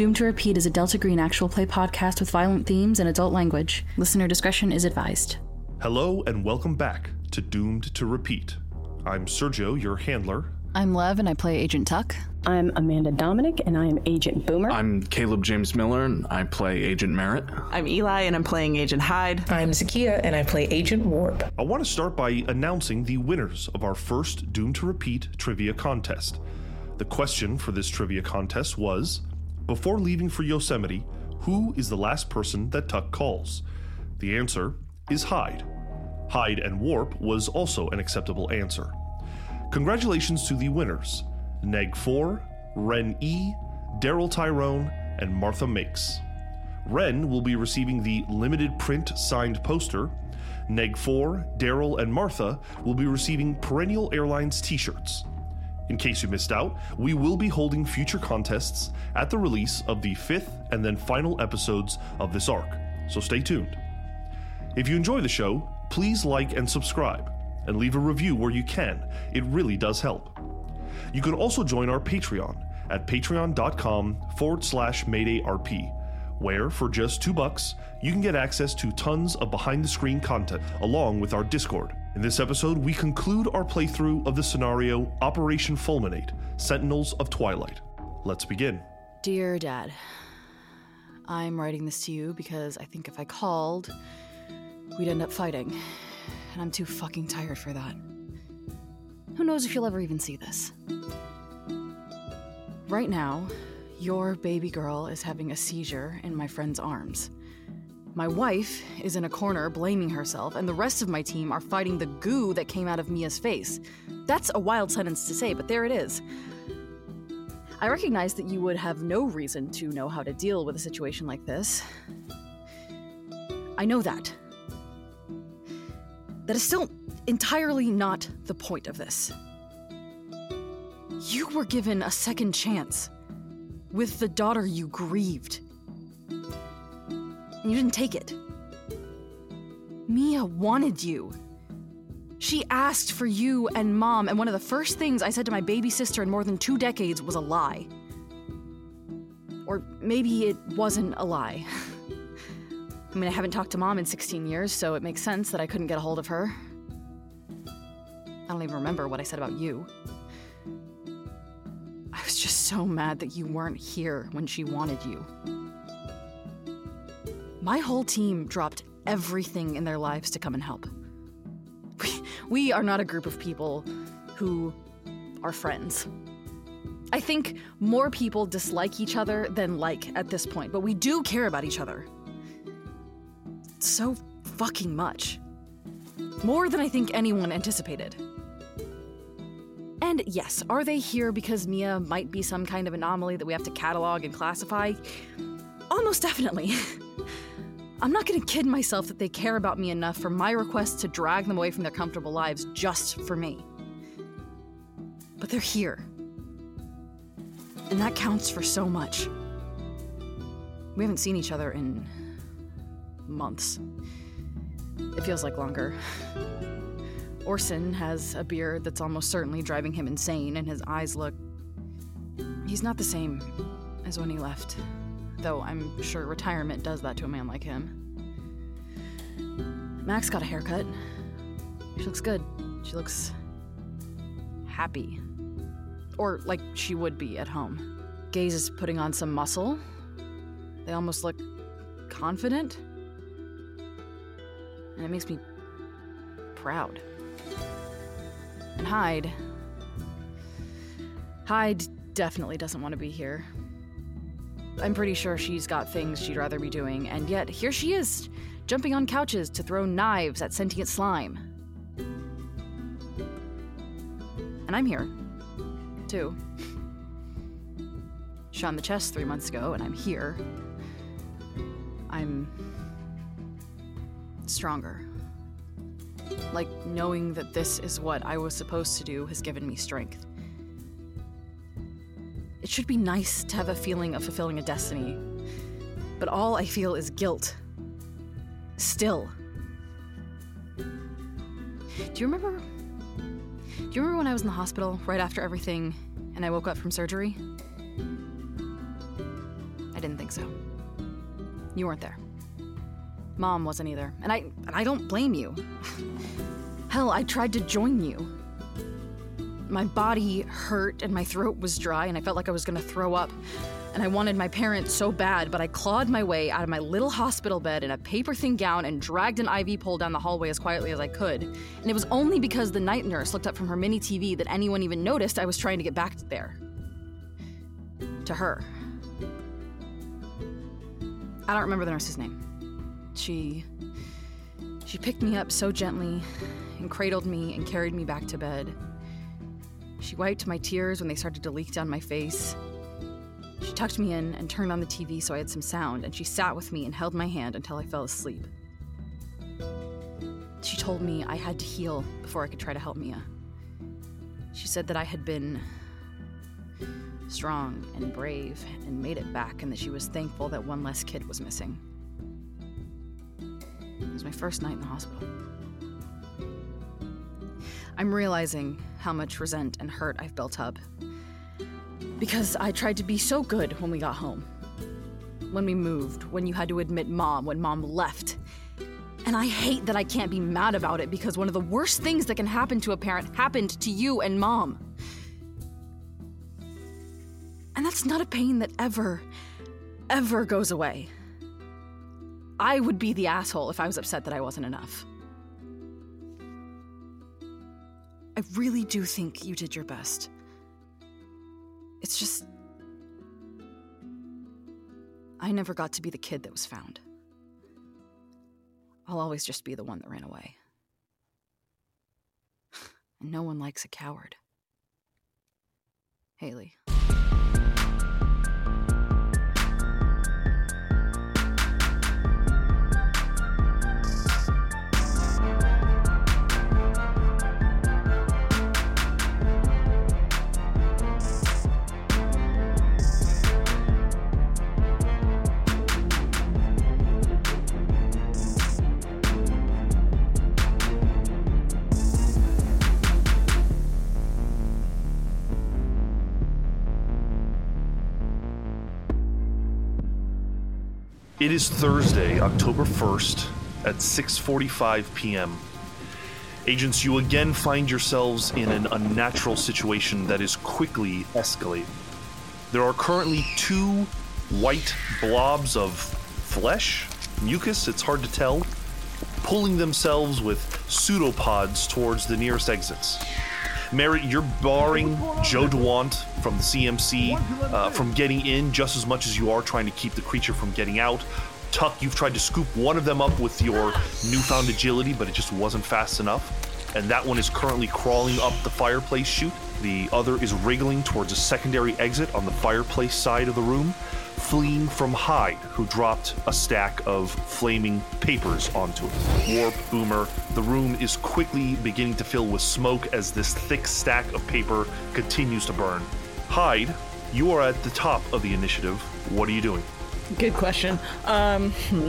Doomed to Repeat is a Delta Green actual play podcast with violent themes and adult language. Listener discretion is advised. Hello and welcome back to Doomed to Repeat. I'm Sergio, your handler. I'm Lev and I play Agent Tuck. I'm Amanda Dominic, and I am Agent Boomer. I'm Caleb James Miller, and I play Agent Merritt. I'm Eli, and I'm playing Agent Hyde. I'm Zakia, and I play Agent Warp. I want to start by announcing the winners of our first Doomed to Repeat trivia contest. The question for this trivia contest was Before leaving for Yosemite, who is the last person that Tuck calls? The answer is Hyde. Hyde and Warp was also an acceptable answer. Congratulations to the winners NegFour, Ren E, Darryl Tyrone, and Martha Makes. Ren will be receiving the limited print signed poster. Neg 4, Darryl, and Martha will be receiving Perennial Airlines t shirts. In case you missed out, we will be holding future contests at the release of the fifth and then final episodes of this arc, so stay tuned. If you enjoy the show, please like and subscribe, and leave a review where you can. It really does help. You can also join our Patreon at patreon.com forward slash MaydayRP, where for just two bucks, you can get access to tons of behind the screen content along with our Discord. In this episode, we conclude our playthrough of the scenario Operation Fulminate Sentinels of Twilight. Let's begin. Dear Dad, I'm writing this to you because I think if I called, we'd end up fighting. And I'm too fucking tired for that. Who knows if you'll ever even see this? Right now, your baby girl is having a seizure in my friend's arms. My wife is in a corner blaming herself, and the rest of my team are fighting the goo that came out of Mia's face. That's a wild sentence to say, but there it is. I recognize that you would have no reason to know how to deal with a situation like this. I know that. That is still entirely not the point of this. You were given a second chance with the daughter you grieved. And you didn't take it. Mia wanted you. She asked for you and mom, and one of the first things I said to my baby sister in more than two decades was a lie. Or maybe it wasn't a lie. I mean, I haven't talked to mom in 16 years, so it makes sense that I couldn't get a hold of her. I don't even remember what I said about you. I was just so mad that you weren't here when she wanted you. My whole team dropped everything in their lives to come and help. We, we are not a group of people who are friends. I think more people dislike each other than like at this point, but we do care about each other. So fucking much. More than I think anyone anticipated. And yes, are they here because Mia might be some kind of anomaly that we have to catalog and classify? Almost definitely. I'm not gonna kid myself that they care about me enough for my request to drag them away from their comfortable lives just for me. But they're here. And that counts for so much. We haven't seen each other in months. It feels like longer. Orson has a beard that's almost certainly driving him insane, and his eyes look. He's not the same as when he left, though I'm sure retirement does that to a man like him. Max got a haircut. She looks good. She looks. happy. Or like she would be at home. Gaze is putting on some muscle. They almost look confident. And it makes me proud. And Hyde. Hyde definitely doesn't want to be here. I'm pretty sure she's got things she'd rather be doing, and yet here she is, jumping on couches to throw knives at sentient slime. And I'm here, too. Shot in the chest three months ago, and I'm here. I'm stronger. Like knowing that this is what I was supposed to do has given me strength. It should be nice to have a feeling of fulfilling a destiny, but all I feel is guilt. Still. Do you remember? Do you remember when I was in the hospital right after everything and I woke up from surgery? I didn't think so. You weren't there. Mom wasn't either. And I and I don't blame you. Hell, I tried to join you. My body hurt and my throat was dry and I felt like I was going to throw up. And I wanted my parents so bad, but I clawed my way out of my little hospital bed in a paper thin gown and dragged an IV pole down the hallway as quietly as I could. And it was only because the night nurse looked up from her mini TV that anyone even noticed I was trying to get back there. To her. I don't remember the nurse's name. She. She picked me up so gently and cradled me and carried me back to bed. She wiped my tears when they started to leak down my face. She tucked me in and turned on the TV so I had some sound, and she sat with me and held my hand until I fell asleep. She told me I had to heal before I could try to help Mia. She said that I had been strong and brave and made it back, and that she was thankful that one less kid was missing. It was my first night in the hospital. I'm realizing how much resent and hurt I've built up because I tried to be so good when we got home. When we moved, when you had to admit mom, when mom left. And I hate that I can't be mad about it because one of the worst things that can happen to a parent happened to you and mom. And that's not a pain that ever, ever goes away. I would be the asshole if I was upset that I wasn't enough. I really do think you did your best. It's just. I never got to be the kid that was found. I'll always just be the one that ran away. And no one likes a coward. Haley. It is Thursday, October 1st at 6:45 p.m. Agents, you again find yourselves in an unnatural situation that is quickly escalating. There are currently two white blobs of flesh, mucus, it's hard to tell, pulling themselves with pseudopods towards the nearest exits. Merritt, you're barring Joe DeWant from the CMC uh, from getting in just as much as you are trying to keep the creature from getting out. Tuck, you've tried to scoop one of them up with your newfound agility, but it just wasn't fast enough. And that one is currently crawling up the fireplace chute. The other is wriggling towards a secondary exit on the fireplace side of the room, fleeing from Hyde, who dropped a stack of flaming papers onto it. Warp, Boomer, the room is quickly beginning to fill with smoke as this thick stack of paper continues to burn. Hyde, you are at the top of the initiative. What are you doing? Good question. Um, hmm.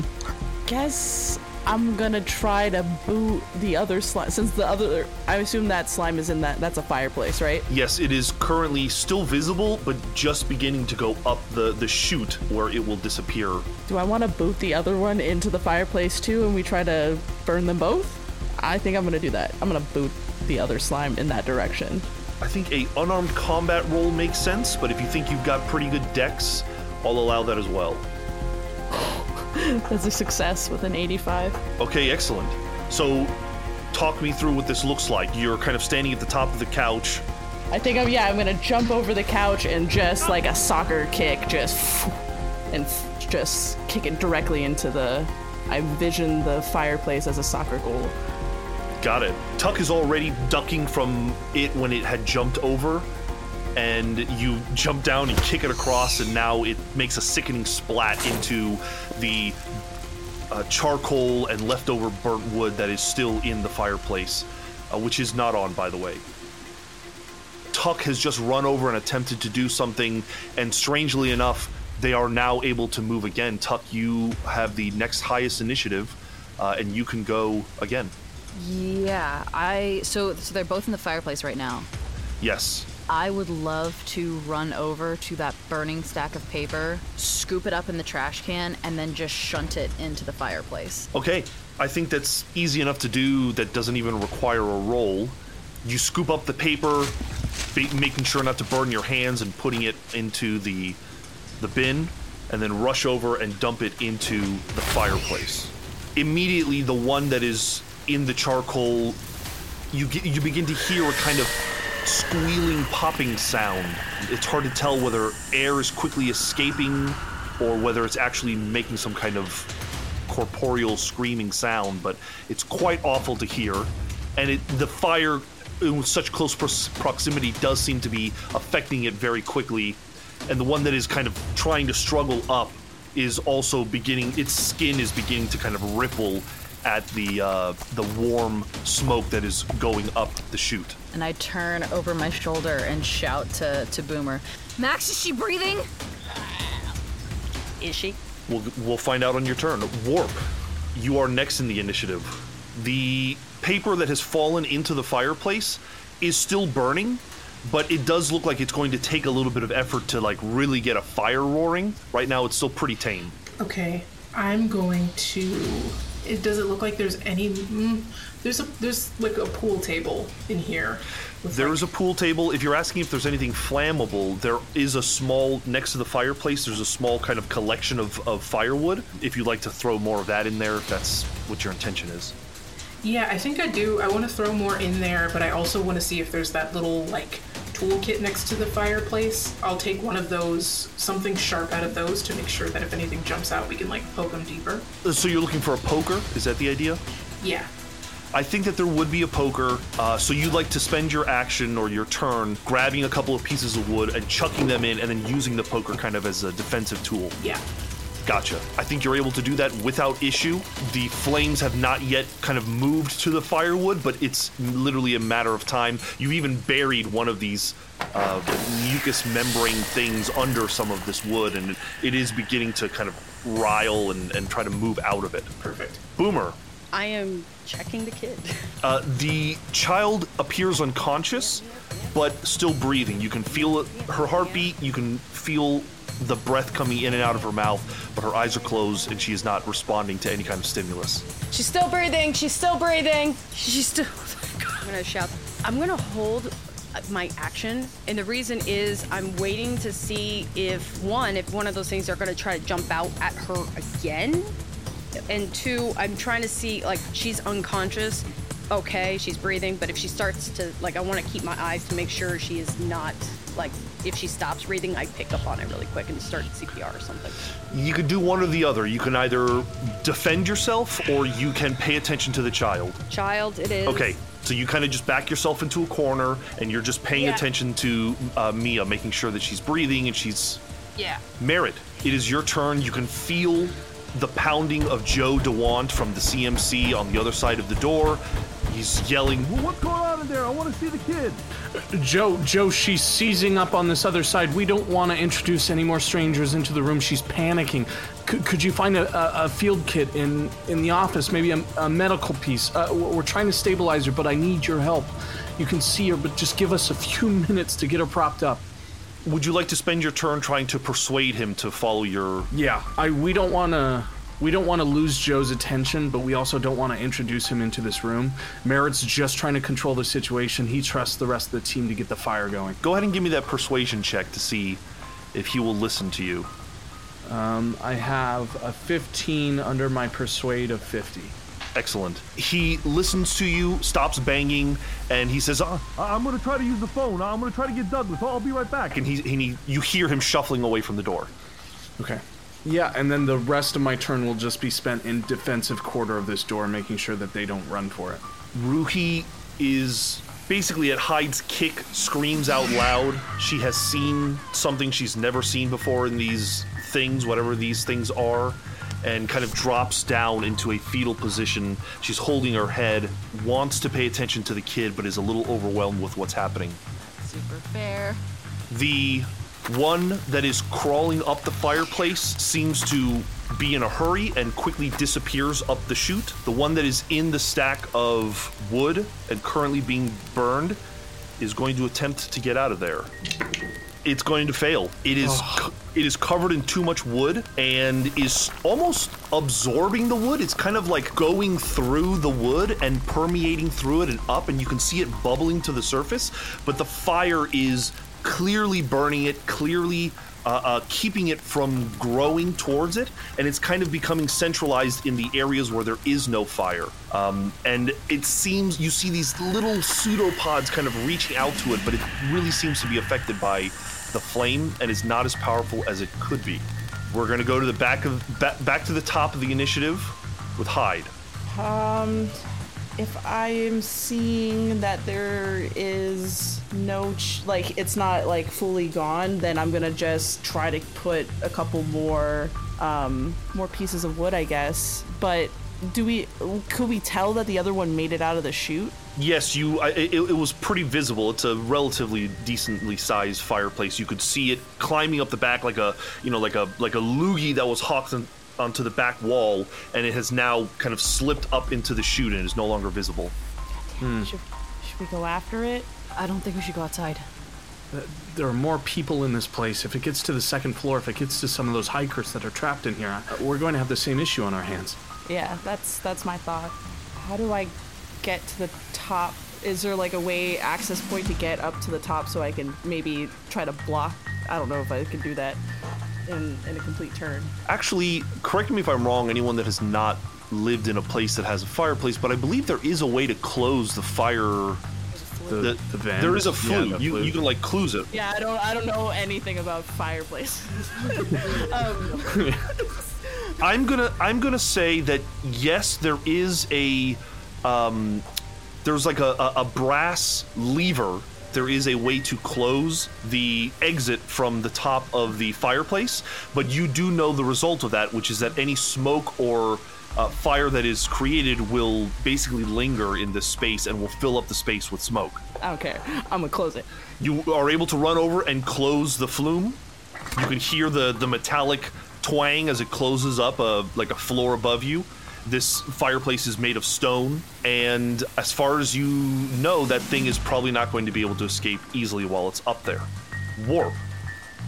guess I'm gonna try to boot the other slime since the other. I assume that slime is in that. That's a fireplace, right? Yes, it is currently still visible, but just beginning to go up the, the chute where it will disappear. Do I want to boot the other one into the fireplace too, and we try to burn them both? I think I'm gonna do that. I'm gonna boot the other slime in that direction. I think a unarmed combat roll makes sense, but if you think you've got pretty good dex, I'll allow that as well. That's a success with an 85. Okay, excellent. So, talk me through what this looks like. You're kind of standing at the top of the couch. I think I'm yeah. I'm gonna jump over the couch and just like a soccer kick, just and just kick it directly into the. I envision the fireplace as a soccer goal. Got it. Tuck is already ducking from it when it had jumped over, and you jump down and kick it across, and now it makes a sickening splat into the uh, charcoal and leftover burnt wood that is still in the fireplace, uh, which is not on, by the way. Tuck has just run over and attempted to do something, and strangely enough, they are now able to move again. Tuck, you have the next highest initiative, uh, and you can go again. Yeah, I so so they're both in the fireplace right now. Yes. I would love to run over to that burning stack of paper, scoop it up in the trash can, and then just shunt it into the fireplace. Okay, I think that's easy enough to do that doesn't even require a roll. You scoop up the paper, making sure not to burn your hands and putting it into the the bin and then rush over and dump it into the fireplace. Immediately the one that is in the charcoal you get, you begin to hear a kind of squealing popping sound. It's hard to tell whether air is quickly escaping or whether it's actually making some kind of corporeal screaming sound, but it's quite awful to hear. And it, the fire in such close proximity does seem to be affecting it very quickly. And the one that is kind of trying to struggle up is also beginning, its skin is beginning to kind of ripple at the uh, the warm smoke that is going up the chute. And I turn over my shoulder and shout to, to Boomer, Max, is she breathing? Is she? We'll, we'll find out on your turn. Warp, you are next in the initiative. The paper that has fallen into the fireplace is still burning, but it does look like it's going to take a little bit of effort to like really get a fire roaring. Right now, it's still pretty tame. Okay, I'm going to. It does it look like there's any? Mm, there's a there's like a pool table in here. There like- is a pool table. If you're asking if there's anything flammable, there is a small next to the fireplace. There's a small kind of collection of, of firewood. If you'd like to throw more of that in there, if that's what your intention is. Yeah, I think I do. I want to throw more in there, but I also want to see if there's that little like toolkit next to the fireplace. I'll take one of those, something sharp out of those, to make sure that if anything jumps out, we can like poke them deeper. So you're looking for a poker? Is that the idea? Yeah. I think that there would be a poker. Uh, so you'd like to spend your action or your turn grabbing a couple of pieces of wood and chucking them in, and then using the poker kind of as a defensive tool. Yeah. Gotcha. I think you're able to do that without issue. The flames have not yet kind of moved to the firewood, but it's literally a matter of time. You've even buried one of these uh, mucus membrane things under some of this wood, and it is beginning to kind of rile and, and try to move out of it. Perfect. Boomer, I am checking the kid. uh, the child appears unconscious, but still breathing. You can feel her heartbeat. You can feel the breath coming in and out of her mouth, but her eyes are closed and she is not responding to any kind of stimulus. She's still breathing. She's still breathing. She's still. I'm gonna shout. I'm gonna hold my action, and the reason is I'm waiting to see if one, if one of those things are gonna try to jump out at her again, and two, I'm trying to see like she's unconscious. Okay, she's breathing, but if she starts to like, I want to keep my eyes to make sure she is not like. If she stops breathing, I pick up on it really quick and start CPR or something. You can do one or the other. You can either defend yourself or you can pay attention to the child. Child, it is. Okay, so you kind of just back yourself into a corner and you're just paying Yeah. attention to uh, Mia, making sure that she's breathing and she's Yeah. Merritt, it is your turn. You can feel the pounding of Joe DeWant from the CMC on the other side of the door. He's yelling, "Well, What's going on in there? I want to see the kid. Joe, Joe, she's seizing up on this other side. We don't want to introduce any more strangers into the room. She's panicking. Could, could you find a, a, a field kit in, in the office? Maybe a, a medical piece. Uh, we're trying to stabilize her, but I need your help. You can see her, but just give us a few minutes to get her propped up. Would you like to spend your turn trying to persuade him to follow your. Yeah, I. We don't want to. We don't want to lose Joe's attention, but we also don't want to introduce him into this room. Merritt's just trying to control the situation. He trusts the rest of the team to get the fire going. Go ahead and give me that persuasion check to see if he will listen to you. Um, I have a 15 under my persuade of 50. Excellent. He listens to you, stops banging, and he says, uh, "I'm going to try to use the phone. I'm going to try to get Douglas. I'll be right back." And he, and he, you hear him shuffling away from the door. Okay. Yeah, and then the rest of my turn will just be spent in defensive quarter of this door, making sure that they don't run for it. Ruhi is basically at Hyde's kick, screams out loud. She has seen something she's never seen before in these things, whatever these things are, and kind of drops down into a fetal position. She's holding her head, wants to pay attention to the kid, but is a little overwhelmed with what's happening. Super fair. The one that is crawling up the fireplace seems to be in a hurry and quickly disappears up the chute. The one that is in the stack of wood and currently being burned is going to attempt to get out of there. It's going to fail. It is co- it is covered in too much wood and is almost absorbing the wood. It's kind of like going through the wood and permeating through it and up, and you can see it bubbling to the surface. But the fire is clearly burning it, clearly uh, uh, keeping it from growing towards it, and it's kind of becoming centralized in the areas where there is no fire. Um, and it seems you see these little pseudopods kind of reaching out to it, but it really seems to be affected by the flame and is not as powerful as it could be. We're to go to the back of ba- back to the top of the initiative with Hyde. Um, if I am seeing that there is no, ch- like, it's not like fully gone, then I'm gonna just try to put a couple more, um, more pieces of wood, I guess. But do we, could we tell that the other one made it out of the chute? Yes, you. I, it, it was pretty visible. It's a relatively decently sized fireplace. You could see it climbing up the back like a, you know, like a like a loogie that was hawked on, onto the back wall, and it has now kind of slipped up into the chute and is no longer visible. Should, should we go after it? I don't think we should go outside. There are more people in this place. If it gets to the second floor, if it gets to some of those hikers that are trapped in here, uh, we're going to have the same issue on our hands. Yeah, that's that's my thought. How do I get to the top? Is there like a way access point to get up to the top so I can maybe try to block? I don't know if I can do that in in a complete turn. Actually, correct me if I'm wrong. Anyone that has not lived in a place that has a fireplace, but I believe there is a way to close the fire. The, The, the vent. there is a Yeah, flue. the you you can like close it. Yeah, I don't I don't know anything about fireplaces. um, I'm gonna I'm gonna say that yes, there is a um, there's like a, a, a brass lever. There is a way to close the exit from the top of the fireplace, but you do know the result of that, which is that any smoke or uh, fire that is created will basically linger in this space and will fill up the space with smoke. I don't care. I'm gonna close it. You are able to run over and close the flume. You can hear the the metallic twang as it closes up a like a floor above you. This fireplace is made of stone, and as far as you know, that thing is probably not going to be able to escape easily while it's up there. Warp,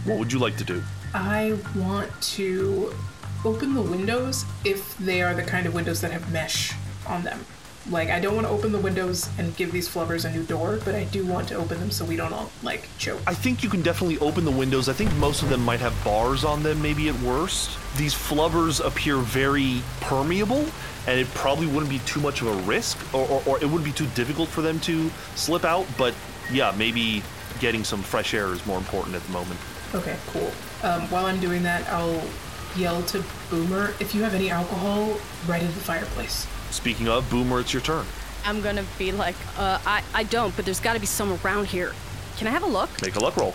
what would you like to do? I want to open the windows if they are the kind of windows that have mesh on them. Like, I don't want to open the windows and give these flubbers a new door, but I do want to open them so we don't all, like, choke. I think you can definitely open the windows. I think most of them might have bars on them, maybe at worst. These flubbers appear very permeable, and it probably wouldn't be too much of a risk, or, or, or it wouldn't be too difficult for them to slip out. But yeah, maybe getting some fresh air is more important at the moment. Okay, cool. Um, while I'm doing that, I'll yell to Boomer if you have any alcohol, right in the fireplace. Speaking of, Boomer, it's your turn. I'm gonna be like, uh, I, I don't, but there's gotta be some around here. Can I have a look? Make a luck roll.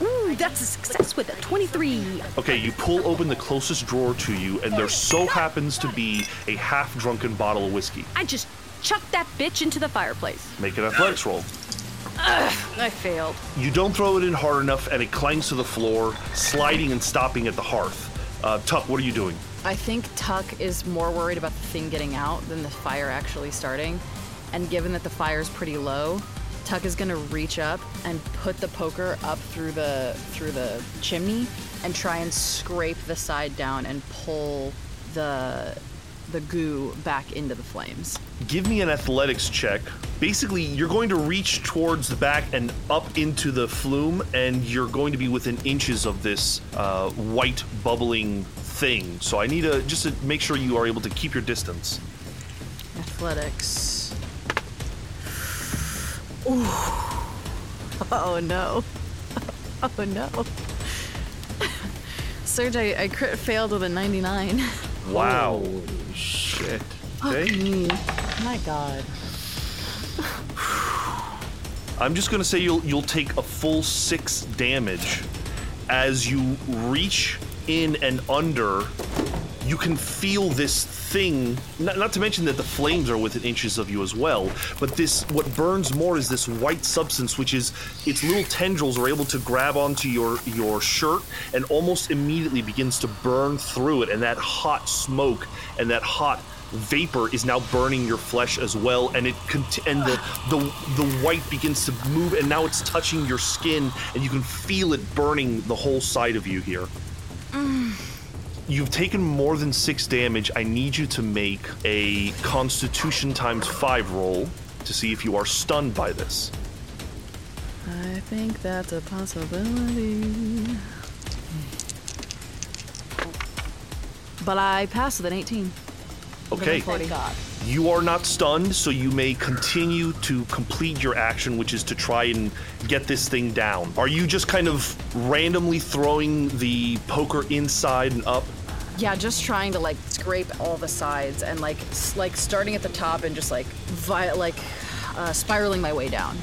Ooh, that's a success with a 23. Okay, you pull open the closest drawer to you, and there so happens to be a half drunken bottle of whiskey. I just chucked that bitch into the fireplace. Make an athletics roll. Ugh, I failed. You don't throw it in hard enough, and it clangs to the floor, sliding and stopping at the hearth. Uh, Tuck, what are you doing? I think Tuck is more worried about the thing getting out than the fire actually starting. And given that the fire is pretty low, Tuck is gonna reach up and put the poker up through the through the chimney and try and scrape the side down and pull the the goo back into the flames. Give me an athletics check. Basically, you're going to reach towards the back and up into the flume, and you're going to be within inches of this uh, white bubbling thing. So I need to just to make sure you are able to keep your distance. Athletics. Ooh. Oh no. Oh no. Serge, I, I crit failed with a 99. Wow. Shit. Okay. My god. I'm just gonna say you'll you'll take a full six damage as you reach in and under. You can feel this thing. Not, not to mention that the flames are within inches of you as well. But this, what burns more is this white substance, which is its little tendrils are able to grab onto your your shirt and almost immediately begins to burn through it, and that hot smoke and that hot vapor is now burning your flesh as well, and it cont- and the, the the white begins to move, and now it's touching your skin, and you can feel it burning the whole side of you here. You've taken more than six damage. I need you to make a Constitution times five roll to see if you are stunned by this. I think that's a possibility. But I passed with an 18. Okay. You are not stunned, so you may continue to complete your action, which is to try and get this thing down. Are you just kind of randomly throwing the poker inside and up? Yeah, just trying to like scrape all the sides and like s- like starting at the top and just like vi- like uh, spiraling my way down.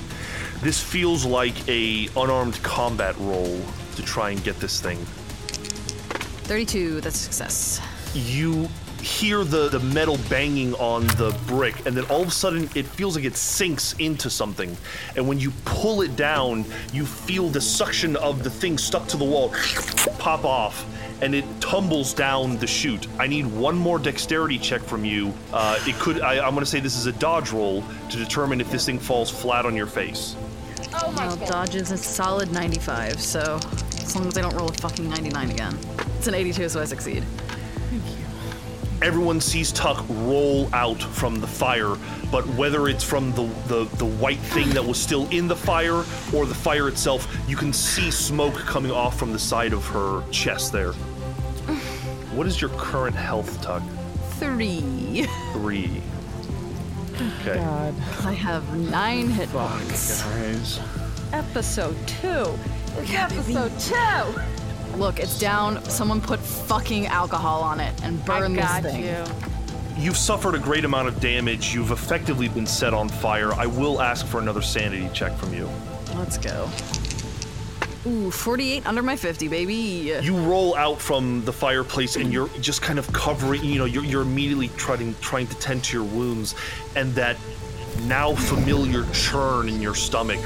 This feels like a unarmed combat roll to try and get this thing 32, that's a success. you hear the, the metal banging on the brick, and then all of a sudden it feels like it sinks into something. And when you pull it down, you feel the suction of the thing stuck to the wall pop off, and it tumbles down the chute. I need one more dexterity check from you. Uh, it could. I, I'm going to say this is a dodge roll to determine if this thing falls flat on your face. Oh well, dodge is a solid 95, so as long as I don't roll a fucking 99 again. It's an 82, so I succeed. Everyone sees Tuck roll out from the fire, but whether it's from the, the, the white thing that was still in the fire or the fire itself, you can see smoke coming off from the side of her chest there. What is your current health, Tuck? Three. Three. Okay. I have nine hit points. Guys. Episode two. It's episode two. Look, it's down. Someone put fucking alcohol on it and burn I got this thing. you. You've suffered a great amount of damage. You've effectively been set on fire. I will ask for another sanity check from you. Let's go. Ooh, 48 under my 50, baby. you roll out from the fireplace and you're just kind of covering you know you're, you're immediately trying trying to tend to your wounds and that now familiar churn in your stomach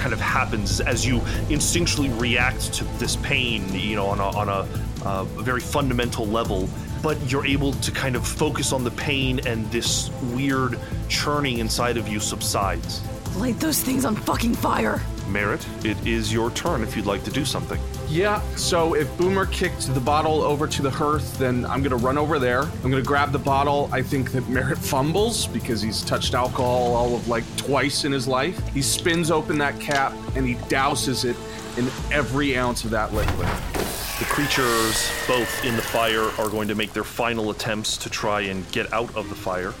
kind of happens as you instinctually react to this pain you know on a, on a, uh, very fundamental level but you're able to kind of focus on the pain and this weird churning inside of you subsides Light those things on fucking fire. Merritt, it is your turn if you'd like to do something. Yeah, so if Boomer kicked the bottle over to the hearth, then I'm gonna run over there. I'm gonna grab the bottle. I think that Merritt fumbles because he's touched alcohol all of like twice in his life. He spins open that cap and he douses it in every ounce of that liquid. The creatures, both in the fire, are going to make their final attempts to try and get out of the fire.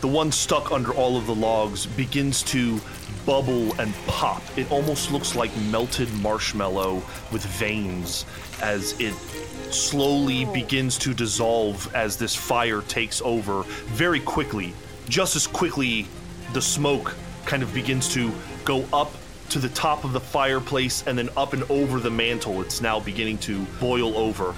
The one stuck under all of the logs begins to bubble and pop. It almost looks like melted marshmallow with veins as it slowly oh. begins to dissolve as this fire takes over very quickly. Just as quickly, the smoke kind of begins to go up to the top of the fireplace and then up and over the mantle. It's now beginning to boil over.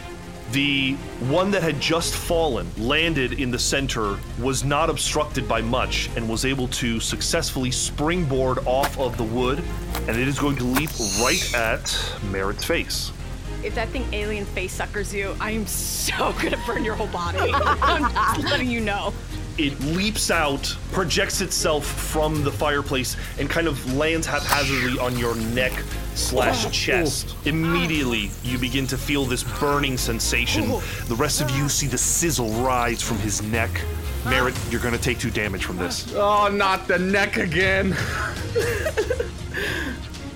The one that had just fallen, landed in the center, was not obstructed by much and was able to successfully springboard off of the wood, and it is going to leap right at Merritt's face. If that thing alien face suckers you, I am so gonna burn your whole body. I'm just letting you know. It leaps out, projects itself from the fireplace, and kind of lands haphazardly on your neck slash chest. Immediately, you begin to feel this burning sensation. The rest of you see the sizzle rise from his neck. Merritt, you're going to take two damage from this. Oh, not the neck again.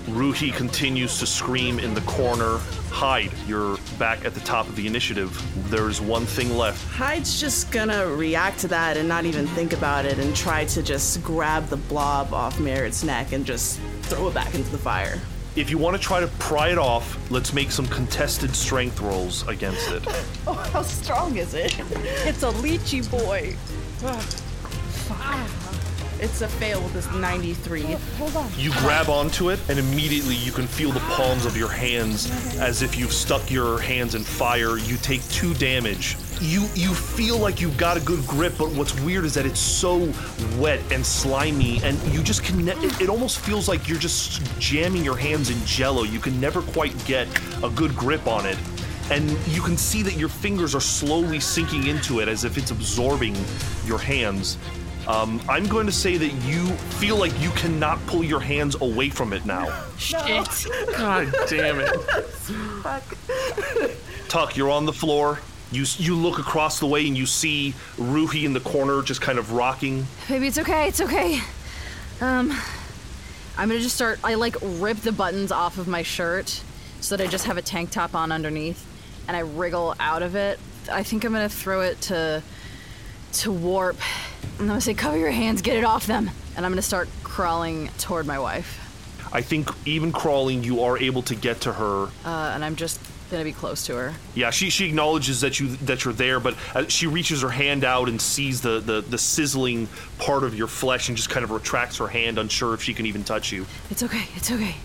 Ruhi continues to scream in the corner. Hyde, you're back at the top of the initiative. There's one thing left. Hyde's just gonna react to that and not even think about it and try to just grab the blob off Merritt's neck and just throw it back into the fire. If you want to try to pry it off, let's make some contested strength rolls against it. Oh, how strong is it? It's a lychee boy. It's a fail with this 93. Hold on. You grab onto it, and immediately you can feel the palms of your hands as if you've stuck your hands in fire. You take two damage. You you feel like you've got a good grip, but what's weird is that it's so wet and slimy, and you just can. Ne- it, it almost feels like you're just jamming your hands in jello. You can never quite get a good grip on it. and you can see that your fingers are slowly sinking into it as if it's absorbing your hands. Um, I'm going to say that you feel like you cannot pull your hands away from it now. Shit. God damn it. Fuck. Tuck, you're on the floor. You you look across the way and you see Ruhi in the corner, just kind of rocking. Baby, it's okay, it's okay. Um, I'm gonna just start. I like rip the buttons off of my shirt so that I just have a tank top on underneath, and I wriggle out of it. I think I'm gonna throw it to to warp. And I'm gonna say, cover your hands, get it off them, and I'm gonna start crawling toward my wife. I think even crawling, you are able to get to her. Uh, and I'm just gonna be close to her. Yeah, she she acknowledges that you that you're there, but uh, she reaches her hand out and sees the, the the sizzling part of your flesh and just kind of retracts her hand, unsure if she can even touch you. It's okay, it's okay.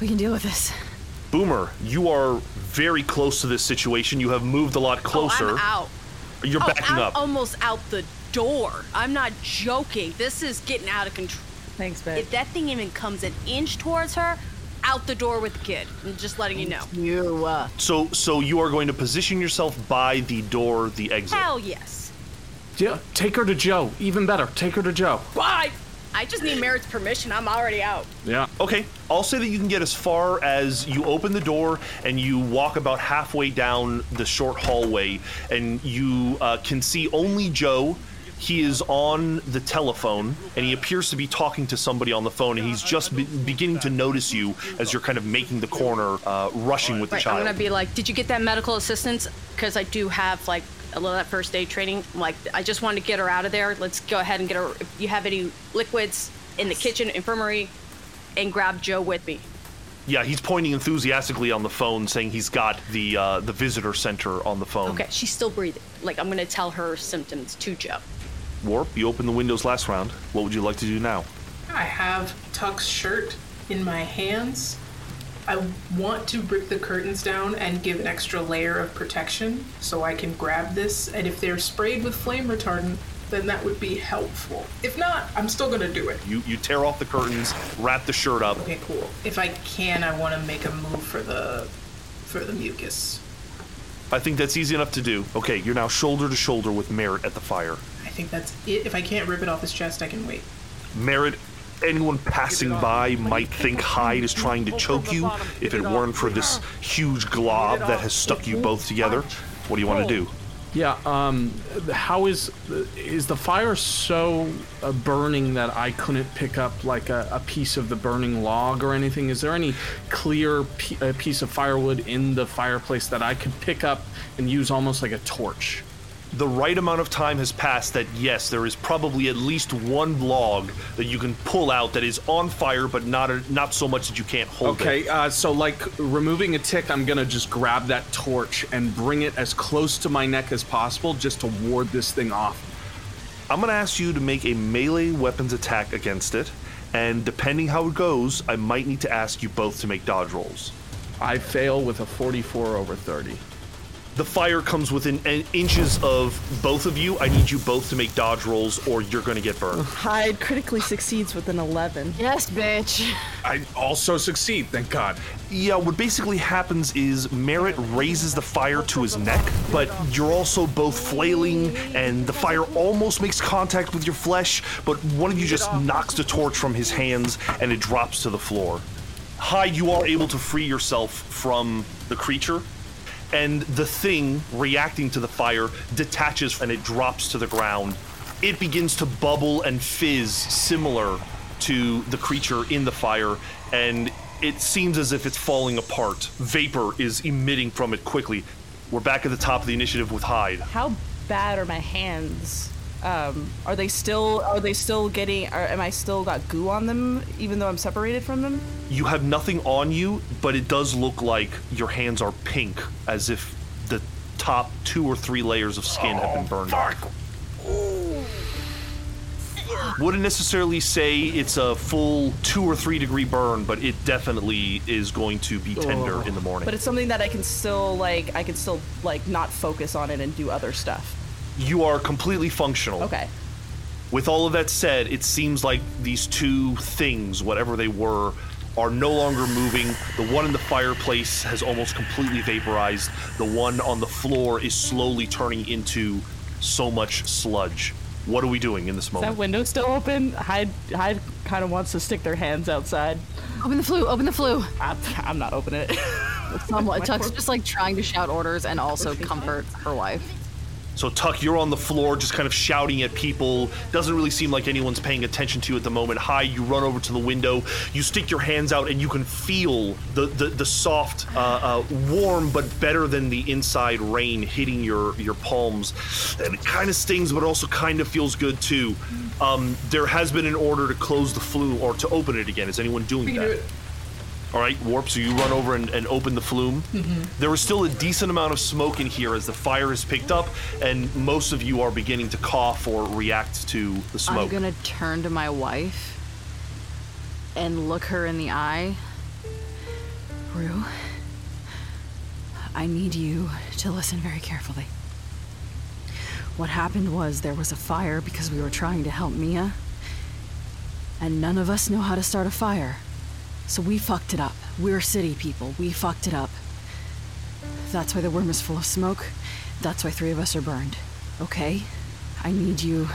We can deal with this. Boomer, you are very close to this situation. You have moved a lot closer. Oh, I'm out. You're Oh, backing I'm up. almost out the door. I'm not joking. This is getting out of control. Thanks, babe. If that thing even comes an inch towards her, out the door with the kid. I'm just letting you know. You, uh, So so you are going to position yourself by the door, the exit. Hell yes. Yeah, take her to Joe. Even better, take her to Joe. Why? I just need Merritt's permission. I'm already out. Yeah. Okay, I'll say that you can get as far as you open the door and you walk about halfway down the short hallway, and you uh, can see only Joe. He is on the telephone and he appears to be talking to somebody on the phone, and he's just be- beginning to notice you as you're kind of making the corner, uh, rushing with the Right, child. I'm gonna be like, did you get that medical assistance? Because I do have like a little of that first aid training. Like, I just wanted to get her out of there. Let's go ahead and get her. If you have any liquids in the kitchen, infirmary, and grab Joe with me. yeah, he's pointing enthusiastically on the phone, saying he's got the uh, the visitor center on the phone. Okay, she's still breathing. Like I'm gonna tell her symptoms to Joe. Warp, you opened the windows last round. What would you like to do now? I have Tuck's shirt in my hands. I want to rip the curtains down and give an extra layer of protection so I can grab this. And if they're sprayed with flame retardant, then that would be helpful. If not, I'm still gonna do it. You you tear off the curtains, wrap the shirt up. Okay, cool. If I can, I want to make a move for the for the mucus. I think that's easy enough to do. Okay, you're now shoulder to shoulder with Merritt at the fire. I think that's it. If I can't rip it off his chest, I can wait. Merritt, anyone passing by might think Hyde is trying to choke you if it weren't for this huge glob that has stuck you both together. What do you want to do? Yeah. Um. How is is the fire so uh, burning that I couldn't pick up like a, a piece of the burning log or anything? Is there any clear p- uh, piece of firewood in the fireplace that I could pick up and use almost like a torch? The right amount of time has passed that yes, there is probably at least one log that you can pull out that is on fire, but not a, not so much that you can't hold it. Okay, uh, so like removing a tick, I'm gonna just grab that torch and bring it as close to my neck as possible just to ward this thing off. I'm to ask you to make a melee weapons attack against it, and depending how it goes, I might need to ask you both to make dodge rolls. I fail with a 44 over 30. The fire comes within an inches of both of you. I need you both to make dodge rolls, or you're going to get burned. Hyde critically succeeds with an 11. yes, bitch. I also succeed, thank God. Yeah, what basically happens is Merritt raises the fire to his neck, but you're also both flailing, and the fire almost makes contact with your flesh, but one of you just knocks the torch from his hands and it drops to the floor. Hyde, you are able to free yourself from the creature, and the thing reacting to the fire detaches and it drops to the ground. It begins to bubble and fizz similar to the creature in the fire, and it seems as if it's falling apart. Vapor is emitting from it quickly. We're back at the top of the initiative with Hyde. How bad are my hands? Um, are they still are they still getting are, am I still got goo on them even though I'm separated from them? You have nothing on you, but it does look like your hands are pink, as if the top two or three layers of skin have been burned off. Wouldn't necessarily say it's a full two or three degree burn, but it definitely is going to be tender in the morning. But it's something that I can still like I can still like not focus on it and do other stuff. You are completely functional. Okay. With all of that said, it seems like these two things, whatever they were, are no longer moving. The one in the fireplace has almost completely vaporized. The one on the floor is slowly turning into so much sludge. What are we doing in this Is moment? that window still open? Hyde, Hyde kind of wants to stick their hands outside. Open the flue, open the flue. I'm, I'm not opening it. Someone, Tuck's just like trying to shout orders and also comfort her wife. So Tuck, you're on the floor, just kind of shouting at people. Doesn't really seem like anyone's paying attention to you at the moment. Hyde, you run over to the window. You stick your hands out, and you can feel the the, the soft, uh, uh, warm but better than the inside rain hitting your your palms. And it kind of stings, but also kind of feels good too. Um, there has been an order to close the flue or to open it again. Is anyone doing that? All right, Warp, so you run over and, and open the flume. Mm-hmm. There is still a decent amount of smoke in here as the fire has picked up, and most of you are beginning to cough or react to the smoke. I'm gonna turn to my wife and look her in the eye. Rue, I need you to listen very carefully. What happened was there was a fire because we were trying to help Mia, and none of us know how to start a fire. So we fucked it up. We're city people. We fucked it up. That's why the room is full of smoke. That's why three of us are burned. Okay? I need you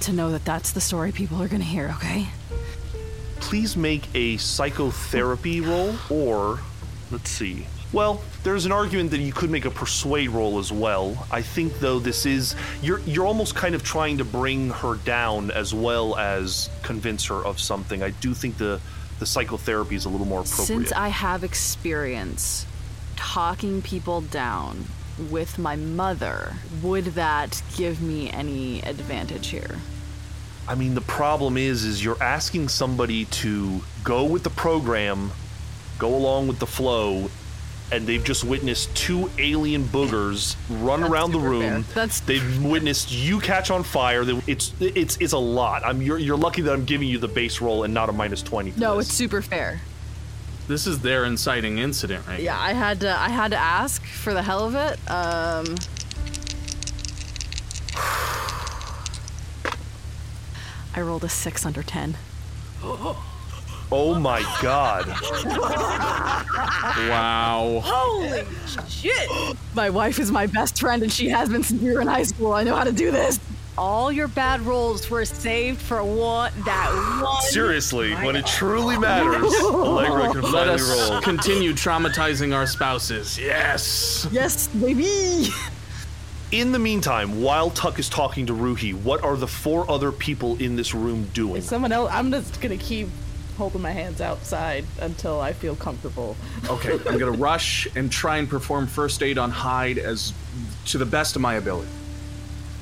to know that that's the story people are gonna hear, okay? Please make a psychotherapy roll, or let's see. Well, there's an argument that you could make a persuade roll as well. I think though this is you're you're almost kind of trying to bring her down as well as convince her of something. I do think the the psychotherapy is a little more appropriate. Since I have experience talking people down with my mother, would that give me any advantage here? I mean, the problem is, is you're asking somebody to go with the program, go along with the flow, and they've just witnessed two alien boogers run That's around the room. fair. That's- they've witnessed you catch on fire. It's it's it's a lot. I'm you're, you're lucky that I'm giving you the base roll and not a minus twenty. For No, this. it's super fair. This is their inciting incident, right? Yeah, I had to I had to ask for the hell of it. Um I rolled a 6 under 10. Oh Oh my god! Wow. Holy shit! My wife is my best friend and she has been since we were in high school. I know how to do this. All your bad rolls were saved for one that one. Seriously, when it truly matters, Allegra can Let finally us roll. continue traumatizing our spouses. Yes. Yes, baby. In the meantime, while Tuck is talking to Ruhi, what are the four other people in this room doing? Is someone else? I'm just gonna keep holding my hands outside until I feel comfortable. Okay, I'm gonna rush and try and perform first aid on Hyde as to the best of my ability.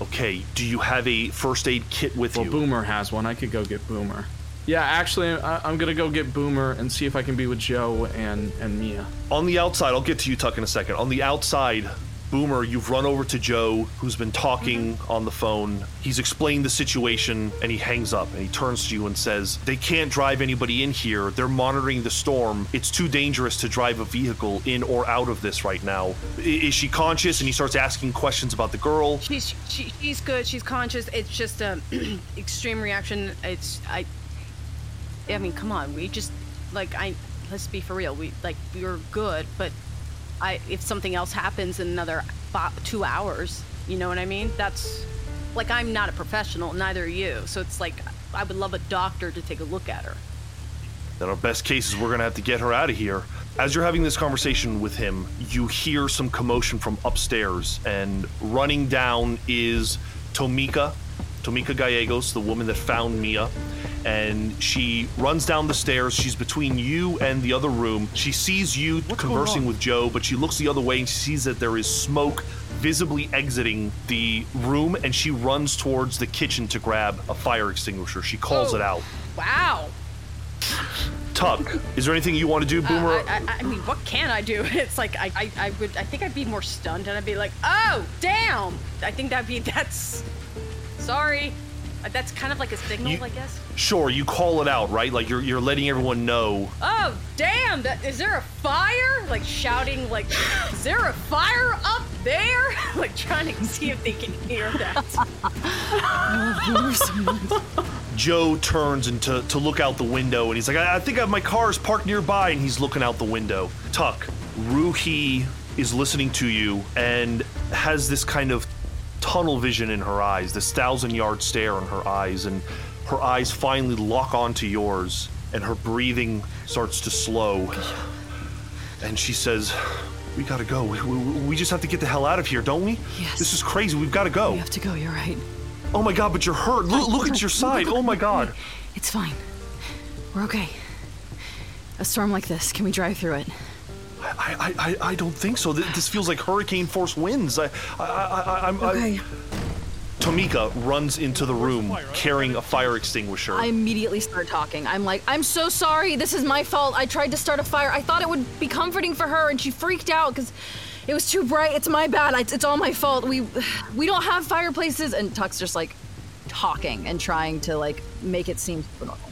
Okay, do you have a first aid kit with Well, you? Boomer has one. I could go get Boomer. Yeah, actually, I, I'm gonna go get Boomer and see if I can be with Joe and and Mia. On the outside, I'll get to you, Tuck, in a second. On the outside, Boomer, you've run over to Joe, who's been talking mm-hmm. on the phone. He's explained the situation, and he hangs up and he turns to you and says, They can't drive anybody in here. They're monitoring the storm. It's too dangerous to drive a vehicle in or out of this right now. Is she conscious? And he starts asking questions about the girl. She's she, she's good. She's conscious. It's just a extreme reaction. It's I. I mean, come on. We just like I. Let's be for real. We like we were good, but I if something else happens in another two hours, you know what I mean? That's like I'm not a professional. Neither are you. So it's like I would love a doctor to take a look at her. Then our best case is we're gonna have to get her out of here. As you're having this conversation with him, you hear some commotion from upstairs, and running down is Tomika, Tomika Gallegos, the woman that found Mia. And she runs down the stairs. She's between you and the other room. She sees you conversing with Joe, but she looks the other way and she sees that there is smoke visibly exiting the room, and she runs towards the kitchen to grab a fire extinguisher. She calls Oh. it out. Wow. Tuck, is there anything you want to do, Boomer? Uh, I, I, I mean, what can I do? It's like I, I, I would. I think I'd be more stunned, and I'd be like, "Oh, damn!" I think that'd be that's. Sorry, Uh, Uh, that's kind of like a signal, You- I guess. Sure, you call it out, right? Like you're you're letting everyone know. Oh, damn! That, is there a fire? Like shouting, like, "Is there a fire up there?" like trying to see if they can hear that. Joe turns and to, to look out the window, and he's like, I, I think I, my car is parked nearby, and he's looking out the window. Tuck, Ruhi is listening to you and has this kind of tunnel vision in her eyes, this thousand yard stare in her eyes, and her eyes finally lock onto yours, and her breathing starts to slow. And she says, We gotta go. We, we, we just have to get the hell out of here, don't we? Yes. This is crazy. We've gotta go. We have to go, you're right. Oh my god, but you're hurt. Look, look at your side. Oh my god. It's fine. We're okay. A storm like this, can we drive through it? I, I, I, I don't think so. This feels like hurricane force winds. I, I, I, I'm. Okay. I, Tomika runs into the room carrying a fire extinguisher. I immediately start talking. I'm like, I'm so sorry. This is my fault. I tried to start a fire. I thought it would be comforting for her, and she freaked out because it was too bright. It's my bad. It's, it's all my fault. We we don't have fireplaces. And Tuck's just like talking and trying to like make it seem normal.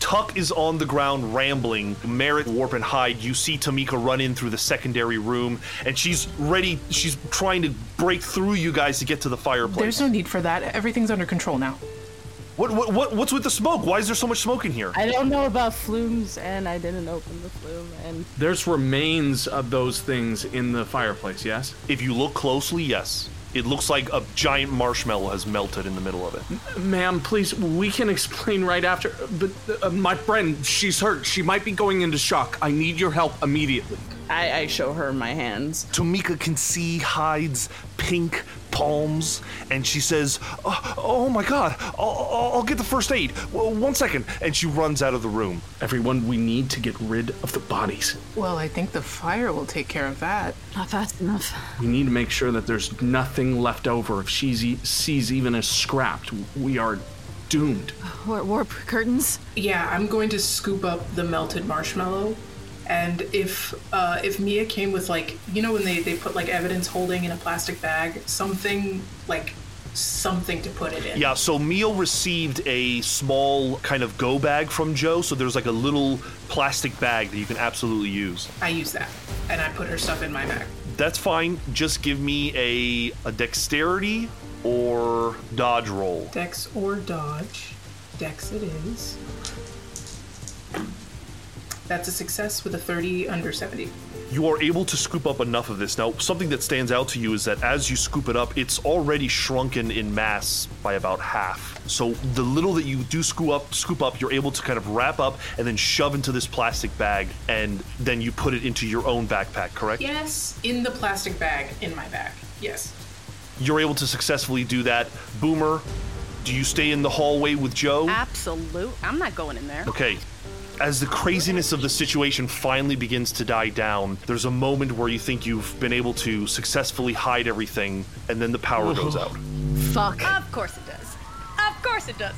Tuck is on the ground rambling. Merritt, Warp, and Hyde, you see Tamika run in through the secondary room, and she's ready. She's trying to break through you guys to get to the fireplace. There's no need for that. Everything's under control now. What, what, what, what's with the smoke? Why is there so much smoke in here? I don't know about flumes, and I didn't open the flume, and There's remains of those things in the fireplace, yes? If you look closely, yes. It looks like a giant marshmallow has melted in the middle of it. Ma'am, please, we can explain right after. But uh, my friend, she's hurt. She might be going into shock. I need your help immediately. I, I show her my hands. Tomika can see Hyde's pink palms, and she says, "Oh, oh my God! I'll, I'll, I'll get the first aid. W- One second. And she runs out of the room. Everyone, we need to get rid of the bodies. Well, I think the fire will take care of that. Not fast enough. We need to make sure that there's nothing left over. If she sees even a scrap, we are doomed. Warp, warp curtains. Yeah, I'm going to scoop up the melted marshmallow. And if uh, if Mia came with like you know when they, they put like evidence holding in a plastic bag, something like something to put it in. Yeah, so Mia received a small kind of go bag from Joe, so there's like a little plastic bag that you can absolutely use. I use that, and I put her stuff in my bag. That's fine. Just give me a, a dexterity or dodge roll. Dex or dodge. Dex it is. That's a success with a 30 under 70. You are able to scoop up enough of this. Now, something that stands out to you is that as you scoop it up, it's already shrunken in mass by about half. So the little that you do scoop up, scoop up, you're able to kind of wrap up and then shove into this plastic bag, and then you put it into your own backpack. Correct? Yes, in the plastic bag in my bag. Yes. You're able to successfully do that. Boomer, do you stay in the hallway with Joe? Absolute. I'm not going in there. Okay. As the craziness of the situation finally begins to die down, there's a moment where you think you've been able to successfully hide everything, and then the power oh. goes out. Fuck. Of course it does. Of course it does.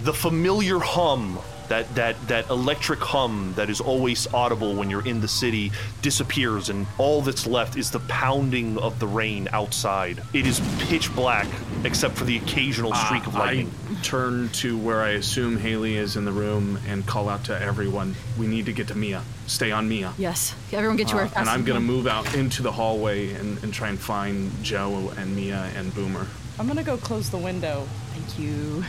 The familiar hum, that, that, that electric hum that is always audible when you're in the city, disappears, and all that's left is the pounding of the rain outside. It is pitch black, except for the occasional streak of Uh, I lightning. turn to where I assume Haley is in the room and call out to everyone. We need to get to Mia. Stay on Mia. Yes. Everyone get to where Uh, fast and I'm gonna move out into the hallway and, and try and find Joe and Mia and Boomer. I'm gonna go close the window. Thank you.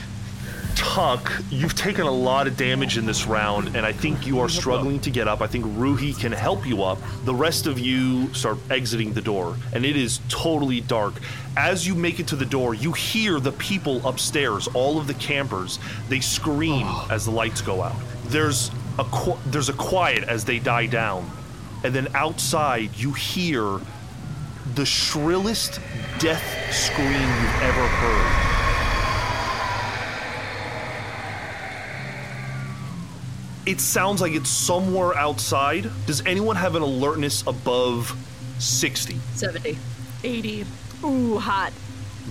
Tuck, you've taken a lot of damage in this round, and I think you are struggling to get up. I think Ruhi can help you up. The rest of you start exiting the door, and it is totally dark. As you make it to the door, you hear the people upstairs, all of the campers. They scream as the lights go out. There's a qu- there's a quiet as they die down, and then outside you hear the shrillest death scream you've ever heard. It sounds like it's somewhere outside. Does anyone have an alertness above 60? 70. 80. Ooh, hot.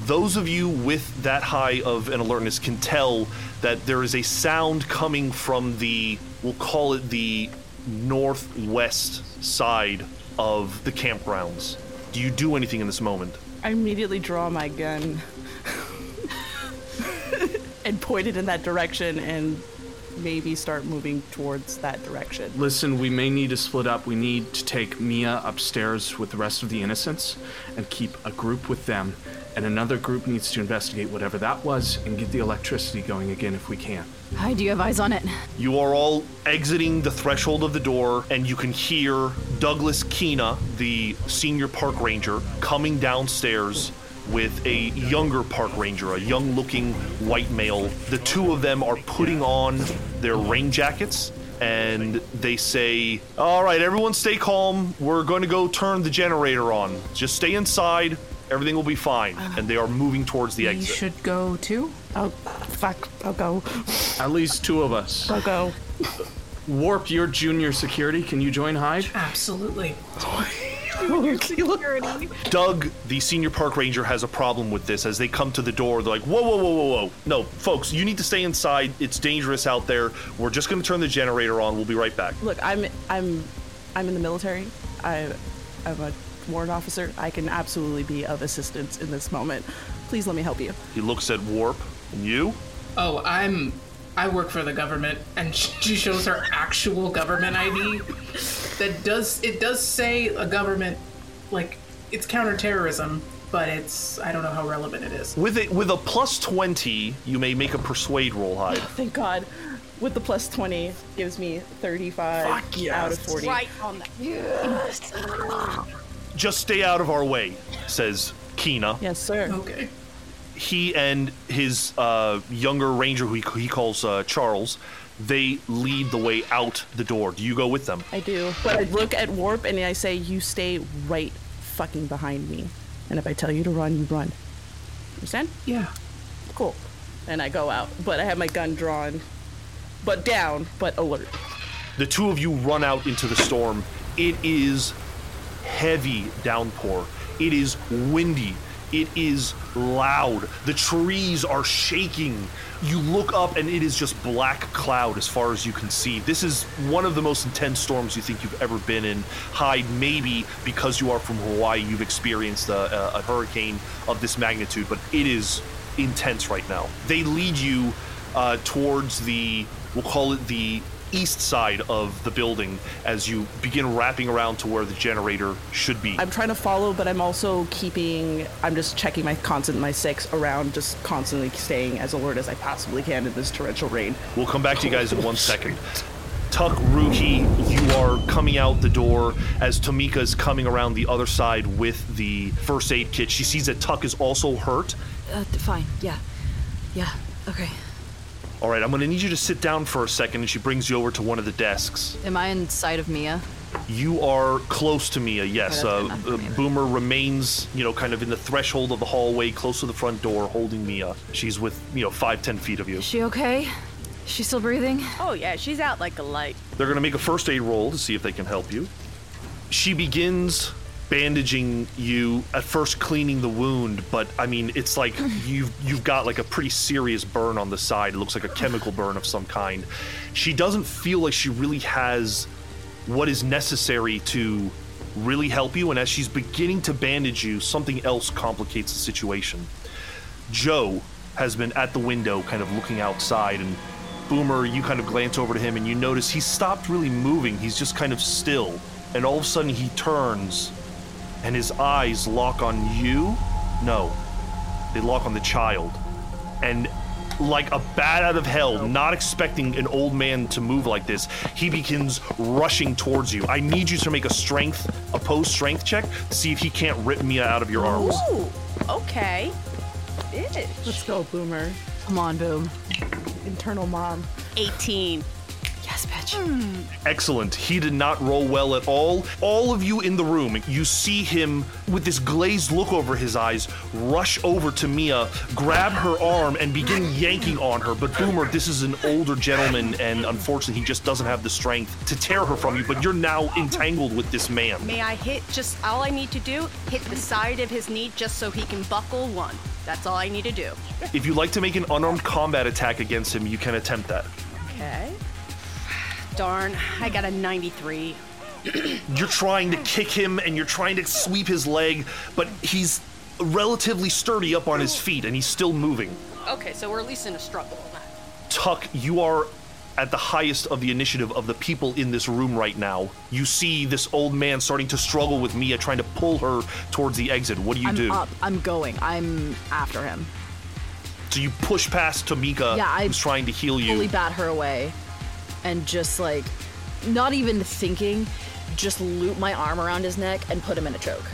Those of you with that high of an alertness can tell that there is a sound coming from the, we'll call it the northwest side of the campgrounds. Do you do anything in this moment? I immediately draw my gun and point it in that direction and maybe start moving towards that direction. Listen, we may need to split up. We need to take Mia upstairs with the rest of the innocents and keep a group with them. and another group needs to investigate whatever that was and get the electricity going again if we can. Hyde, do you have eyes on it? You are all exiting the threshold of the door, and you can hear Douglas Keena, the senior park ranger, coming downstairs with a younger park ranger, a young looking white male. The two of them are putting on their rain jackets. And they say, All right, everyone stay calm. We're going to go turn the generator on. Just stay inside. Everything will be fine. Ah. And they are moving towards the exit. You should go too. Oh, fuck. I'll go. At least two of us. I'll go. Warp, your junior security. Can you join Hyde? Absolutely. Doug, the senior park ranger, has a problem with this. As they come to the door, they're like, "Whoa, whoa, whoa, whoa, whoa! No, folks, you need to stay inside. It's dangerous out there. We're just going to turn the generator on. We'll be right back." Look, I'm I'm I'm in the military. I I'm a warrant officer. I can absolutely be of assistance in this moment. Please let me help you. He looks at Warp and you. Oh, I'm. I work for the government, and she shows her actual government ID. That does it does say a government, like it's counterterrorism, but it's I don't know how relevant it is. With it, with a plus twenty, you may make a persuade roll, Hyde. Thank God. With the plus 20 gives me 35 out of 40. Right on that. Just stay out of our way, says Keena. Yes, sir. Okay. He and his uh, younger ranger, who he, he calls uh, Charles, they lead the way out the door. Do you go with them? I do. But I look at Warp and I say, you stay right fucking behind me. And if I tell you to run, you run. Understand? Yeah. Cool. And I go out. But I have my gun drawn. But down, but alert. The two of you run out into the storm. It is heavy downpour. It is windy. It is loud. The trees are shaking. You look up and it is just black cloud as far as you can see. This is one of the most intense storms you think you've ever been in. Hyde, maybe because you are from Hawaii, you've experienced a, a, hurricane of this magnitude, but it is intense right now. They lead you uh, towards the, we'll call it the east side of the building as you begin wrapping around to where the generator should be. I'm trying to follow, but I'm also keeping. I'm just checking my constant, my six around, just constantly staying as alert as I possibly can in this torrential rain. We'll come back to you guys in one second. Tuck, Ruhi, you are coming out the door as Tamika is coming around the other side with the first aid kit. She sees that Tuck is also hurt. Uh, fine. Yeah. Yeah. Okay. All right, I'm going to need you to sit down for a second, and she brings you over to one of the desks. Am I inside of Mia? You are close to Mia, yes. Okay, Uh, that's uh, good. Boomer remains, you know, kind of in the threshold of the hallway, close to the front door, holding Mia. She's with, you know, five, ten feet of you. Is she okay? Is she still breathing? Oh yeah, she's out like a light. They're going to make a first aid roll to see if they can help you. She begins bandaging you at first cleaning the wound but i mean it's like you've you've got like a pretty serious burn on the side it looks like a chemical burn of some kind she doesn't feel like she really has what is necessary to really help you and as she's beginning to bandage you something else complicates the situation Joe has been at the window, kind of looking outside, and Boomer, you kind of glance over to him and you notice he's stopped really moving. He's just kind of still. And all of a sudden he turns and his eyes lock on you. No, they lock on the child. And like a bat out of hell, not expecting an old man to move like this, he begins rushing towards you. I need you to make a strength, opposed strength check to see if he can't rip Mia out of your arms. Ooh, okay. Bitch. Let's go, Boomer. Come on, Boom. Internal mom. 18. Yes, bitch. Hmm. Excellent. He did not roll well at all. All of you in the room, you see him with this glazed look over his eyes rush over to Mia, grab her arm, and begin yanking on her. But Boomer, this is an older gentleman, and unfortunately, he just doesn't have the strength to tear her from you. But you're now entangled with this man. May I hit just all I need to do? Hit the side of his knee just so he can buckle one. That's all I need to do. If you'd like to make an unarmed combat attack against him, you can attempt that. Okay. Darn, I got a 93. You're trying to kick him and you're trying to sweep his leg, but he's relatively sturdy up on his feet and he's still moving. Okay, so we're at least in a struggle on that. Tuck, you are at the highest of the initiative of the people in this room right now. You see this old man starting to struggle with Mia, trying to pull her towards the exit. What do you I'm do? up. I'm going. I'm after him. So you push past Tamika, Yeah, I who's trying to heal you. Fully bat her away, and just like, not even thinking, just loop my arm around his neck and put him in a choke.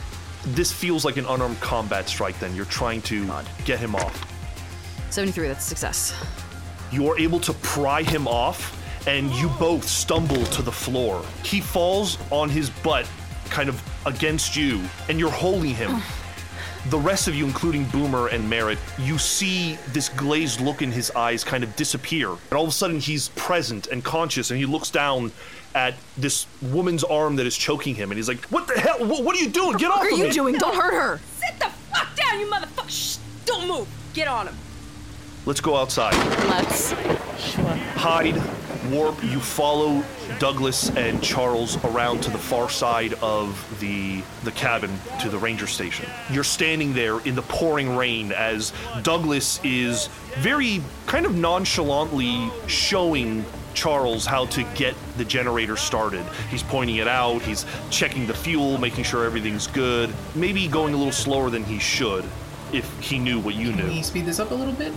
This feels like an unarmed combat strike. Then you're trying to get him off. 73. That's a success. You are able to pry him off, and you both stumble to the floor. He falls on his butt, kind of against you, and you're holding him. The rest of you, including Boomer and Merritt, you see this glazed look in his eyes kind of disappear. And all of a sudden, he's present and conscious, and he looks down at this woman's arm that is choking him, and he's like, What the hell? What, what are you doing? Get off of me! What are you me! doing? Don't hurt her. Sit the fuck down, you motherfucker! Shh, don't move. Get on him. Let's go outside. Let's. Hyde, Warp, you follow Douglas and Charles around to the far side of the the cabin to the ranger station. You're standing there in the pouring rain as Douglas is very kind of nonchalantly showing Charles how to get the generator started. He's pointing it out, he's checking the fuel, making sure everything's good, maybe going a little slower than he should if he knew what you knew. Can knew. you speed this up a little bit?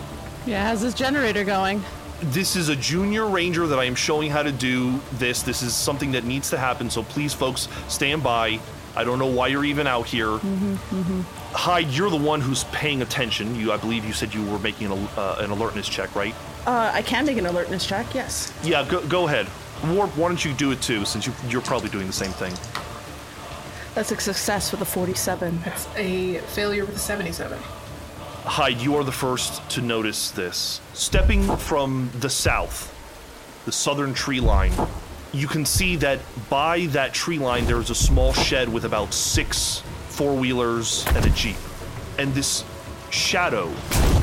Yeah, how's this generator going? This is a junior ranger that I am showing how to do this. This is something that needs to happen. So please, folks, stand by. I don't know why you're even out here. Hyde, you're the one who's paying attention. You, I believe, you said you were making an, uh, an alertness check, right? Uh, I can make an alertness check, yes. Yeah, go, go ahead. Warp, why don't you do it too, since you, you're probably doing the same thing. That's a success with a 47. That's a failure with a 77. Hyde, you are the first to notice this. Stepping from the south, the southern tree line, you can see that by that tree line there is a small shed with about six four wheelers and a Jeep. And this shadow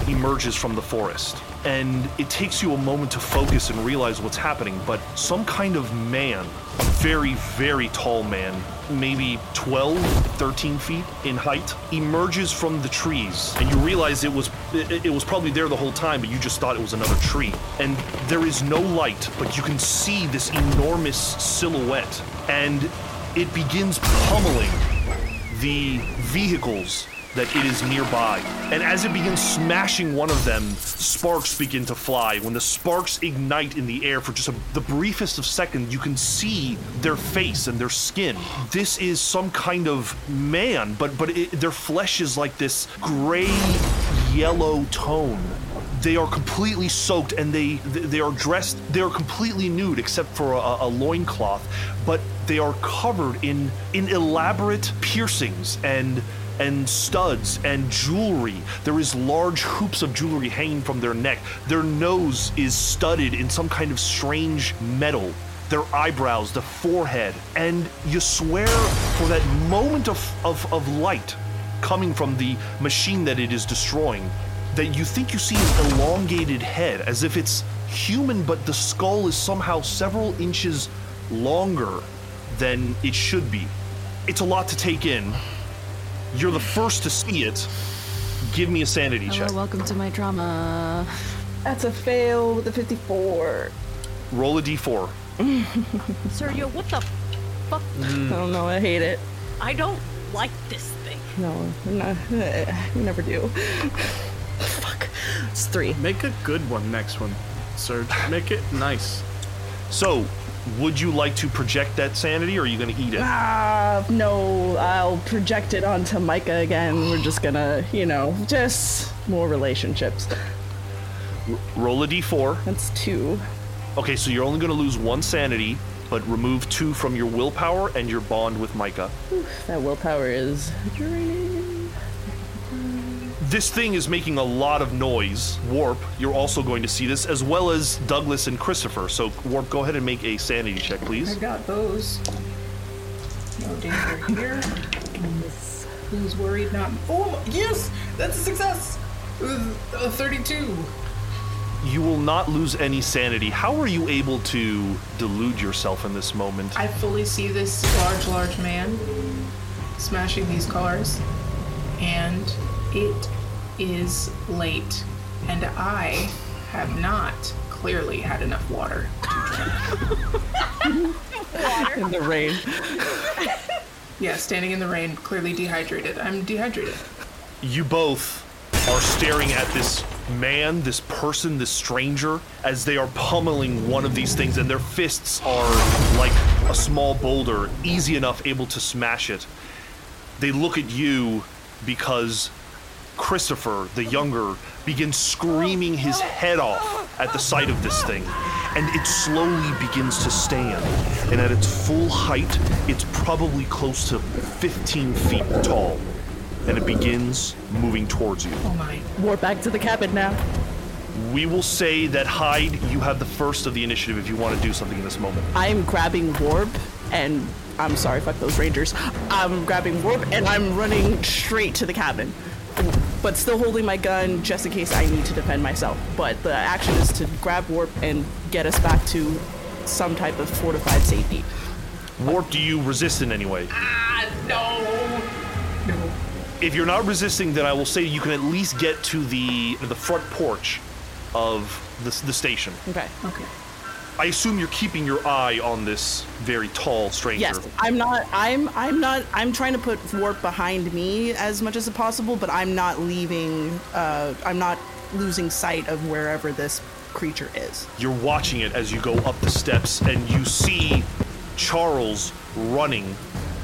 emerges from the forest. And it takes you a moment to focus and realize what's happening, but some kind of man, a very, very tall man, maybe 12, 13 feet in height, emerges from the trees. And you realize it was it, it was probably there the whole time, but you just thought it was another tree. And there is no light, but you can see this enormous silhouette. And it begins pummeling the vehicles that it is nearby. And as it begins smashing one of them, sparks begin to fly. When the sparks ignite in the air for just a, the briefest of seconds, you can see their face and their skin. This is some kind of man, but but it, their flesh is like this gray yellow tone. They are completely soaked and they they are dressed. They are completely nude except for a, a loincloth, but they are covered in in elaborate piercings and and studs and jewelry. There is large hoops of jewelry hanging from their neck. Their nose is studded in some kind of strange metal. Their eyebrows, the forehead, and you swear for that moment of, of, of light coming from the machine that it is destroying that you think you see an elongated head as if it's human, but the skull is somehow several inches longer than it should be. It's a lot to take in. You're the first to see it. Give me a sanity Hello, check. welcome to my drama. That's a fail with a 54. Roll a d4. Sergio, what the fuck? I don't know, I hate it. I don't like this thing. No, no you never do. Fuck. It's three. Make a good one next one, Serge. Make it nice. So, would you like to project that sanity or are you going to eat it? Ah, no, I'll project it onto Micah again. We're just gonna, you know, just more relationships. Roll a d4. That's two. Okay, so you're only going to lose one sanity, but remove two from your willpower and your bond with Micah. That willpower is draining. This thing is making a lot of noise. Warp, you're also going to see this, as well as Douglas and Christopher. So, Warp, go ahead and make a sanity check, please. I got those. No danger here. Who's worried? Not. Oh, yes! That's a success! Uh, A 32. You will not lose any sanity. How are you able to delude yourself in this moment? I fully see this large, large man smashing these cars, and it is late, and I have not clearly had enough water to drink. In the rain. Yeah, standing in the rain, clearly dehydrated. I'm dehydrated. You both are staring at this man, this person, this stranger, as they are pummeling one of these things, and their fists are like a small boulder, easy enough able to smash it. They look at you because Christopher, the younger, begins screaming his head off at the sight of this thing, and it slowly begins to stand. And at its full height, it's probably close to 15 feet tall, and it begins moving towards you. Oh my. Warp back to the cabin now. We will say that Hyde, you have the first of the initiative if you want to do something in this moment. I'm grabbing Warp and I'm sorry, fuck those rangers. I'm grabbing Warp and I'm running straight to the cabin. But still holding my gun just in case I need to defend myself. But the action is to grab Warp and get us back to some type of fortified safety. Warp, do you resist in any way? Ah, no. No. If you're not resisting, then I will say you can at least get to the the front porch of the, the station. Okay. Okay. I assume you're keeping your eye on this very tall stranger. Yes, I'm not. I'm. I'm not. I'm trying to put warp behind me as much as possible, but I'm not leaving. Uh, I'm not losing sight of wherever this creature is. You're watching it as you go up the steps, and you see Charles running,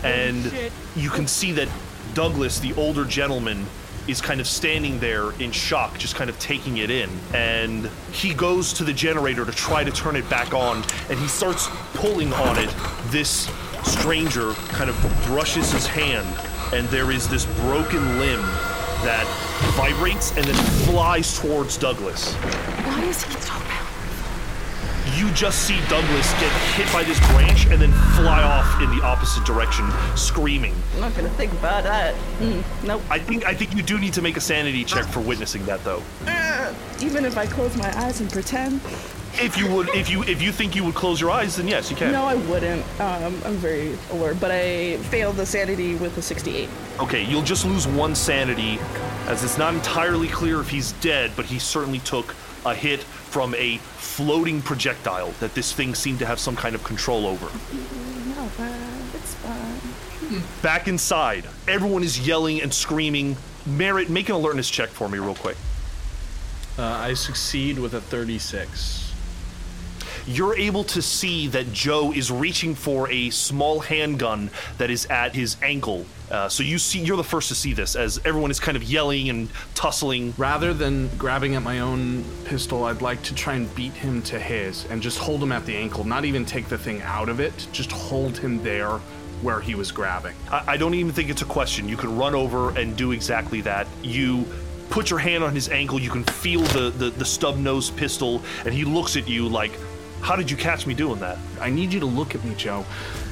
and you can see that Douglas, the older gentleman, is kind of standing there in shock, just kind of taking it in. And he goes to the generator to try to turn it back on, and he starts pulling on it. This stranger kind of brushes his hand, and there is this broken limb that vibrates and then flies towards Douglas. Why is he powerful? You just see Douglas get hit by this branch and then fly off in the opposite direction, screaming. I'm not gonna think about that. Mm, nope. I think I think you do need to make a sanity check for witnessing that, though. Uh, even if I close my eyes and pretend. If you would, if you if you think you would close your eyes, then yes, you can. No, I wouldn't. Um, I'm very alert, but I failed the sanity with a 68. Okay, you'll just lose one sanity, as it's not entirely clear if he's dead, but he certainly took a hit from a floating projectile that this thing seemed to have some kind of control over. No, it's fine. Back inside, everyone is yelling and screaming. Merritt, make an alertness check for me, real quick. Uh, I succeed with a 36. You're able to see that Joe is reaching for a small handgun that is at his ankle. Uh, so you see, you're the first to see this as everyone is kind of yelling and tussling. Rather than grabbing at my own pistol, I'd like to try and beat him to his and just hold him at the ankle. Not even take the thing out of it, just hold him there where he was grabbing. I, I don't even think it's a question. You can run over and do exactly that. You put your hand on his ankle. You can feel the the, the stub nose pistol, and he looks at you like, "How did you catch me doing that?" I need you to look at me, Joe.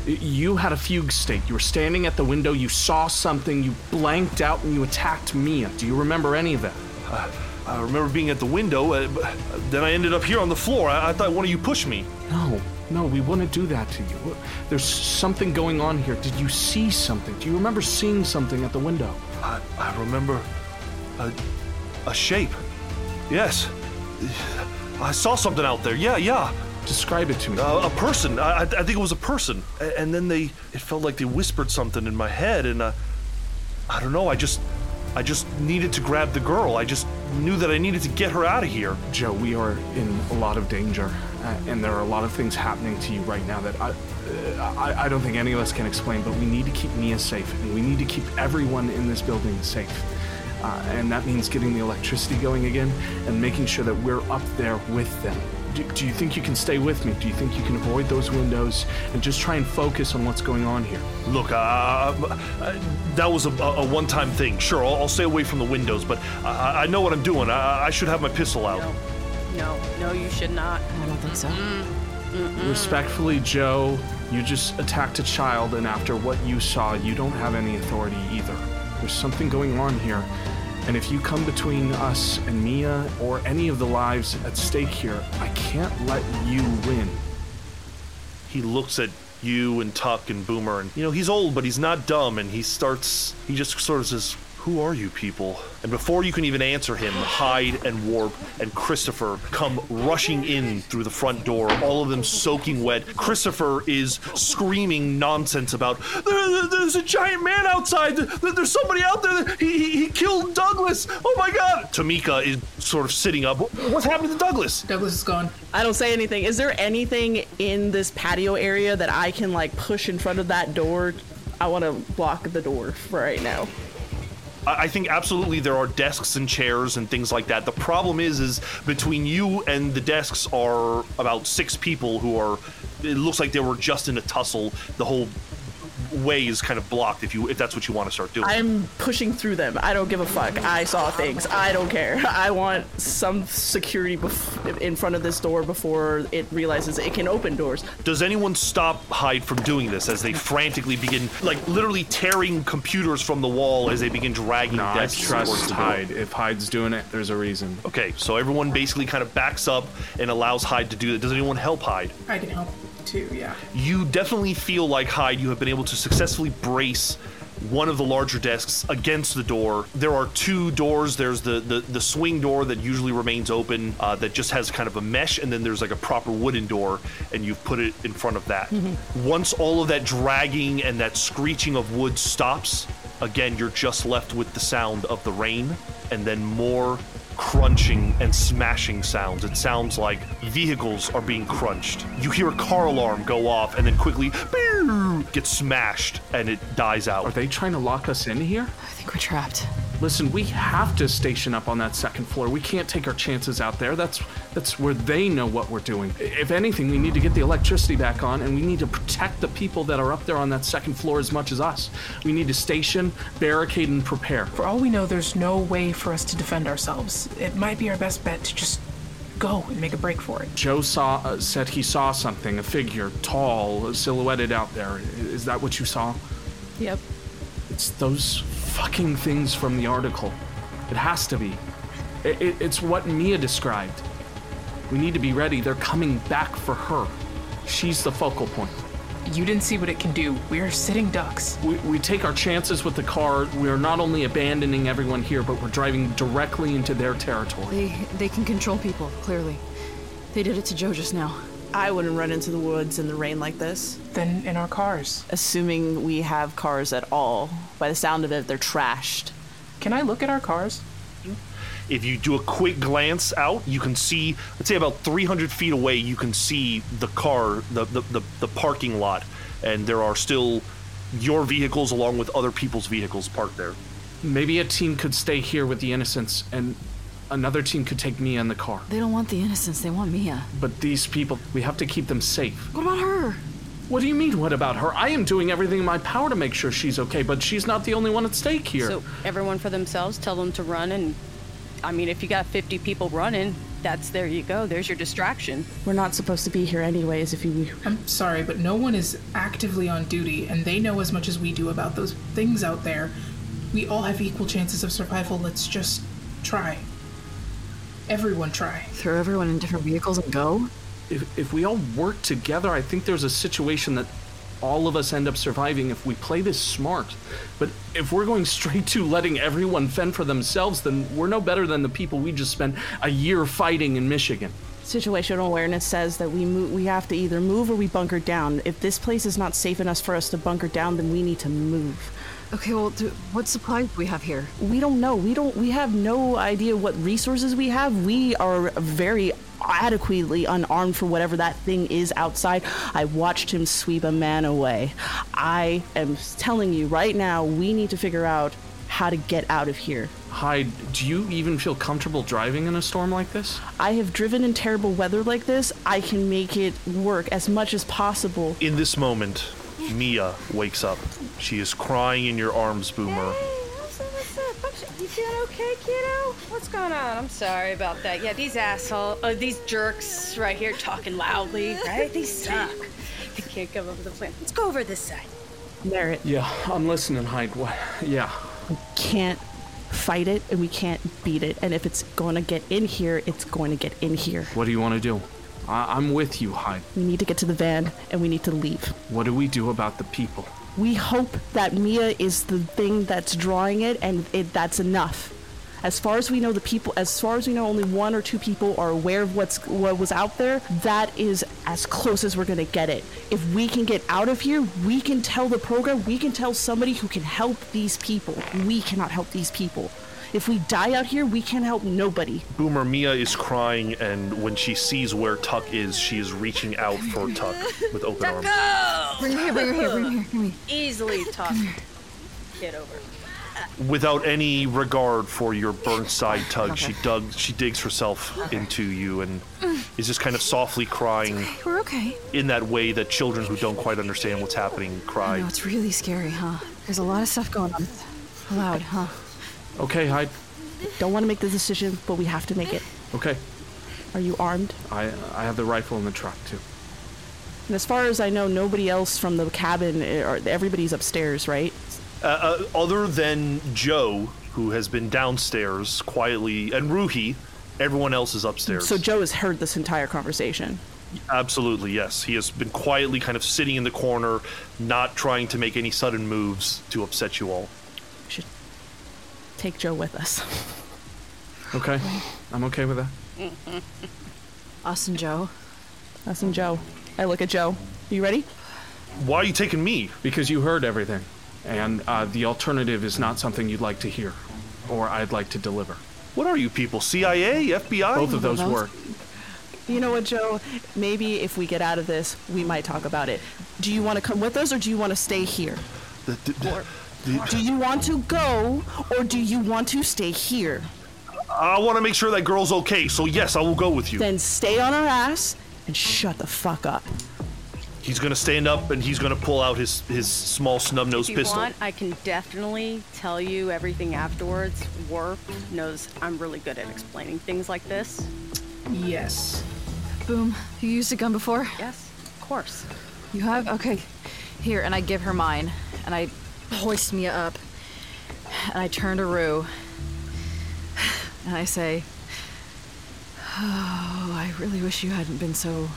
You had a fugue state. You were standing at the window, you saw something, you blanked out, and you attacked Mia. Do you remember any of that? I remember being at the window. Uh, then I ended up here on the floor. I, I thought one of you pushed me. No, no, we wouldn't do that to you. There's something going on here. Did you see something? Do you remember seeing something at the window? I, I remember a, a shape. Yes. I saw something out there. Yeah, yeah. Describe it to me. Uh, a person. I, I I think it was a person. A- And then they, it felt like they whispered something in my head, and uh, I don't know. I just, I just needed to grab the girl. I just knew that I needed to get her out of here. Joe, we are in a lot of danger, uh, and there are a lot of things happening to you right now that I, uh, I, I don't think any of us can explain. But we need to keep Mia safe, and we need to keep everyone in this building safe. Uh, and that means getting the electricity going again and making sure that we're up there with them. Do, do you think you can stay with me? Do you think you can avoid those windows and just try and focus on what's going on here? Look, uh, uh, that was a, a one-time thing. Sure, I'll, I'll stay away from the windows, but I, I know what I'm doing. I, I should have my pistol out. No, no, no, you should not. I don't think so. Respectfully, Joe, you just attacked a child, and after what you saw, you don't have any authority either. There's something going on here, and if you come between us and Mia or any of the lives at stake here, I can't let you win. he looks at you and Tuck and Boomer, and you know he's old, but he's not dumb, and he starts. He just sort of says, Who are you people? And before you can even answer him, Hyde and Warp and Christopher come rushing in through the front door, all of them soaking wet. Christopher is screaming nonsense about "There- there's a giant man outside. There- There's somebody out there. He, he, he killed Douglas. Oh my god. Tamika is sort of sitting up. What's happened to Douglas? Douglas is gone. I don't say anything. Is there anything in this patio area that I can like push in front of that door? I want to block the door for right now. I think absolutely there are desks and chairs and things like that. The problem is, is between you and the desks are about six people who are. It looks like they were just in a tussle. The whole way is kind of blocked. If you, if that's what you want to start doing. I'm pushing through them. I don't give a fuck. I saw things. I don't care. I want some security bef- in front of this door before it realizes it can open doors. Does anyone stop Hyde from doing this as they frantically begin, like literally tearing computers from the wall as they begin dragging No, I desks towards trust the? Hyde. If Hyde's doing it, there's a reason. Okay, so everyone basically kind of backs up and allows Hyde to do that. Does anyone help Hyde? I can help too, yeah. you definitely feel like Hyde, you have been able to successfully brace one of the larger desks against the door. There are two doors. There's the the, the swing door that usually remains open, uh, that just has kind of a mesh, and then there's like a proper wooden door, and you've put it in front of that. Once all of that dragging and that screeching of wood stops, again you're just left with the sound of the rain, and then more crunching and smashing sounds. It sounds like vehicles are being crunched. You hear a car alarm go off and then quickly "Beep," get smashed and it dies out. Are they trying to lock us in here? I think we're trapped. Listen, we have to station up on that second floor. We can't take our chances out there. That's that's where they know what we're doing. If anything, we need to get the electricity back on and we need to protect the people that are up there on that second floor as much as us. We need to station, barricade and prepare. For all we know, there's no way for us to defend ourselves. It might be our best bet to just go and make a break for it. Joe saw uh, said he saw something, a figure, tall, silhouetted out there. Is that what you saw? Yep. It's those fucking things from the article. It has to be. It, it, it's what Mia described. We need to be ready. They're coming back for her. She's the focal point. You didn't see what it can do. We're sitting ducks. We, we take our chances with the car. We are not only abandoning everyone here, but we're driving directly into their territory. They they can control people, clearly. They did it to Joe just now. I wouldn't run into the woods in the rain like this. Then in our cars. Assuming we have cars at all. By the sound of it, they're trashed. Can I look at our cars? If you do a quick glance out, you can see, let's say about 300 feet away, you can see the car, the, the, the, the parking lot, and there are still your vehicles along with other people's vehicles parked there. Maybe a team could stay here with the innocents, and another team could take Mia in the car. They don't want the innocents, they want Mia. But these people, we have to keep them safe. What about her? What do you mean, what about her? I am doing everything in my power to make sure she's okay, but she's not the only one at stake here. So everyone for themselves, tell them to run and I mean if you got 50 people running, that's there you go. There's your distraction. We're not supposed to be here anyways if you I'm sorry, but no one is actively on duty, and they know as much as we do about those things out there. We all have equal chances of survival. Let's just try. Everyone try. Throw everyone in different vehicles and go? if, if we all work together, I think there's a situation that all of us end up surviving if we play this smart. But if we're going straight to letting everyone fend for themselves, then we're no better than the people we just spent a year fighting in Michigan. situational awareness says that we move, we have to either move or we bunker down. If this place is not safe enough for us to bunker down, then we need to move. Okay, well, do, what supplies do we have here? We don't know. We don't. We have no idea what resources we have. We are very adequately unarmed for whatever that thing is outside. I watched him sweep a man away. I am telling you right now, we need to figure out how to get out of here. Hyde, do you even feel comfortable driving in a storm like this? I have driven in terrible weather like this. I can make it work as much as possible. In this moment, Mia wakes up. She is crying in your arms, Boomer. what's up, what's up? What's- You feeling okay, kiddo? What's going on? I'm sorry about that. Yeah, these asshole, uh, these jerks right here talking loudly, right? They suck. They can't come up with a plan. Let's go over this side. Merritt Yeah, I'm listening, Hyde. What? Yeah. We can't fight it and we can't beat it. And if it's going to get in here, it's going to get in here. What do you want to do? I- I'm with you, Hyde. We need to get to the van and we need to leave. What do we do about the people? We hope that Mia is the thing that's drawing it, and it, that's enough. As far as we know, the people, as far as we know, only one or two people are aware of what's what was out there. That is as close as we're gonna get it. If we can get out of here, we can tell the program, we can tell somebody who can help these people. We cannot help these people. If we die out here, we can't help nobody. Boomer, Mia is crying, and when she sees where Tuck is, she is reaching out for Tuck with open arms. Bring her here, bring her here, bring her here. Come here. Easily Tuck. kid over. Without any regard for your burnt side tug, she dug, she digs herself into you and mm. is just kind of softly crying We're okay. in that way that children who don't quite understand what's happening cry. know, it's really scary, huh? There's a lot of stuff going on. Loud, huh? Okay, Hyde. Don't want to make the decision, but we have to make it. Okay. Are you armed? I I have the rifle in the truck too. And as far as I know, nobody else from the cabin, eh, or everybody's upstairs, right? Uh, uh, other than Joe, who has been downstairs quietly, and Ruhi, everyone else is upstairs. So Joe has heard this entire conversation. Absolutely, yes. He has been quietly kind of sitting in the corner, not trying to make any sudden moves to upset you all. We should take Joe with us. Okay. I'm okay with that. Us and Joe. Us and Joe. I look at Joe. You ready? Why are you taking me? Because you heard everything, and uh, the alternative is not something you'd like to hear, or I'd like to deliver. What are you people? CIA? FBI? Both of those those- work. You know what, Joe? Maybe if we get out of this, we might talk about it. Do you want to come with us or do you want to stay here? The- the- the- the- Do you want to go or do you want to stay here? I want to make sure that girl's okay, so yes, I will go with you. Then stay on our ass and shut the fuck up. He's gonna stand up and he's gonna pull out his his small snub If nosed you pistol. want, I can definitely tell you everything afterwards. Warp knows I'm really good at explaining things like this. Yes. Boom. You used a gun before? Yes, of course. You have? Okay. Here, and I give her mine. And I hoist Mia up. And I turn to Rue. And I say, Oh, I really wish you hadn't been so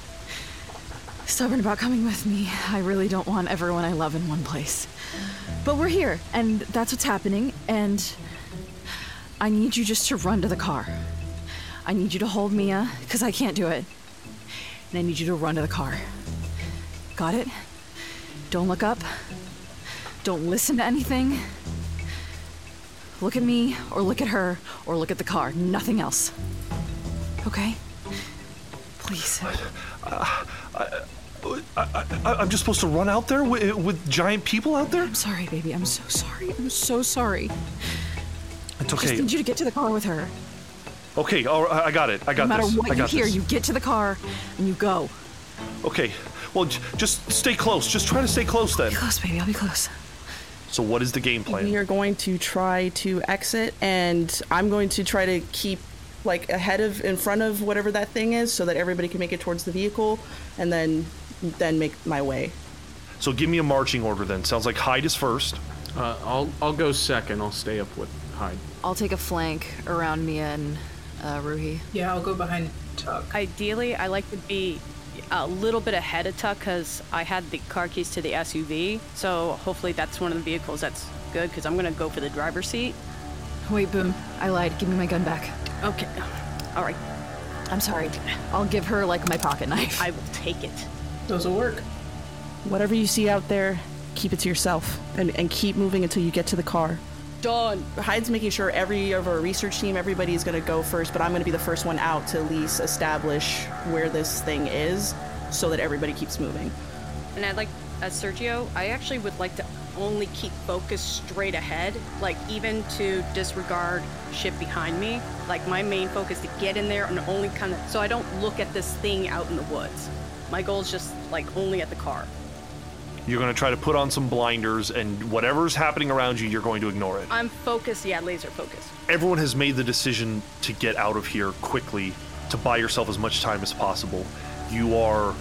stubborn about coming with me. I really don't want everyone I love in one place. But we're here, and that's what's happening, and I need you just to run to the car. I need you to hold Mia, because I can't do it. And I need you to run to the car. Got it? Don't look up. Don't listen to anything. Look at me, or look at her, or look at the car. Nothing else. Okay? Please. I, I, I'm just supposed to run out there with, with giant people out there? I'm sorry, baby. I'm so sorry. I'm so sorry. It's okay. I Just need you to get to the car with her. Okay, all right, I got it. I got this. no matter this. what I you hear, this. you get to the car and you go. Okay. Well, j- just stay close. Just try to stay close then. Be close, baby. I'll be close. So, what is the game plan? We are going to try to exit, and I'm going to try to keep like ahead of, in front of whatever that thing is, so that everybody can make it towards the vehicle, and then then make my way. So, give me a marching order then. Sounds like Hyde is first. Uh, I'll I'll go second. I'll stay up with Hyde. I'll take a flank around Mia and uh, Ruhi. Yeah, I'll go behind Tuck. Ideally, I like to be a little bit ahead of Tuck because I had the car keys to the SUV. So hopefully that's one of the vehicles that's good because I'm gonna go for the driver's seat. Wait, Boom. I lied. Give me my gun back. Okay. All right. I'm sorry. I'll give her, like, my pocket knife. I will take it. Those will work. Whatever you see out there, keep it to yourself, and, and keep moving until you get to the car. Done. Hyde's making sure every of our research team, everybody is going to go first, but I'm going to be the first one out to at least establish where this thing is, so that everybody keeps moving. And I'd like, as Sergio, I actually would like to only keep focus straight ahead, like even to disregard shit behind me. Like my main focus to get in there and only kind of so I don't look at this thing out in the woods. My goal is just like only at the car. You're going to try to put on some blinders, and whatever's happening around you, you're going to ignore it. I'm focused, yeah, laser focused. Everyone has made the decision to get out of here quickly, to buy yourself as much time as possible. You are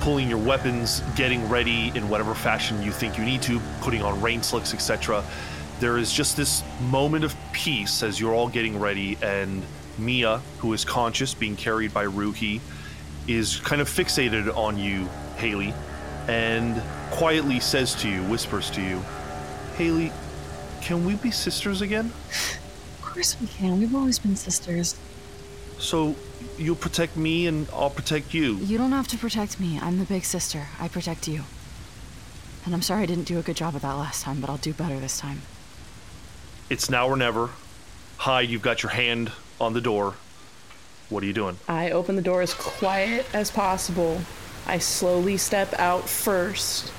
pulling your weapons, getting ready in whatever fashion you think you need to, putting on rain slicks, etc. There is just this moment of peace as you're all getting ready, and Mia, who is conscious, being carried by Ruhi, is kind of fixated on you, Haley. And quietly says to you, whispers to you, Haley, can we be sisters again? Of course we can. We've always been sisters. So you'll protect me and I'll protect you. You don't have to protect me. I'm the big sister. I protect you. And I'm sorry I didn't do a good job of that last time, but I'll do better this time. It's now or never. Hyde, you've got your hand on the door. What are you doing? I open the door as quiet as possible. I slowly step out first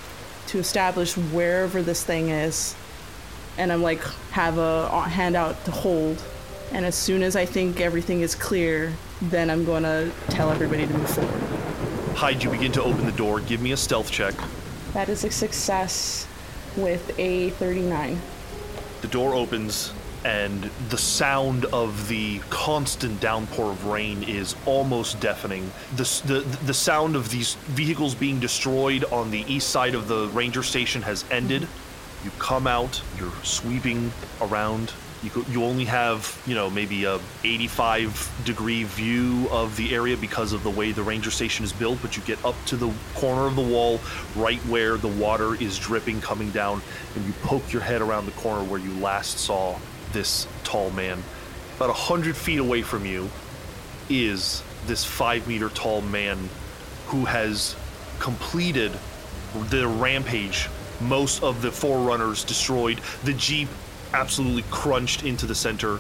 to establish wherever this thing is. And I'm like, have a hand out to hold. And as soon as I think everything is clear, then I'm going to tell everybody to move forward. Hyde, you begin to open the door. Give me a stealth check. That is a success with a 39. The door opens, and the sound of the constant downpour of rain is almost deafening. The, the, the sound of these vehicles being destroyed on the east side of the ranger station has ended. You come out, you're sweeping around. You, go, you only have, you know, maybe a 85 degree view of the area because of the way the ranger station is built, but you get up to the corner of the wall right where the water is dripping coming down, and you poke your head around the corner where you last saw this tall man. About a hundred feet away from you is this five meter tall man who has completed the rampage. Most of the 4Runners destroyed. The jeep absolutely crunched into the center.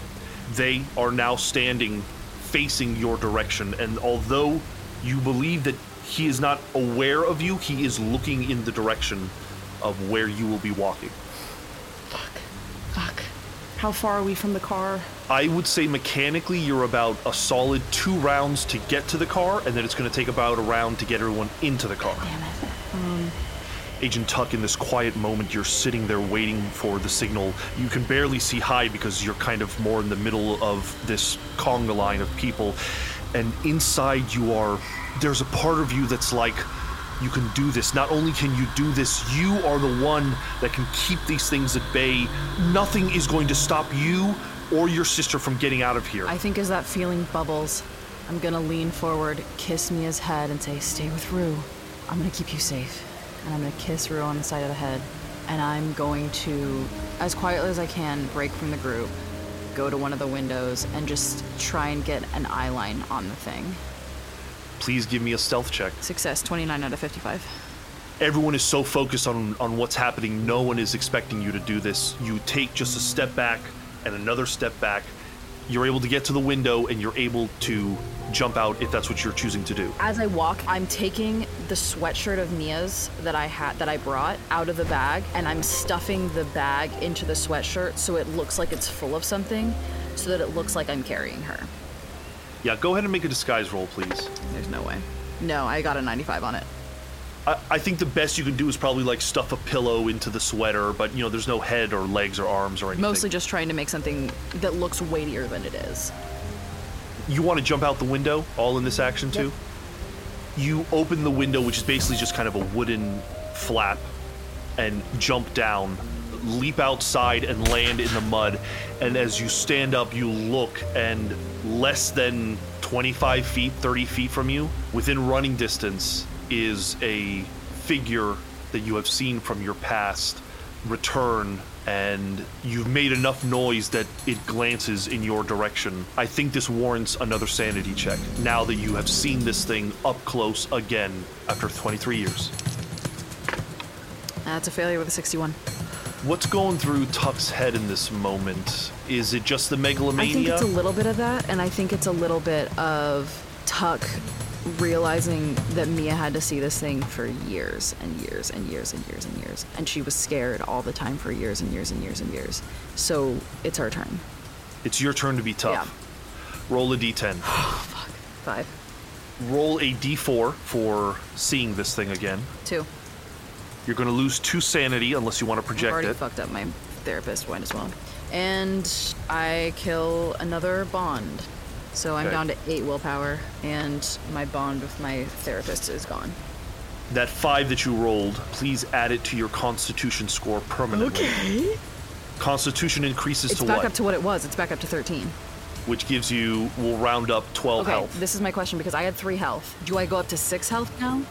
They are now standing facing your direction, and although you believe that he is not aware of you, he is looking in the direction of where you will be walking. Fuck. How far are we from the car? I would say mechanically you're about a solid two rounds to get to the car, and then it's going to take about a round to get everyone into the car. Damn it. Um, Agent Tuck, in this quiet moment, you're sitting there waiting for the signal. You can barely see Hyde because you're kind of more in the middle of this conga line of people. And inside you are, there's a part of you that's like, you can do this. Not only can you do this, you are the one that can keep these things at bay. Nothing is going to stop you or your sister from getting out of here. I think as that feeling bubbles, I'm gonna lean forward, kiss Mia's head, and say, Stay with Rue. I'm gonna keep you safe. And I'm gonna kiss Rue on the side of the head. And I'm going to, as quietly as I can, break from the group, go to one of the windows, and just try and get an eye line on the thing. Please give me a stealth check. Success 29 out of 55. everyone is so focused on on what's happening no one is expecting you to do this you take just a step back and another step back you're able to get to the window and you're able to jump out if that's what you're choosing to do As I walk, I'm taking the sweatshirt of Mia's that I had that I brought out of the bag and I'm stuffing the bag into the sweatshirt so it looks like it's full of something so that it looks like I'm carrying her. Yeah go ahead and make a disguise roll please There's no way. No, I got a 95 on it. I, I think the best you can do is probably like stuff a pillow into the sweater but you know there's no head or legs or arms or anything Mostly just trying to make something that looks weightier than it is. you want to jump out the window all in this action too you open the window which is basically just kind of a wooden flap and jump down leap outside and land in the mud and as you stand up you look and less than 25 feet 30 feet from you within running distance is a figure that you have seen from your past return and you've made enough noise that it glances in your direction. I think this warrants another sanity check now that you have seen this thing up close again after 23 years. That's a failure with a 61. What's going through Tuck's head in this moment? Is it just the megalomania? I think it's a little bit of that, and I think it's a little bit of Tuck realizing that Mia had to see this thing for years and years and years and years and years. And she was scared all the time for years and years and years and years. So it's our turn. it's your turn to be tough. Yeah. Roll a d10. Oh, fuck. Five. Roll a d4 for seeing this thing again. Two. You're going to lose two sanity unless you want to I've project already it. fucked up my therapist one as well. And I kill another bond. So I'm Okay. down to eight willpower, and my bond with my therapist is gone. That five that you rolled, please add it to your Constitution score permanently. Okay. Constitution increases It's to back what? up to what it was. It's back up to 13. Which gives you, we'll round up 12 Okay, health. this is my question because I had three health. Do I go up to six health now?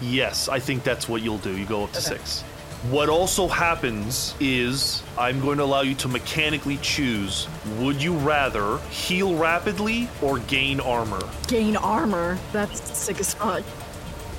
Yes, I think that's what you'll do. You go up to six. What also happens is I'm going to allow you to mechanically choose would you rather heal rapidly or gain armor? Gain armor. That's sick as fuck.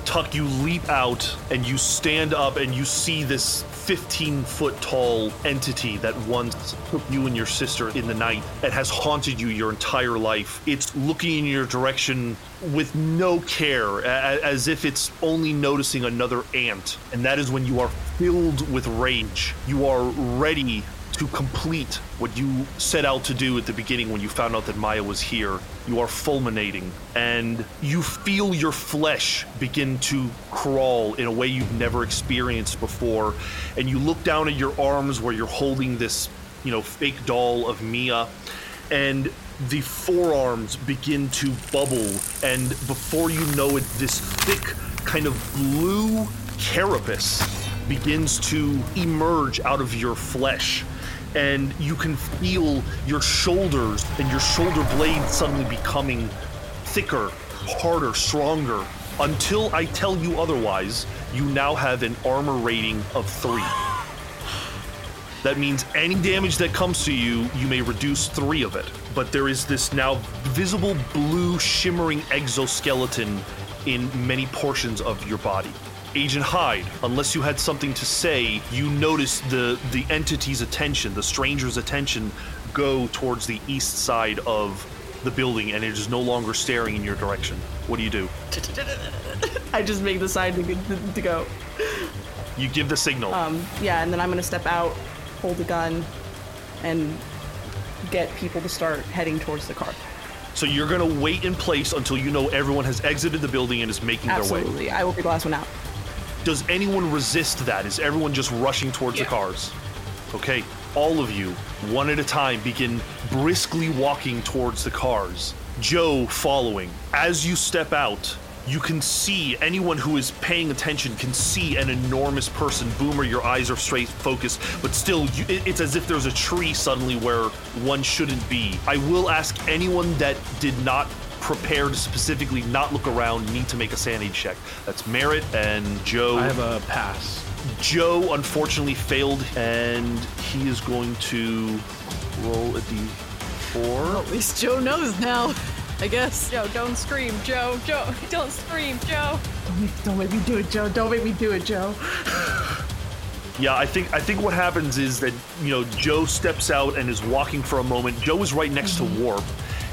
Tuck, you leap out and you stand up and you see this 15 foot tall entity that once took you and your sister in the night and has haunted you your entire life. It's looking in your direction with no care, as if it's only noticing another ant. And that is when you are filled with rage. You are ready to complete what you set out to do at the beginning when you found out that Maya was here. You are fulminating, and you feel your flesh begin to crawl in a way you've never experienced before. And you look down at your arms where you're holding this, you know, fake doll of Mia, and the forearms begin to bubble. And before you know it, this thick, kind of blue carapace begins to emerge out of your flesh and you can feel your shoulders and your shoulder blades suddenly becoming thicker, harder, stronger. Until I tell you otherwise, you now have an armor rating of three. That means any damage that comes to you, you may reduce three of it. But there is this now visible blue shimmering exoskeleton in many portions of your body. Agent Hyde, unless you had something to say, you notice the the entity's attention, the stranger's attention, go towards the east side of the building, and it is no longer staring in your direction. What do you do? I just make the sign to, to go. You give the signal. Um, yeah, and then I'm gonna step out, hold the gun, and get people to start heading towards the car. so you're gonna wait in place until you know everyone has exited the building and is making their way. Absolutely, I will be the last one out. Does anyone resist that? Is everyone just rushing towards the cars? Okay, all of you, one at a time, begin briskly walking towards the cars. Joe following. As you step out, you can see anyone who is paying attention can see an enormous person. Boomer, your eyes are straight focused, but still, you, it- it's as if there's a tree suddenly where one shouldn't be. I will ask anyone that did not prepare to specifically not look around need to make a sanity check. That's Merritt and Joe. I have a pass. Joe unfortunately failed, and he is going to roll a d4. At least Joe knows now. I guess. Joe, don't scream, Joe. Joe, don't scream, Joe. Don't make, don't make me do it, Joe. Don't make me do it, Joe. Yeah, I think I think what happens is that you know Joe steps out and is walking for a moment. Joe is right next to mm-hmm. Warp,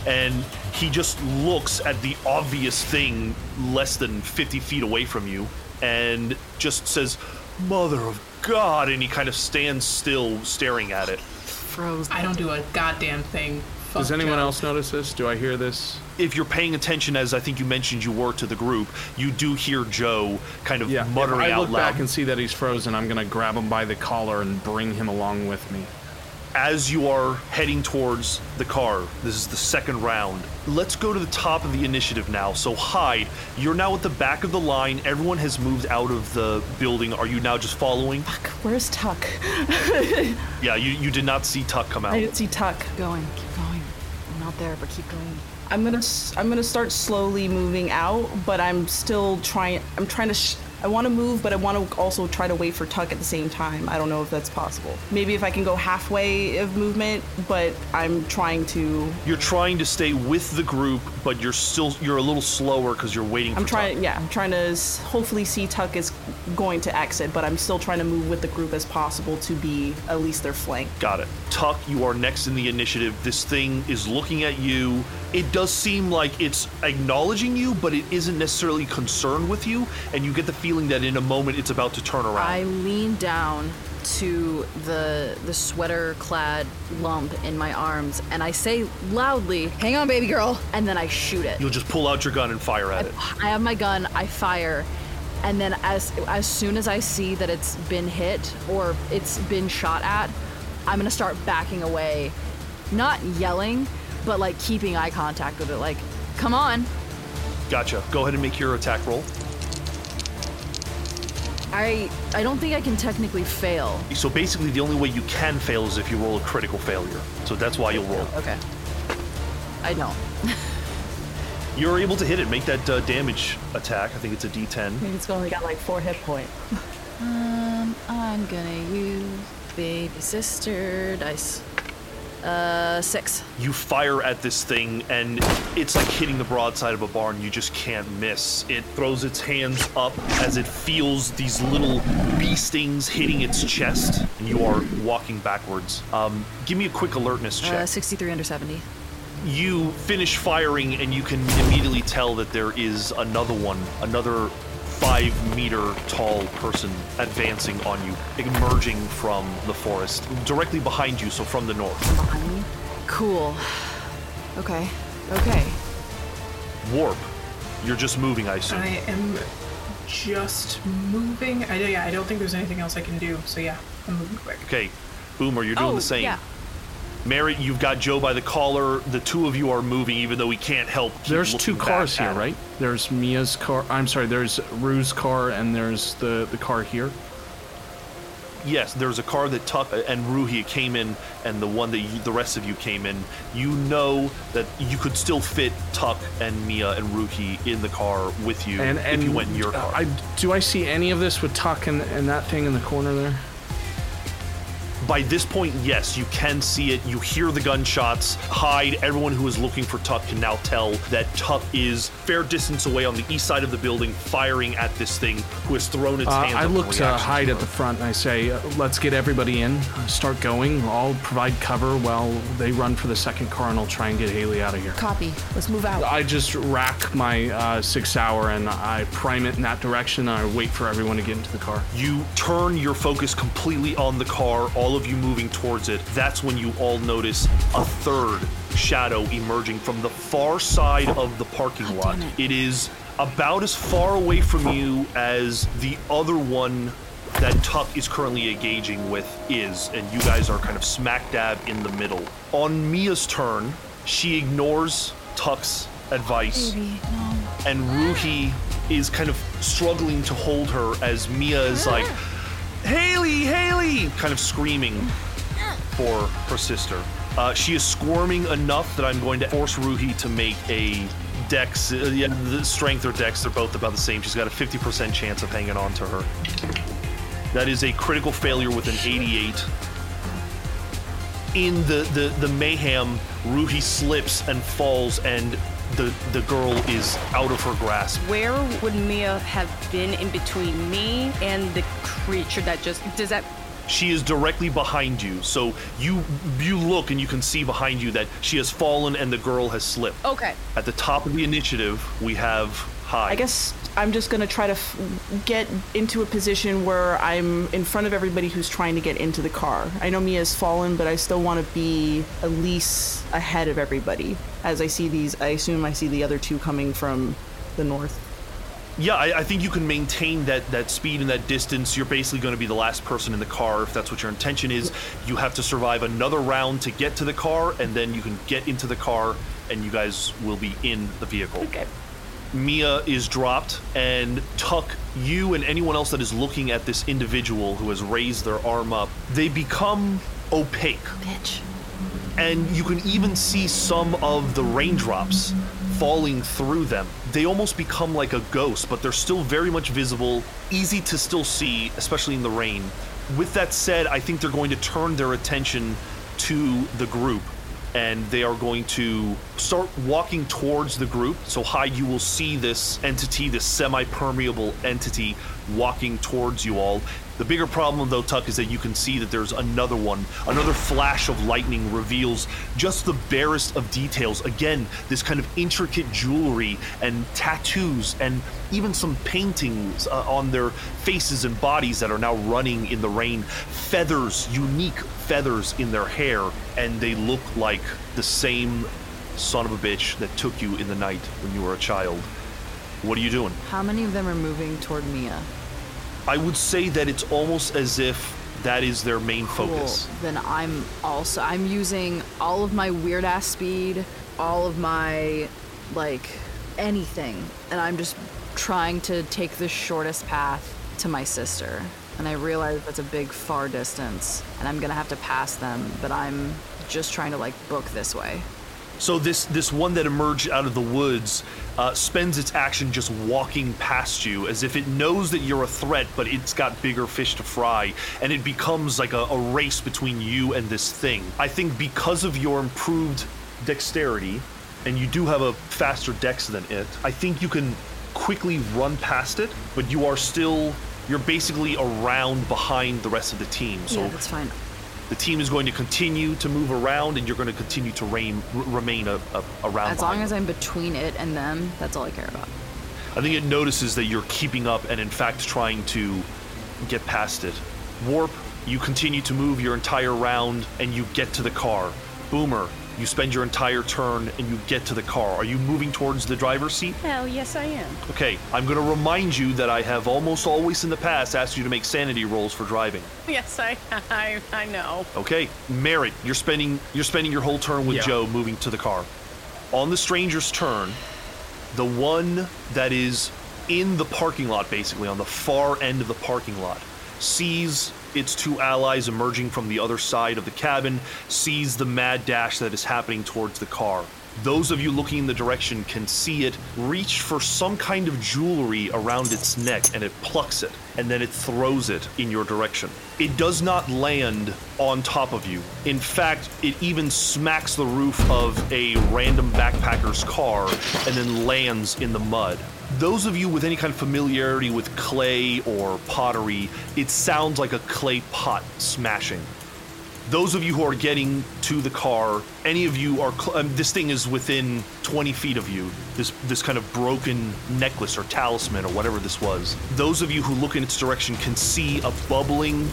and he just looks at the obvious thing less than 50 feet away from you, and just says, "Mother of God!" and he kind of stands still, staring at it. Froze. I don't do a goddamn thing. Fuck Does anyone Joe. else notice this? Do I hear this? If you're paying attention, as I think you mentioned you were to the group, you do hear Joe kind of muttering if I out look loud. back and see that he's frozen, I'm gonna grab him by the collar and bring him along with me. As you are heading towards the car, this is the second round. Let's go to the top of the initiative now. So, Hyde, you're now at the back of the line. Everyone has moved out of the building. Are you now just following? Fuck, Where's Tuck? Yeah, you, you did not see Tuck come out. I didn't see Tuck. Keep going. Keep going. I'm not there, but keep going. I'm gonna I'm gonna start slowly moving out, but I'm still trying. I'm trying to. Sh- I want to move, but I want to also try to wait for Tuck at the same time. I don't know if that's possible. Maybe if I can go halfway of movement, but I'm trying to. You're trying to stay with the group, but you're still you're a little slower because you're waiting I'm for trying. Tuck. Yeah, I'm trying to hopefully see Tuck is going to exit, but I'm still trying to move with the group as possible to be at least their flank. Got it. Tuck, you are next in the initiative. This thing is looking at you. It does seem like it's acknowledging you, but it isn't necessarily concerned with you, and you get the feeling that in a moment it's about to turn around. I lean down to the the sweater clad lump in my arms and I say loudly, "Hang on, baby girl." And then I shoot it. You'll just pull out your gun and fire at it. I have my gun, I fire, and then as as soon as I see that it's been hit or it's been shot at, I'm gonna start backing away, not yelling, but like keeping eye contact with it. Like, come on! Gotcha. Go ahead and make your attack roll. I I don't think I can technically fail. So basically, the only way you can fail is if you roll a critical failure. So that's why you'll roll. Okay. I don't. You're able to hit it. Make that uh, damage attack. I think it's a D10. I think it's only got like four hit points. Um, I'm gonna use baby sister dice. Uh, six. You fire at this thing, and it's like hitting the broadside of a barn. You just can't miss. It throws its hands up as it feels these little bee stings hitting its chest, and you are walking backwards. Um, give me a quick alertness check. Uh, 63 under 70. you finish firing and you can immediately tell that there is another one, another five meter tall person advancing on you, emerging from the forest, directly behind you, so from the north. Behind me. Cool. Okay. Okay. Warp, you're just moving, I assume. I am just moving. I, yeah, I don't think there's anything else I can do. So yeah, I'm moving quick. Okay, Boomer, you're doing oh, the same. yeah. Mary, you've got Joe by the collar. The two of you are moving, even though we can't help. There's two cars here, right? There's Mia's car. I'm sorry. There's Rue's car, and there's the the car here. Yes, there's a car that Tuck and Ruhi came in, and the one that you, the rest of you came in. You know that you could still fit Tuck and Mia and Ruhi in the car with you And and if you went in your uh, car. I do I see any of this with Tuck and, and that thing in the corner there? By this point, yes, you can see it. You hear the gunshots. Hyde. Everyone who is looking for Tuck can now tell that Tuck is fair distance away on the east side of the building, firing at this thing who has thrown its Uh, hands I up look to reaction Hyde at the front and I say, uh, "Let's get everybody in. Start going. I'll provide cover while they run for the second car, and I'll try and get Haley out of here." Copy. Let's move out. I just rack my uh, six hour and I prime it in that direction. And I wait for everyone to get into the car. You turn your focus completely on the car, all of you moving towards it. That's when you all notice a third shadow emerging from the far side of the parking lot. it is about as far away from you as the other one that Tuck is currently engaging with is, and you guys are kind of smack dab in the middle. On Mia's turn, she ignores Tuck's advice and Ruhi is kind of struggling to hold her as Mia is like, Haley, Haley, kind of screaming for her sister. Uh, she is squirming enough that I'm going to force Ruhi to make a dex, uh, yeah, the strength or dex, they're both about the same. She's got a 50% chance of hanging on to her. That is a critical failure with an 88. In the, the, the mayhem, Ruhi slips and falls, and the, the girl is out of her grasp. Where would Mia have been in between me and the creature that just does that? She is directly behind you, so you you look and you can see behind you that she has fallen and the girl has slipped. Okay. At the top of the initiative, we have Hyde. I guess I'm just gonna try to f- get into a position where I'm in front of everybody who's trying to get into the car. I know Mia's fallen, but I still want to be at least ahead of everybody. As I see these, I assume I see the other two coming from the north. Yeah, I, I think you can maintain that that speed and that distance. You're basically going to be the last person in the car if that's what your intention is. You have to survive another round to get to the car, and then you can get into the car, and you guys will be in the vehicle. Okay. Mia is dropped, and Tuck, you and anyone else that is looking at this individual who has raised their arm up, they become opaque. Oh, bitch. And you can even see some of the raindrops falling through them. They almost become like a ghost, but they're still very much visible, easy to still see, especially in the rain. With that said, I think they're going to turn their attention to the group and they are going to start walking towards the group. So, Hyde, you will see this entity, this semi permeable entity, walking towards you all. The bigger problem, though, Tuck, is that you can see that there's another one. Another flash of lightning reveals just the barest of details. Again, this kind of intricate jewelry and tattoos and even some paintings uh, on their faces and bodies that are now running in the rain. Feathers, unique feathers in their hair, and they look like the same son of a bitch that took you in the night when you were a child. What are you doing? How many of them are moving toward Mia? I would say that it's almost as if that is their main focus. Then I'm also I'm using all of my weird ass speed, all of my like anything, and I'm just trying to take the shortest path to my sister. And I realize that's a big far distance, and I'm gonna have to pass them, but I'm just trying to like book this way. So this this one that emerged out of the woods uh, spends its action just walking past you, as if it knows that you're a threat, but it's got bigger fish to fry, and it becomes like a, a race between you and this thing. I think because of your improved dexterity, and you do have a faster dex than it, I think you can quickly run past it, but you are still you're basically around behind the rest of the team. So yeah, that's fine. The team is going to continue to move around, and you're going to continue to reign, r- remain a, a, around. As long as them. I'm between it and them, that's all I care about. I think it notices that you're keeping up and, in fact, trying to get past it. Warp, you continue to move your entire round, and you get to the car. Boomer, you spend your entire turn and you get to the car. Are you moving towards the driver's seat? Hell yes, I am. Okay, I'm going to remind you that I have almost always in the past asked you to make sanity rolls for driving. Yes, I, I, I know. Okay, Merritt, you're spending you're spending your whole turn with Yeah. Joe moving to the car. On the stranger's turn, the one that is in the parking lot, basically on the far end of the parking lot, sees its two allies emerging from the other side of the cabin, sees the mad dash that is happening towards the car. Those of you looking in the direction can see it reach for some kind of jewelry around its neck and it plucks it and then it throws it in your direction. It does not land on top of you. In fact, it even smacks the roof of a random backpacker's car and then lands in the mud. Those of you with any kind of familiarity with clay or pottery, it sounds like a clay pot smashing. Those of you who are getting to the car, any of you are. Cl- um, this thing is within 20 feet of you. This this kind of broken necklace or talisman or whatever this was. Those of you who look in its direction can see a bubbling,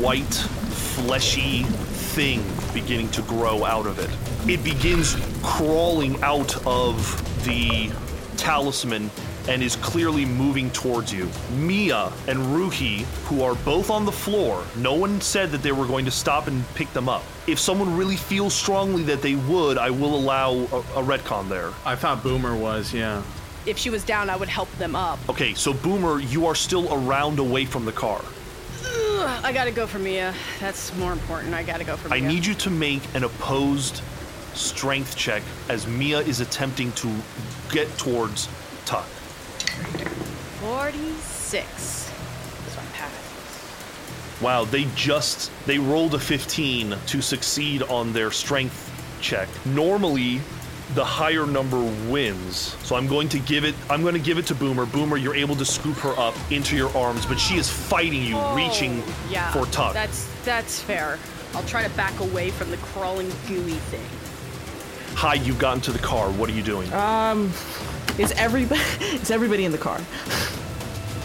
white, fleshy thing beginning to grow out of it. It begins crawling out of the talisman and is clearly moving towards you. Mia and Ruhi, who are both on the floor, no one said that they were going to stop and pick them up. If someone really feels strongly that they would, I will allow a, a retcon there. I thought Boomer was, yeah. If she was down, I would help them up. Okay, so Boomer, you are still around away from the car. Ugh, I gotta go for Mia. That's more important. I gotta go for Mia. I need you to make an opposed strength check as Mia is attempting to get towards Tuck. 46. This one passes. Wow, they just they rolled a 15 to succeed on their strength check. Normally, the higher number wins. So I'm going to give it I'm going to give it to Boomer. Boomer, you're able to scoop her up into your arms, but she is fighting you, reaching Oh, yeah, for Tuck. That's that's fair. I'll try to back away from the crawling gooey thing. Hyde, you've gotten to the car. What are you doing? Um, is everybody is everybody in the car?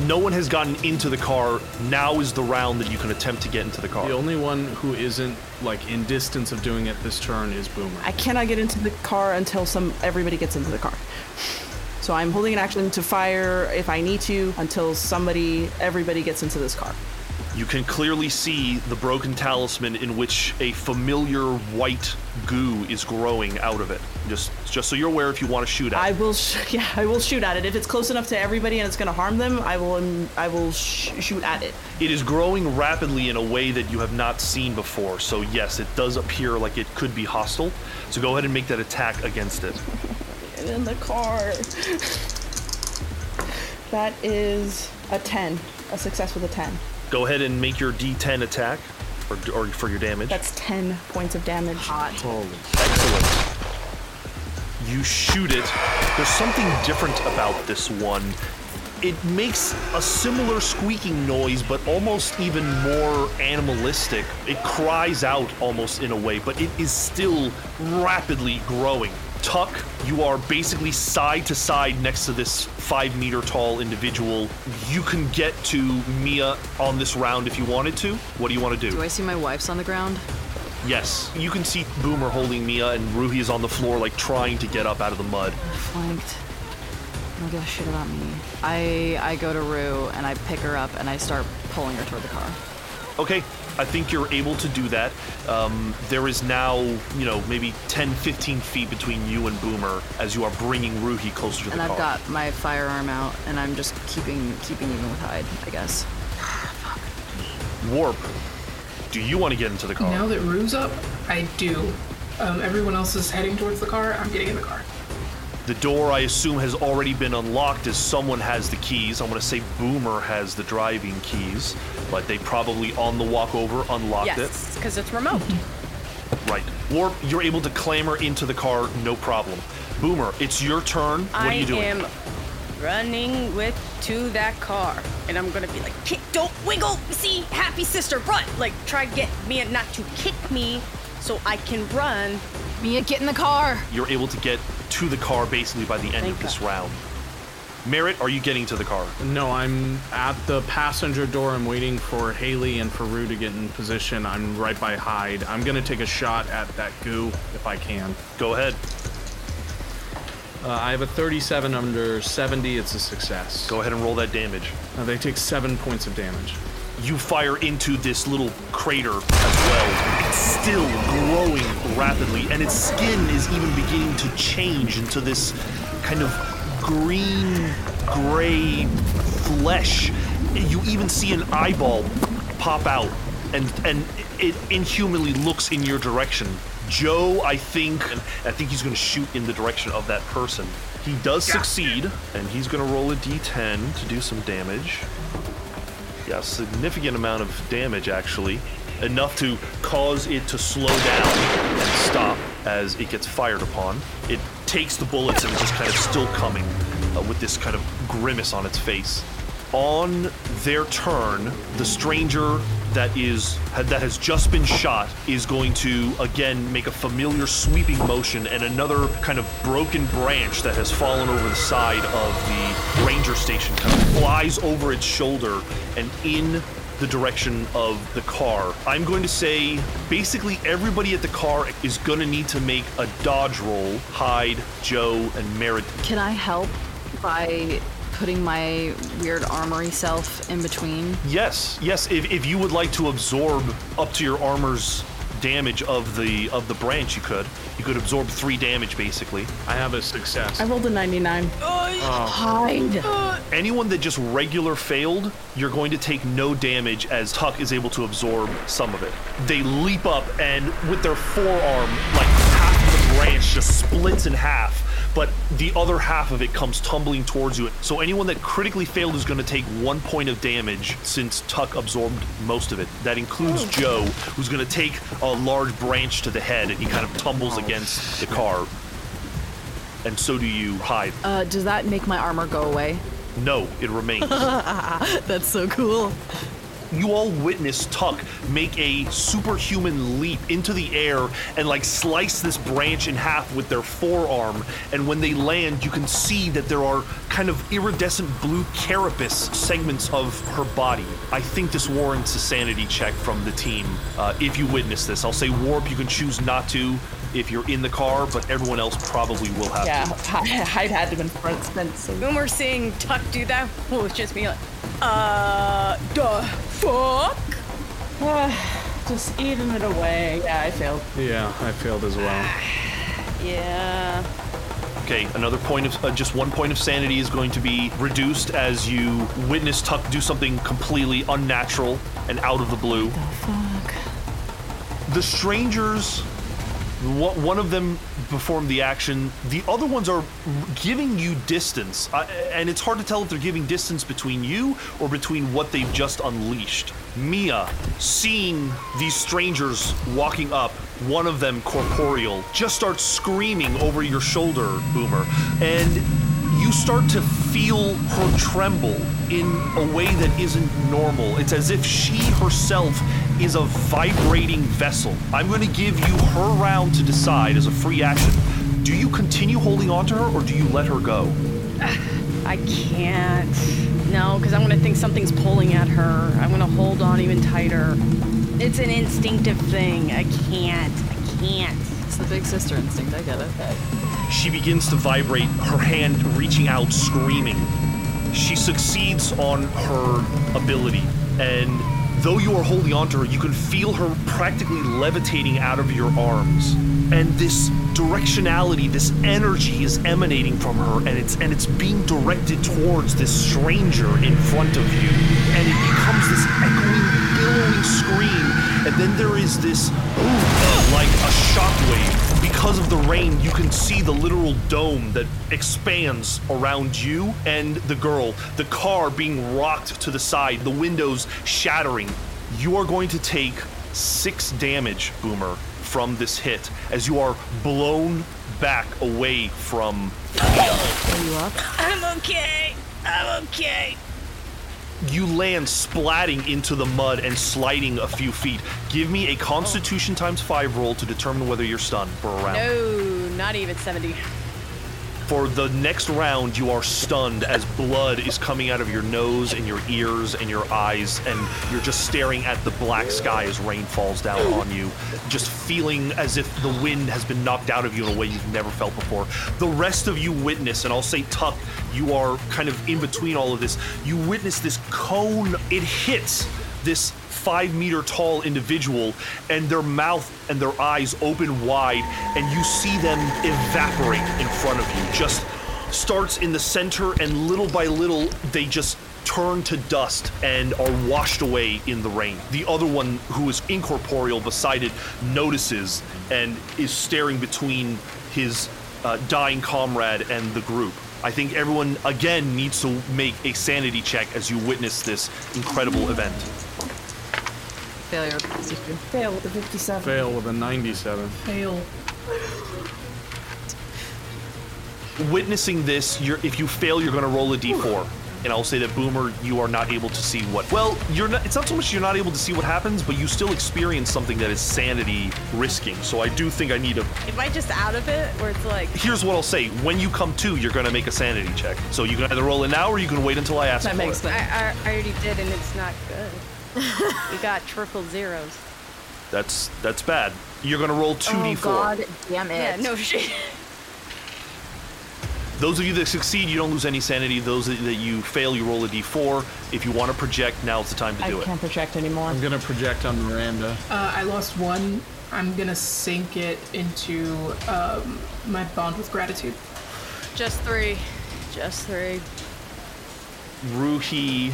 no one has gotten into the car. Now is the round that you can attempt to get into the car. The only one who isn't like in distance of doing it this turn is Boomer. I cannot get into the car until some everybody gets into the car. So I'm holding an action to fire if I need to until somebody everybody gets into this car. You can clearly see the broken talisman in which a familiar white goo is growing out of it. Just just so you're aware if you want to shoot at I it. will, sh- yeah, I will shoot at it. If it's close enough to everybody and it's going to harm them, I will, um, I will sh- shoot at it. It is growing rapidly in a way that you have not seen before. So yes, it does appear like it could be hostile. So go ahead and make that attack against it. Get in the car. That is a 10, a success with a 10. Go ahead and make your D10 attack, or, or for your damage. That's 10 points of damage. Hot. Excellent. You shoot it. There's something different about this one. It makes a similar squeaking noise, but almost even more animalistic. It cries out almost in a way, but it is still rapidly growing. Tuck, you are basically side to side next to this five meter tall individual. You can get to Mia on this round if you wanted to. What do you want to do? Do I see my wife's on the ground? Yes. You can see Boomer holding Mia and Ruhi is on the floor, like trying to get up out of the mud. Flanked. Don't give a shit about me. I I go to Rue and I pick her up and I start pulling her toward the car. Okay, I think you're able to do that. Um, there is now, you know, maybe 10, 15 feet between you and Boomer as you are bringing Ruhi closer to the car. And I've got my firearm out and I'm just keeping keeping even with Hyde, I guess. Warp, do you want to get into the car? Now that Rue's up, I do. Um, everyone else is heading towards the car. I'm getting in the car. The door, I assume, has already been unlocked as someone has the keys. I'm going to say Boomer has the driving keys, but they probably on the walk over unlocked it. Yes, because it's remote. Right. Warp, you're able to clamber into the car, no problem. Boomer, it's your turn. What I are you doing? I am running with to that car, and I'm gonna be like, kick, don't wiggle. See, happy sister, run. Like, try to get Mia not to kick me, so I can run. Mia, get in the car. You're able to get to the car basically by the end Thank of this God. round. Merritt, are you getting to the car? No, I'm at the passenger door. I'm waiting for Haley and for Rue to get in position. I'm right by Hyde. I'm gonna take a shot at that goo if I can. Go ahead. Uh, I have a 37 under 70. It's a success. Go ahead and roll that damage. Uh, they take seven points of damage. You fire into this little crater as well. It's still growing rapidly, and its skin is even beginning to change into this kind of green gray flesh. You even see an eyeball pop out, and and it inhumanly looks in your direction. Joe, I think, I think he's going to shoot in the direction of that person. He does succeed, and he's going to roll a d10 to do some damage. Yeah, significant amount of damage actually. Enough to cause it to slow down and stop as it gets fired upon. It takes the bullets and is just kind of still coming uh, with this kind of grimace on its face. On their turn, the stranger that is that has just been shot is going to again make a familiar sweeping motion and another kind of broken branch that has fallen over the side of the ranger station kind of flies over its shoulder and in the direction of the car. I'm going to say basically everybody at the car is going to need to make a dodge roll. Hyde, Joe, and Merritt. Can I help by putting my weird armory self in between? Yes, yes. If, if you would like to absorb up to your armor's damage of the of the branch, you could. You could absorb three damage basically. I have a success. I rolled a 99. Hyde. Uh. Anyone that just regular failed, you're going to take no damage as Tuck is able to absorb some of it. They leap up and with their forearm, like half the branch just splits in half, but the other half of it comes tumbling towards you. So anyone that critically failed is going to take one point of damage since Tuck absorbed most of it. That includes Joe, who's going to take a large branch to the head and he kind of tumbles against the car. And so do you, Hyde. Uh, does that make my armor go away? No, it remains. That's so cool. You all witness Tuck make a superhuman leap into the air and like slice this branch in half with their forearm. And when they land, you can see that there are kind of iridescent blue carapace segments of her body. I think this warrants a sanity check from the team. Uh, if you witness this, I'll say warp. You can choose not to if you're in the car, but everyone else probably will have Yeah, to. Hyde had to been front since. So. When we're seeing Tuck do that, well, it's just me like, uh, the fuck? just eating it away. Yeah, I failed. Yeah, I failed as well. Yeah. Okay, another point of uh, just one point of sanity is going to be reduced as you witness Tuck do something completely unnatural and out of the blue. The fuck. The strangers, one of them performed the action. The other ones are giving you distance, uh, and it's hard to tell if they're giving distance between you or between what they've just unleashed. Mia, seeing these strangers walking up, one of them corporeal, just starts screaming over your shoulder, Boomer, and you start to feel her tremble in a way that isn't normal. It's as if she herself is a vibrating vessel. I'm going to give you her round to decide as a free action. Do you continue holding on to her or do you let her go? I can't. No, because I'm gonna think something's pulling at her. I'm gonna hold on even tighter. It's an instinctive thing. I can't. I can't. It's the big sister instinct. I get it. She begins to vibrate, her hand reaching out, screaming. She succeeds on her ability, and though you are holding onto her, you can feel her practically levitating out of your arms. And this directionality, this energy is emanating from her, and it's and it's being directed towards this stranger in front of you. And it becomes this echoing, billowing scream, and then there is this like a shockwave because of the rain, you can see the literal dome that expands around you and the girl, the car being rocked to the side, the windows shattering. You are going to take six damage, Boomer, from this hit as you are blown back away from. Are you up? I'm okay. I'm okay. You land splatting into the mud and sliding a few feet. Give me a Constitution times five roll to determine whether you're stunned for a round. No, not even 70. For the next round, you are stunned as blood is coming out of your nose and your ears and your eyes, and you're just staring at the black sky as rain falls down on you, just feeling as if the wind has been knocked out of you in a way you've never felt before. The rest of you witness, and I'll say Tuck, you are kind of in between all of this. You witness this cone, it hits this five meter tall individual, and their mouth and their eyes open wide, and you see them evaporate in front of you. Just starts in the center, and little by little, they just turn to dust and are washed away in the rain. The other one, who is incorporeal beside it, notices and is staring between his uh, dying comrade and the group. I think everyone again needs to make a sanity check as you witness this incredible event. Failure. Fail with a 57. Fail with a 97. Fail. Witnessing this, you're, if you fail, you're going to roll a d4. And I'll say that Boomer, you are not able to see what. Well, you're not. It's not so much you're not able to see what happens, but you still experience something that is sanity risking. So I do think I need a. Am I just out of it? Where it's like, Here's what I'll say: When you come to, you're going to make a sanity check. So you can either roll it now, or you can wait until I ask That for makes it. sense. I, I, I already did, and it's not good. we got triple zeros. That's that's bad. You're going to roll two d4. Oh god damn it. Yeah, no shit. Those of you that succeed, you don't lose any sanity. Those that that you fail, you roll a d4. If you want to project, now's the time to I do it. I can't project anymore. I'm gonna project on Miranda. Uh, I lost one. I'm gonna sink it into um, my bond with gratitude. Just three. Just three. Ruhi,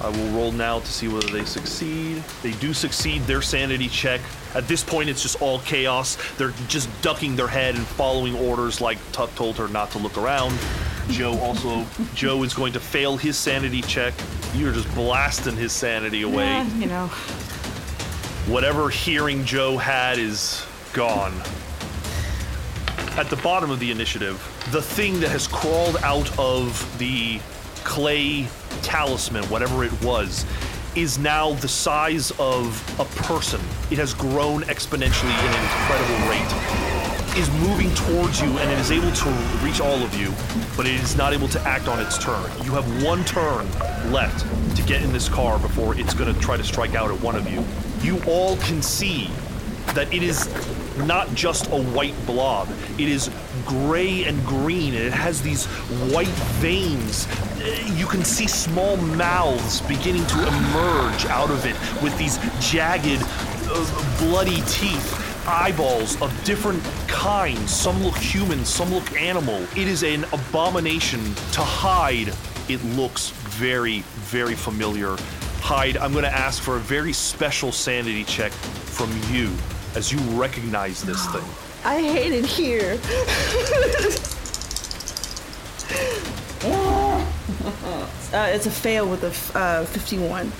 I will roll now to see whether they succeed. They do succeed their sanity check. At this point, it's just all chaos. They're just ducking their head and following orders like Tuck told her not to look around. Joe also, Joe is going to fail his sanity check. You're just blasting his sanity away. Yeah, you know. Whatever hearing Joe had is gone. At the bottom of the initiative, the thing that has crawled out of the clay talisman, whatever it was, is now the size of a person. It has grown exponentially in an incredible rate. Is moving towards you and it is able to reach all of you, but it is not able to act on its turn. You have one turn left to get in this car before it's going to try to strike out at one of you. You all can see that it is not just a white blob. It is gray and green, and it has these white veins. You can see small mouths beginning to emerge out of it with these jagged, uh, bloody teeth. Eyeballs of different kinds. Some look human, some look animal. It is an abomination to Hyde. It looks very, very familiar. Hyde, I'm going to ask for a very special sanity check from you as you recognize this thing. I hate it here. uh, it's a fail with a f- uh, 51.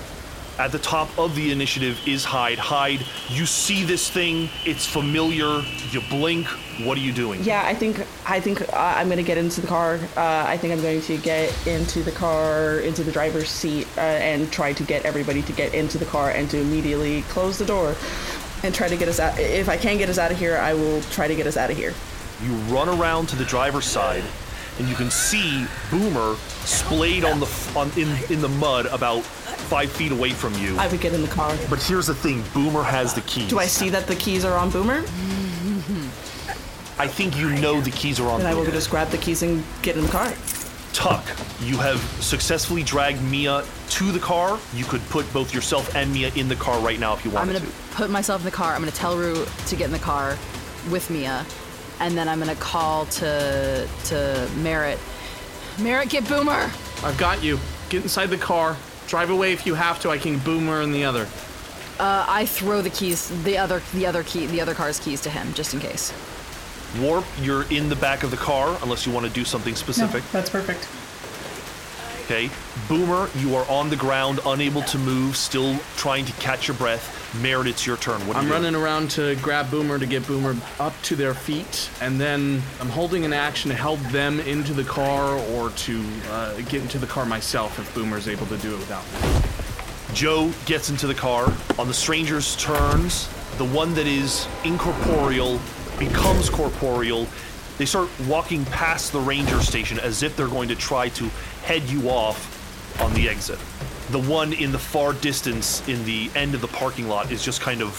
At the top of the initiative is Hyde. Hyde, you see this thing, it's familiar, you blink, what are you doing? Yeah, I think I think uh, I'm gonna get into the car. Uh, I think I'm going to get into the car, into the driver's seat, uh, and try to get everybody to get into the car and to immediately close the door and try to get us out. If I can get us out of here, I will try to get us out of here. You run around to the driver's side, and you can see Boomer splayed on the on in in the mud about five feet away from you. I would get in the car. But here's the thing: Boomer has the keys. Do I see that the keys are on Boomer? I think you know the keys are on. Then I will Boomer. just grab the keys and get in the car. Tuck, you have successfully dragged Mia to the car. You could put both yourself and Mia in the car right now if you want to. I'm gonna to. put myself in the car. I'm gonna tell Rue to get in the car with Mia, and then I'm gonna call to to Merritt. Merritt, get Boomer. I've got you. Get inside the car. Drive away if you have to. I can boomer in the other. Uh, I throw the keys, the other the other key, the other car's keys to him, just in case. Warp, you're in the back of the car unless you want to do something specific. No, specific. that's perfect. Okay. Boomer, you are on the ground, unable to move, still trying to catch your breath. Merritt, it's your turn. What are I'm you doing? running around to grab Boomer to get Boomer up to their feet, and then I'm holding an action to help them into the car or to uh, get into the car myself if Boomer's able to do it without me. Joe gets into the car. On the stranger's turns, the one that is incorporeal becomes corporeal. They start walking past the ranger station as if they're going to try to head you off on the exit. The one in the far distance in the end of the parking lot is just kind of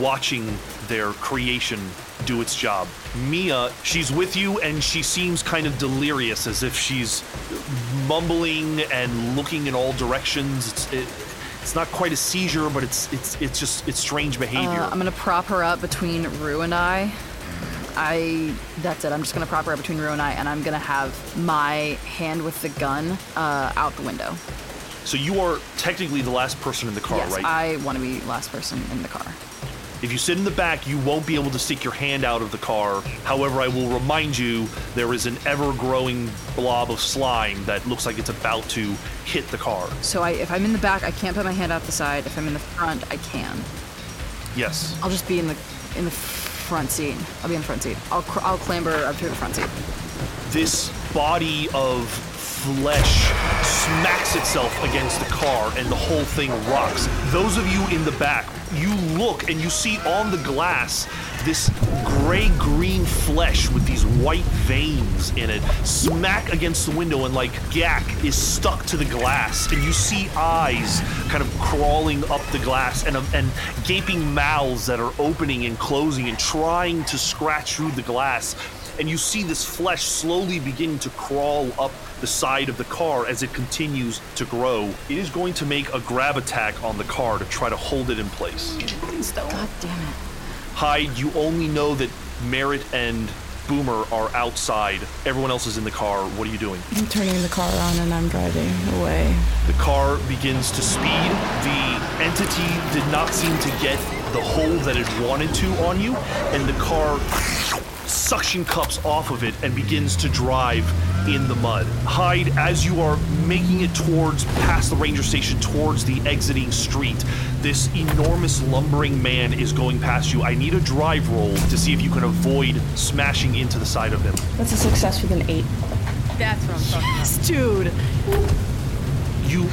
watching their creation do its job. Mia, she's with you and she seems kind of delirious as if she's mumbling and looking in all directions. It's, it, it's not quite a seizure, but it's it's it's just it's strange behavior. Uh, I'm gonna prop her up between Rue and I. I. That's it. I'm just gonna prop her up between Rue and I, and I'm gonna have my hand with the gun uh, out the window. So you are technically the last person in the car, yes, right? I want to be last person in the car. If you sit in the back, you won't be able to stick your hand out of the car. However, I will remind you there is an ever-growing blob of slime that looks like it's about to hit the car. So I, if I'm in the back, I can't put my hand out the side. If I'm in the front, I can. Yes. I'll just be in the in the front seat. I'll be in the front seat. I'll cr- I'll clamber up to the front seat. this body of flesh smacks itself against the car and the whole thing rocks. Those of you in the back, you look and you see on the glass this gray green flesh with these white veins in it smack against the window and like gack is stuck to the glass and you see eyes kind of crawling up the glass and, um, and gaping mouths that are opening and closing and trying to scratch through the glass and you see this flesh slowly beginning to crawl up the side of the car as it continues to grow. It is going to make a grab attack on the car to try to hold it in place. God damn it. Hyde, you only know that Merritt and Boomer are outside. Everyone else is in the car. What are you doing? I'm turning the car on and I'm driving away. The car begins to speed. The entity did not seem to get the hold that it wanted to on you, and the car suction cups off of it and begins to drive in the mud. Hyde, as you are making it towards past the ranger station, towards the exiting street, this enormous lumbering man is going past you. I need a drive roll to see if you can avoid smashing into the side of him. That's a success with an eight. That's what I'm talking about. Dude. you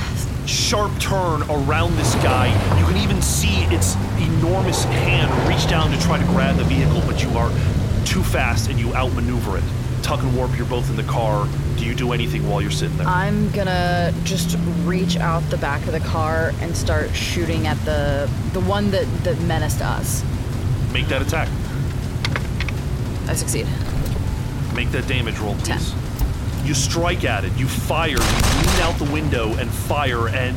sharp turn around this guy. You can even see its enormous hand reach down to try to grab the vehicle, but you are too fast and you outmaneuver it. Tuck and Warp, you're both in the car. Do you do anything while you're sitting there? I'm gonna just reach out the back of the car and start shooting at the the one that that menaced us. Make that attack. I succeed. Make that damage roll, Ten. please. You strike at it. You fire. You lean out the window and fire. And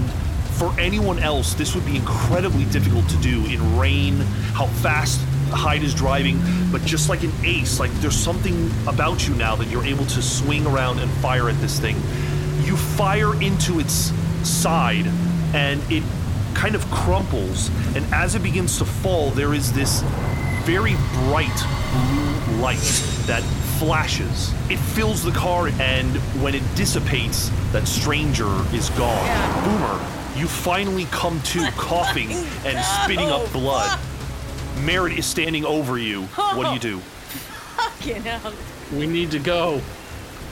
for anyone else, this would be incredibly difficult to do in rain. How fast Hyde is driving, but just like an ace, like there's something about you now that you're able to swing around and fire at this thing. You fire into its side, and it kind of crumples. And as it begins to fall, there is this very bright blue light that flashes. It fills the car, and when it dissipates, that stranger is gone. Boomer, you finally come to coughing and oh, spitting up blood. Merritt is standing over you. What do you do? Fucking hell. We need to go.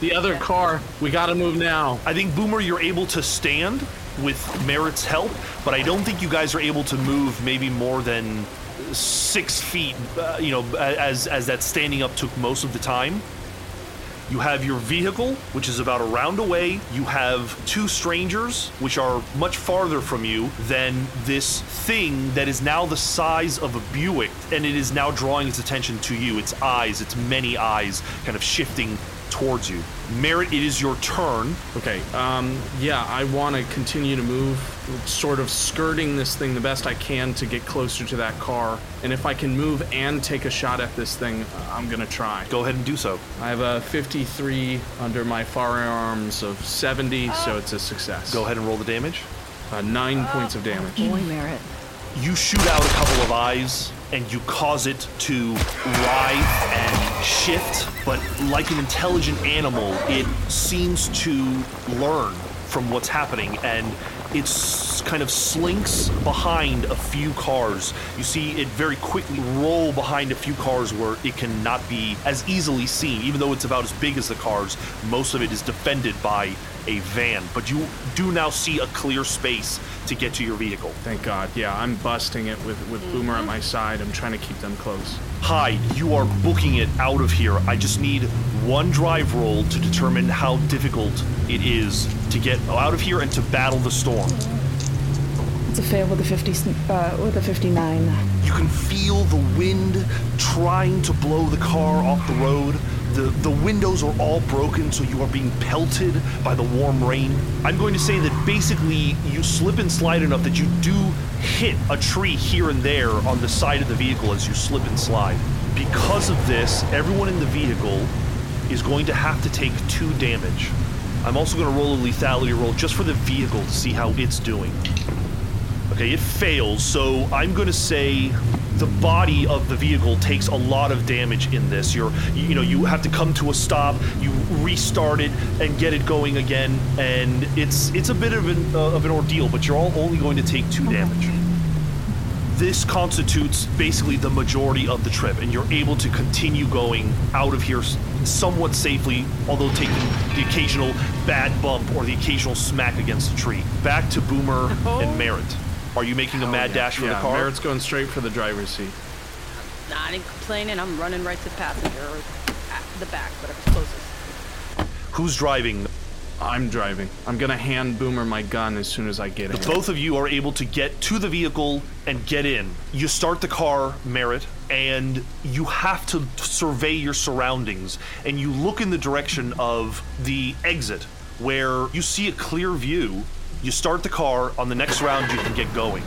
The other car, we gotta move now. I think Boomer, you're able to stand with Merritt's help, but I don't think you guys are able to move maybe more than six feet. Uh, you know, as as that standing up took most of the time. You have your vehicle, which is about a round away. You have two strangers, which are much farther from you than this thing that is now the size of a Buick, and it is now drawing its attention to you. Its eyes, its many eyes, kind of shifting towards you. Merritt, it is your turn. Okay, um, yeah, I want to continue to move, sort of skirting this thing the best I can to get closer to that car. And if I can move and take a shot at this thing, I'm gonna try. Go ahead and do so. I have a 53 under my firearms of 70, so it's a success. Go ahead and roll the damage. Uh, nine points of damage. Boy, Merritt. You shoot out a couple of eyes and you cause it to writhe and shift, but like an intelligent animal, it seems to learn from what's happening and it kind of slinks behind a few cars. You see it very quickly roll behind a few cars where it cannot be as easily seen, even though it's about as big as the cars. Most of it is defended by a van, but you do now see a clear space to get to your vehicle. Thank God. Yeah, I'm busting it with, with Boomer at my side. I'm trying to keep them close. Hyde, you are booking it out of here. I just need one drive roll to determine how difficult it is to get out of here and to battle the storm. It's a fail with a 50, uh, with a 59. You can feel the wind trying to blow the car off the road. The, the windows are all broken, so you are being pelted by the warm rain. I'm going to say that basically you slip and slide enough that you do hit a tree here and there on the side of the vehicle as you slip and slide. Because of this, everyone in the vehicle is going to have to take two damage. I'm also going to roll a lethality roll just for the vehicle to see how it's doing. Okay, it fails, so I'm going to say the body of the vehicle takes a lot of damage in this. You're, you know, you have to come to a stop, you restart it and get it going again, and it's it's a bit of an uh, of an ordeal. But you're all only going to take two damage. This constitutes basically the majority of the trip, and you're able to continue going out of here somewhat safely, although taking the occasional bad bump or the occasional smack against a tree. Back to Boomer and Merritt. Are you making a mad oh, dash for yeah, the car? Merritt's going straight for the driver's seat. Not complaining. I'm running right to the passenger or at the back, whatever's closest. Who's driving? I'm driving. I'm gonna hand Boomer my gun as soon as I get in. Both of you are able to get to the vehicle and get in. You start the car, Merritt, and you have to survey your surroundings. And you look in the direction of the exit, where you see a clear view. You start the car. On the next round, you can get going.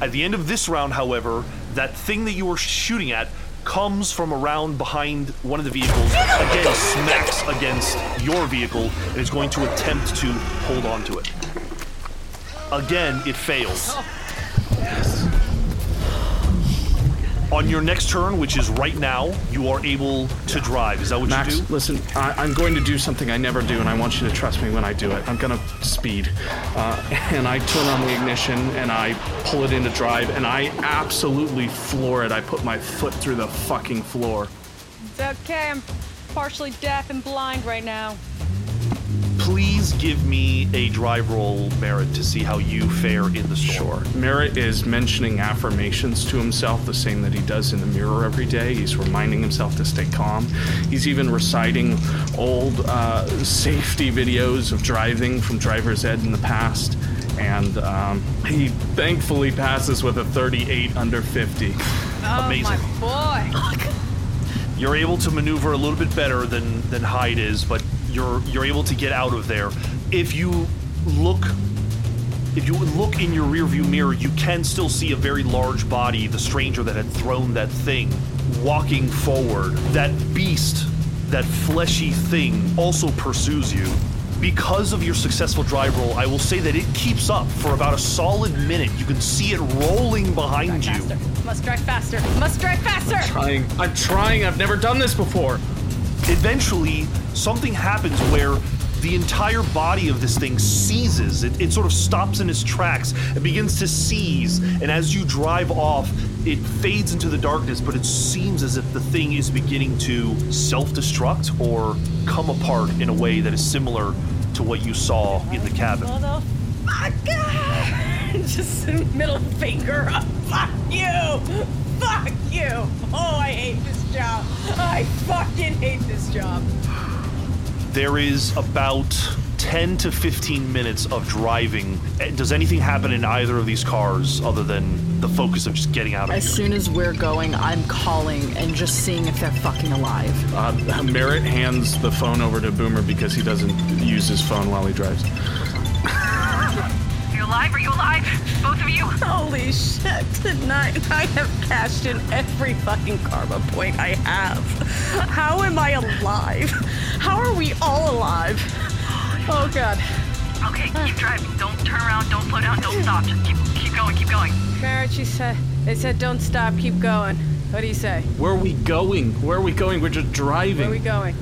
At the end of this round, however, that thing that you were shooting at comes from around behind one of the vehicles, again smacks against your vehicle, and is going to attempt to hold on to it. Again, it fails. On your next turn, which is right now, you are able to drive. Is that what Max, you do? listen, I, I'm going to do something I never do, and I want you to trust me when I do it. I'm gonna speed, uh, and I turn on the ignition and I pull it into drive, and I absolutely floor it. I put my foot through the fucking floor. It's okay. I'm partially deaf and blind right now. Please give me a drive roll Merritt to see how you fare in the storm. Sure. Merritt is mentioning affirmations to himself, the same that he does in the mirror every day. He's reminding himself to stay calm. He's even reciting old uh, safety videos of driving from driver's ed in the past. And um, he thankfully passes with a 38 under 50. Oh, Amazing. my boy. You're able to maneuver a little bit better than than Hyde is, but you're you're able to get out of there. If you look if you look in your rearview mirror, you can still see a very large body, the stranger that had thrown that thing, walking forward. That beast, that fleshy thing, also pursues you. Because of your successful drive roll, I will say that it keeps up for about a solid minute. You can see it rolling behind you. Faster. Must drive faster. Must drive faster. I'm Trying. I'm trying. I've never done this before. Eventually something happens where the entire body of this thing seizes. It, it sort of stops in its tracks and begins to seize. And as you drive off, it fades into the darkness, but it seems as if the thing is beginning to self destruct or come apart in a way that is similar to what you saw in the cabin. Just middle finger up. Fuck you! Fuck you! Oh, I hate this job. I fucking hate this job. There is about 10 to 15 minutes of driving. Eh, Does anything happen in either of these cars other than the focus of just getting out of As here? As soon as we're going, I'm calling and just seeing if they're fucking alive. Uh, Merritt hands the phone over to Boomer because he doesn't use his phone while he drives. You alive? Are you alive? Both of you? Holy shit, tonight I have cashed in every fucking karma point I have. How am I alive? How are we all alive? Oh god. Okay, keep driving. Don't turn around. Don't slow down. Don't stop. Just keep, keep going. Keep going. Merritt, she said, they said don't stop, keep going. What do you say? Where are we going? Where are we going? We're just driving. Where are we going?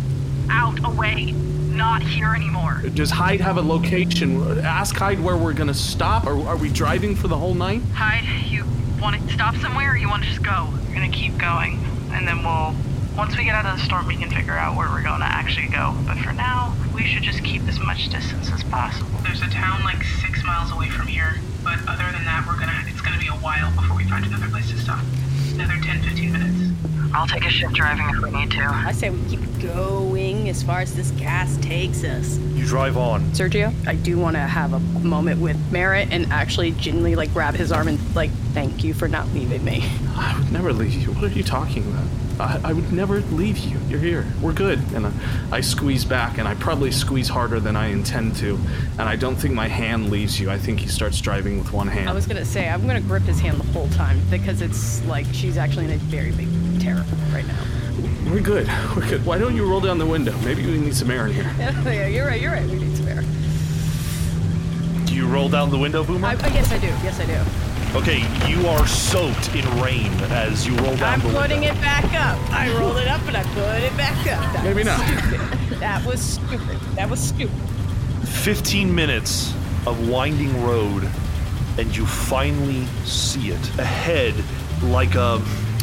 Out, away. Not here anymore. Does Hyde have a location? Ask Hyde where we're gonna stop. Are, are we driving for the whole night? Hyde, you want to stop somewhere or you want to just go? We're gonna keep going, and then we'll. Once we get out of the storm, we can figure out where we're going to actually go. But for now, we should just keep as much distance as possible. There's a town like six miles away from here, but other than that, we're gonna. It's gonna be a while before we find another place to stop. Another 10, 15 minutes. I'll take a shift driving if we need to. I say we keep going as far as this gas takes us. You drive on. Sergio, I do want to have a moment with Merritt and actually genuinely like grab his arm and like thank you for not leaving me. I would never leave you. What are you talking about? I, I would never leave you. You're here. We're good. And I, I squeeze back, and I probably squeeze harder than I intend to. And I don't think my hand leaves you. I think he starts driving with one hand. I was gonna say I'm gonna grip his hand the whole time because it's like she's actually in a very big terror right now. We're good. We're good. Why don't you roll down the window? Maybe we need some air in here. yeah, you're right. You're right. We need some air. Do you roll down the window, Boomer? I, I guess I do. Yes, I do. Okay, you are soaked in rain as you roll down I'm the window. putting it back up. I rolled it up and I put it back up. That Maybe not. Stupid. That was stupid. That was stupid. 15 minutes of winding road, and you finally see it ahead, like a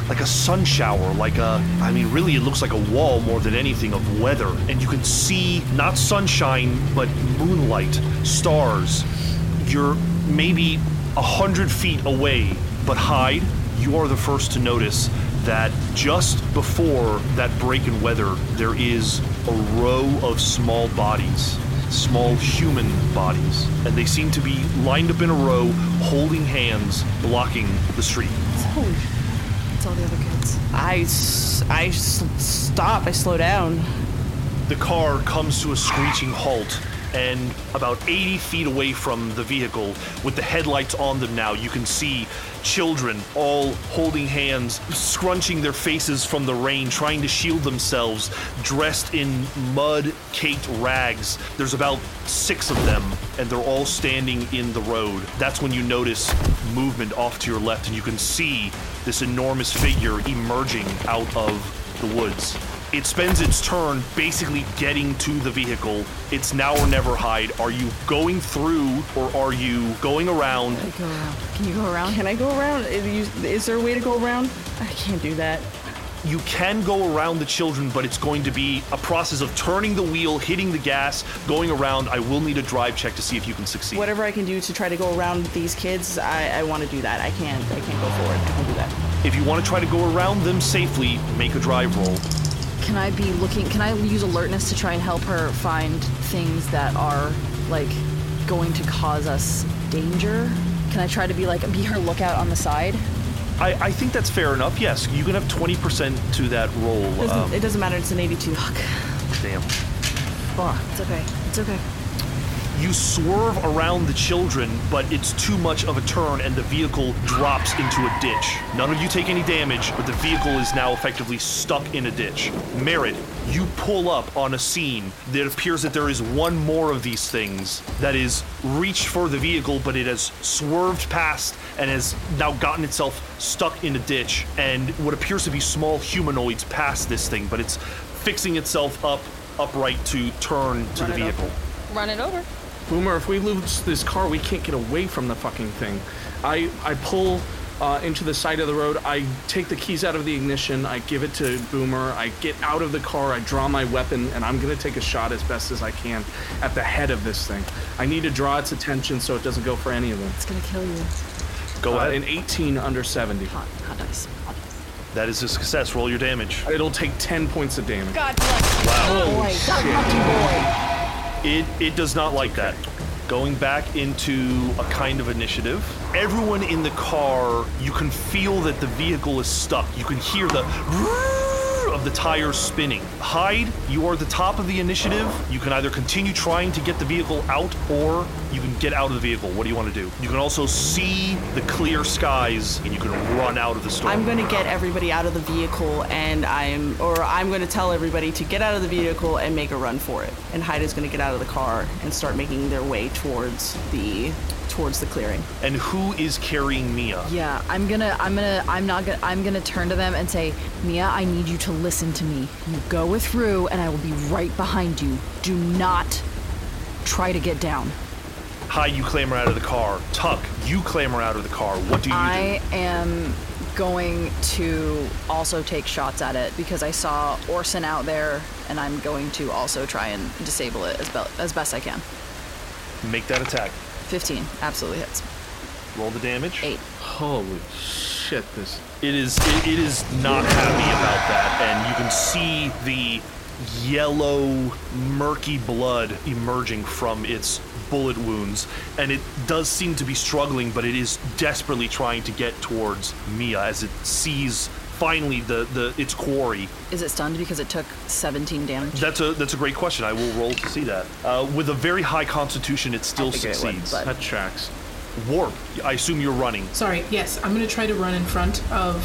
like a sun shower, like a I mean, really, it looks like a wall more than anything of weather, and you can see not sunshine but moonlight, stars. You're maybe a hundred feet away, but Hyde, you are the first to notice that just before that break in weather, there is a row of small bodies, small human bodies, and they seem to be lined up in a row, holding hands, blocking the street. Holy. It's all the other kids. I, s- I s- stop. I slow down. The car comes to a screeching halt, and about 80 feet away from the vehicle, with the headlights on them now, you can see children all holding hands, scrunching their faces from the rain, trying to shield themselves, dressed in mud caked rags. There's about six of them, and they're all standing in the road. That's when you notice movement off to your left, and you can see this enormous figure emerging out of the woods. It spends its turn basically getting to the vehicle. It's now or never Hyde. Are you going through or are you going around? Go around. Can you go around? Can I go around? Is you- is there a way to go around? I can't do that. You can go around the children, but it's going to be a process of turning the wheel, hitting the gas, going around. I will need a drive check to see if you can succeed. Whatever I can do to try to go around these kids, I, I want to do that. I can't. I can't go forward. I can do that. If you want to try to go around them safely, make a drive roll. Can I be looking? Can I use alertness to try and help her find things that are like going to cause us danger? Can I try to be like be her lookout on the side? I, I think that's fair enough. Yes, you can have 20% to that roll. Doesn't, Um, it doesn't matter. It's an 82. damn. Fuck. It's okay. It's okay. You swerve around the children, but it's too much of a turn and the vehicle drops into a ditch. None of you take any damage, but the vehicle is now effectively stuck in a ditch. Merritt, you pull up on a scene that appears that there is one more of these things that is reached for the vehicle, but it has swerved past and has now gotten itself stuck in a ditch. And what appears to be small humanoids past this thing, but it's fixing itself up upright to turn to the vehicle. Run it over. Boomer, if we lose this car, we can't get away from the fucking thing. I I pull uh, into the side of the road. I take the keys out of the ignition. I give it to Boomer. I get out of the car. I draw my weapon, and I'm gonna take a shot as best as I can at the head of this thing. I need to draw its attention so it doesn't go for any of them. It's gonna kill you. Go Uh, ahead. An 18 under 70. Hot, hot dice. Hot dice. That is a success. Roll your damage. It'll take 10 points of damage. God bless. Wow. Boy, God, lucky boy. It it does not like that. Going back into a kind of initiative. Everyone in the car, you can feel that the vehicle is stuck. You can hear the the tires spinning. Hyde, you are the top of the initiative. You can either continue trying to get the vehicle out or you can get out of the vehicle. What do you want to do? You can also see the clear skies and you can run out of the storm. I'm gonna get everybody out of the vehicle and I'm or I'm gonna tell everybody to get out of the vehicle and make a run for it. And Hyde is gonna get out of the car and start making their way towards the towards the clearing. And who is carrying Mia? Yeah, I'm gonna, I'm gonna, I'm not gonna, I'm gonna turn to them and say, Mia, I need you to listen to me. You go with Rue, and I will be right behind you. Do not try to get down. Hi, you clamber out of the car. Tuck, you clamber out of the car. What do you I am going to also take shots at it because I saw Orson out there, and I'm going to also try and disable it as, be- as best I can. Make that attack. 15 absolutely hits. Roll the damage. Eight. Holy shit! This It is it, it is not happy about that, and you can see the yellow, murky blood emerging from its bullet wounds, and it does seem to be struggling, but it is desperately trying to get towards Mia as it sees finally the, the its quarry. Is it stunned because it took 17 damage? That's a that's a great question. I will roll to see that. Uh, with a very high constitution, it still figured it would, succeeds. but- that tracks. Warp. I assume you're running. Sorry, yes, I'm gonna try to run in front of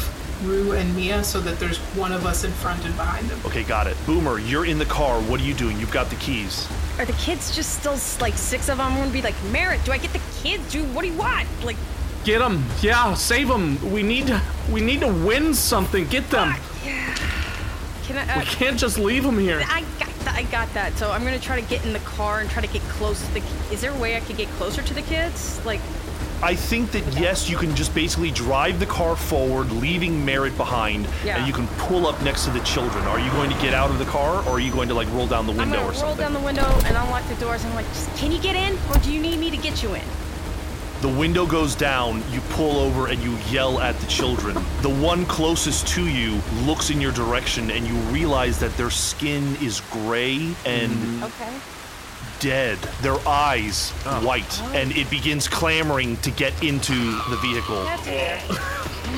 Rue and Mia so that there's one of us in front and behind them. Okay, got it. Boomer, you're in the car. What are you doing? You've got the keys. Are the kids just still like six of them? I'm gonna be like, Merritt, do I get the kids? Do what do you want? Like, Get them. Yeah, save them. We need to. We need to win something. Get them. can I? Uh, We can't just leave them here. I got that. I got that. So I'm gonna try to get in the car and try to get close to the. Is there a way I could get closer to the kids? Like, I think that yes, you can just basically drive the car forward, leaving Merritt behind, Yeah. and you can pull up next to the children. Are you going to get out of the car, or are you going to like roll down the I'm window gonna or roll something? down the window and unlock the doors. And I'm like, just, can you get in, or do you need me to get you in? The window goes down, you pull over, and you yell at the children. The one closest to you looks in your direction, and you realize that their skin is gray and mm-hmm. Okay. dead. Their eyes Oh. white, oh. and it begins clamoring to get into the vehicle.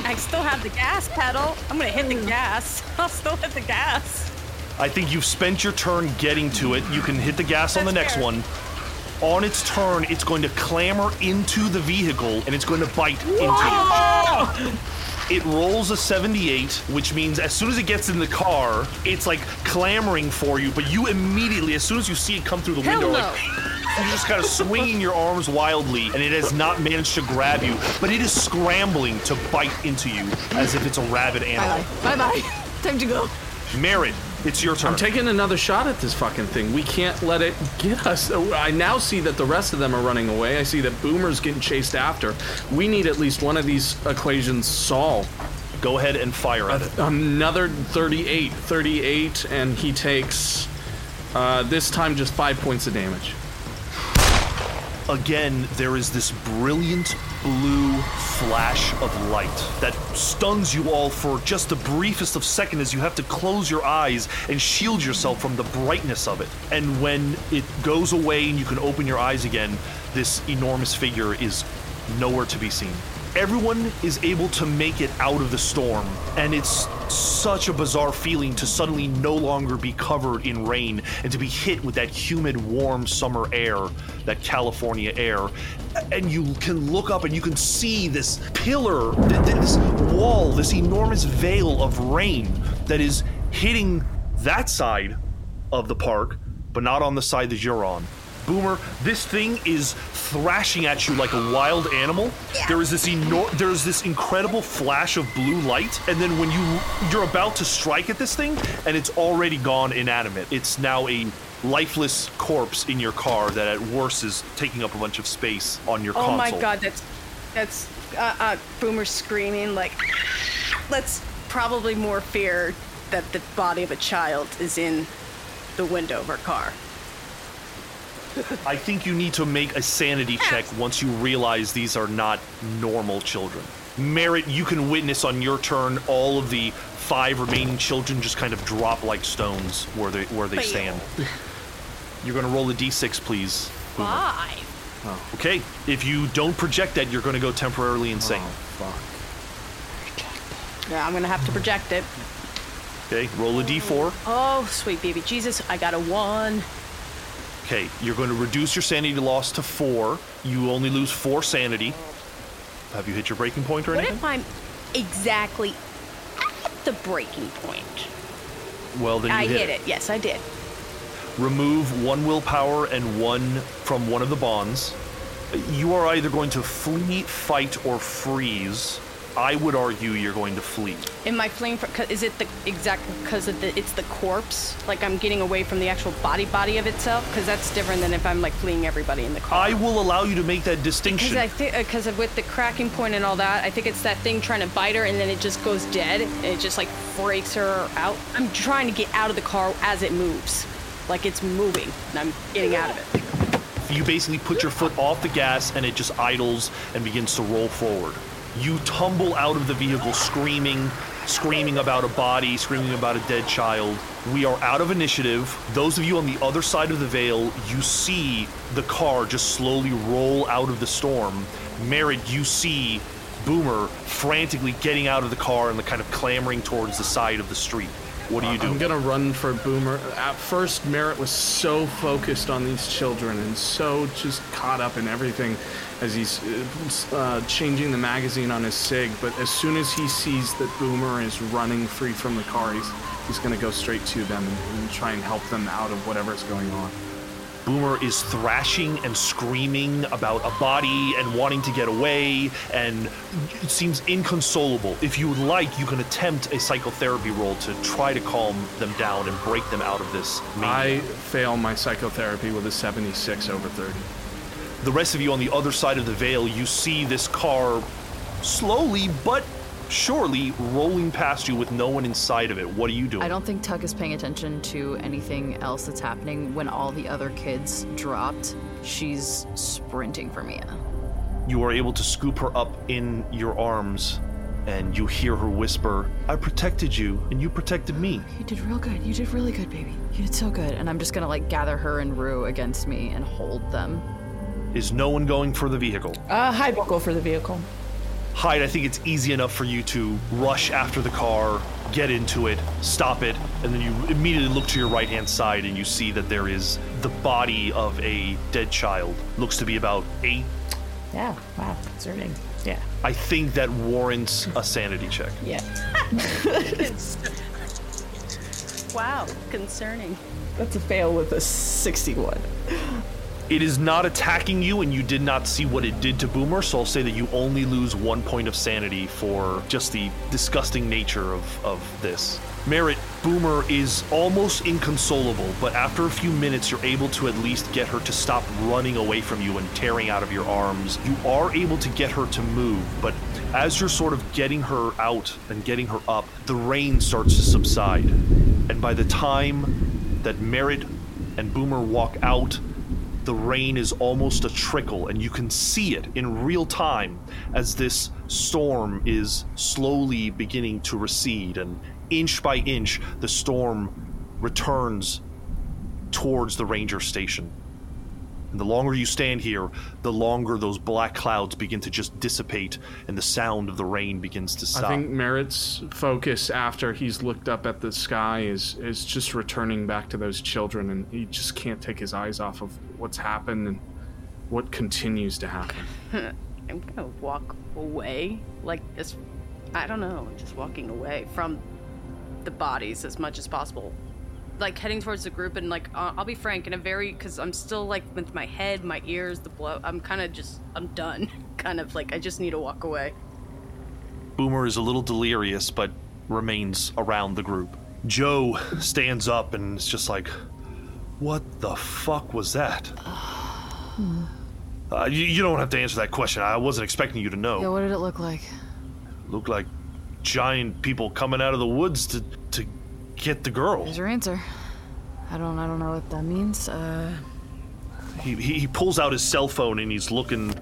I still have the gas pedal. I'm gonna hit the gas. I'll still hit the gas. I think you've spent your turn getting to it. You can hit the gas on the That's next fair. one. On its turn, it's going to clamber into the vehicle and it's going to bite into you. It rolls a 78, which means as soon as it gets in the car, it's like clamoring for you, but you immediately, as soon as you see it come through the Hell window, no. like, you're just kind of swinging your arms wildly, and it has not managed to grab you, but it is scrambling to bite into you as if it's a rabid animal. Bye bye. Time to go. Merritt, it's your turn. I'm taking another shot at this fucking thing. We can't let it get us. I now see that the rest of them are running away. I see that Boomer's getting chased after. We need at least one of these equations solved. Go ahead and fire at it. Another 38. 38, and he takes, uh, this time, just five points of damage. Again, there is this brilliant blue flash of light that stuns you all for just the briefest of seconds as you have to close your eyes and shield yourself from the brightness of it. And when it goes away and you can open your eyes again, this enormous figure is nowhere to be seen. Everyone is able to make it out of the storm, and it's such a bizarre feeling to suddenly no longer be covered in rain and to be hit with that humid, warm summer air, that California air. And you can look up and you can see this pillar, th- th- this wall, this enormous veil of rain that is hitting that side of the park, but not on the side that you're on. Boomer, this thing is thrashing at you like a wild animal. There is this enor- there's this incredible flash of blue light, and then when you you're about to strike at this thing, and it's already gone inanimate. It's now a lifeless corpse in your car that at worst is taking up a bunch of space on your Oh console. my god, that's that's uh, uh, Boomer screaming like. Let's probably more fear that the body of a child is in the window of our car. I think you need to make a sanity check once you realize these are not normal children. Merritt, you can witness on your turn all of the five remaining children just kind of drop like stones where they where they Fail. stand. You're gonna roll a d6, please. Boomer. Five. Oh. Okay. If you don't project that, you're gonna go temporarily insane. Oh, fuck. Yeah, I'm gonna have to project it. Okay, roll a d4. Oh, sweet baby Jesus, I got a one. Okay, you're going to reduce your sanity loss to four. You only lose four sanity. Have you hit your breaking point or What anything? if I'm exactly at the breaking point? well, then you I hit, hit it. Yes, I did. Remove one willpower and one from one of the bonds. You are either going to flee, fight, or freeze. I would argue you're going to flee. Am I fleeing? 'cause- Is it the exact because of the? It's the corpse. Like I'm getting away from the actual body body of itself. Because that's different than if I'm like fleeing everybody in the car. I will allow you to make that distinction. Because I think because with the cracking point and all that, I think it's that thing trying to bite her, and then it just goes dead, and it just like breaks her out. I'm trying to get out of the car as it moves, like it's moving, and I'm getting out of it. You basically put your foot off the gas and it just idles and begins to roll forward. You tumble out of the vehicle screaming, screaming about a body, screaming about a dead child. We are out of initiative. Those of you on the other side of the veil, you see the car just slowly roll out of the storm. Merritt, you see Boomer frantically getting out of the car and the kind of clamoring towards the side of the street. What do you do? I'm gonna run for Boomer. At first, Merritt was so focused on these children and so just caught up in everything as he's uh, changing the magazine on his Sig. But as soon as he sees that Boomer is running free from the car, he's, he's gonna go straight to them and, and try and help them out of whatever's going on. Boomer is thrashing and screaming about a body and wanting to get away, and it seems inconsolable. If you would like, you can attempt a psychotherapy roll to try to calm them down and break them out of this. I fail my psychotherapy with a 76 over 30. The rest of you on the other side of the veil, you see this car slowly but surely rolling past you with no one inside of it. What are you doing? I don't think Tuck is paying attention to anything else that's happening when all the other kids dropped. She's sprinting for Mia. You are able to scoop her up in your arms, and you hear her whisper, I protected you, and you protected me. You did real good. You did really good, baby. You did so good. And I'm just gonna like gather her and Rue against me and hold them. Is no one going for the vehicle? Uh, Hyde will go for the vehicle. Hyde, I think it's easy enough for you to rush after the car, get into it, stop it, and then you immediately look to your right hand side and you see that there is the body of a dead child. Looks to be about eight. Yeah. Wow. Concerning. Yeah. I think that warrants a sanity check. Yeah. Wow, concerning. That's a fail with a 61. It is not attacking you, and you did not see what it did to Boomer, so I'll say that you only lose one point of sanity for just the disgusting nature of, of this. Merritt, Boomer is almost inconsolable, but after a few minutes, you're able to at least get her to stop running away from you and tearing out of your arms. You are able to get her to move, but as you're sort of getting her out and getting her up, the rain starts to subside. And by the time that Merritt and Boomer walk out, the rain is almost a trickle, and you can see it in real time as this storm is slowly beginning to recede. And inch by inch, the storm returns towards the ranger station. And the longer you stand here, the longer those black clouds begin to just dissipate, and the sound of the rain begins to stop. I think Merritt's focus after he's looked up at the sky is is just returning back to those children, and he just can't take his eyes off of what's happened and what continues to happen. I'm gonna walk away, like as I don't know, just walking away from the bodies as much as possible, like heading towards the group. And like uh, I'll be frank, in a very because I'm still like with my head, my ears, the blood. I'm kind of just I'm done, kind of like I just need to walk away. Boomer is a little delirious, but remains around the group. Joe stands up and is just like, What the fuck was that? Uh, you, you don't have to answer that question. I wasn't expecting you to know. Yeah, what did it look like? Looked like giant people coming out of the woods to, to get the girl. There's your answer. I don't I don't know what that means. Uh He, he, he pulls out his cell phone and he's looking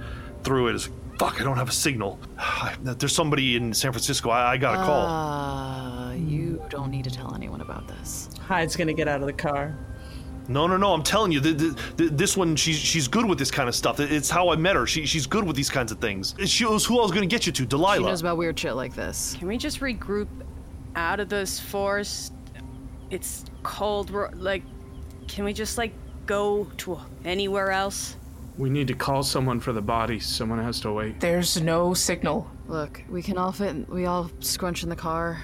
through it. He's like, Fuck, I don't have a signal. There's somebody in San Francisco. I, I got a call. Uh, you don't need to tell anyone about this. Hyde's gonna get out of the car. No, no, no. I'm telling you, th th th this one, she's she's good with this kind of stuff. It's how I met her. She, she's good with these kinds of things. She was who I was going to get you to, Delilah. She knows about weird shit like this. Can we just regroup out of this forest It's cold. We're like, can we just like go to anywhere else? We need to call someone for the bodies. Someone has to wait. There's no signal. Look, we can all fit. We all scrunch in the car.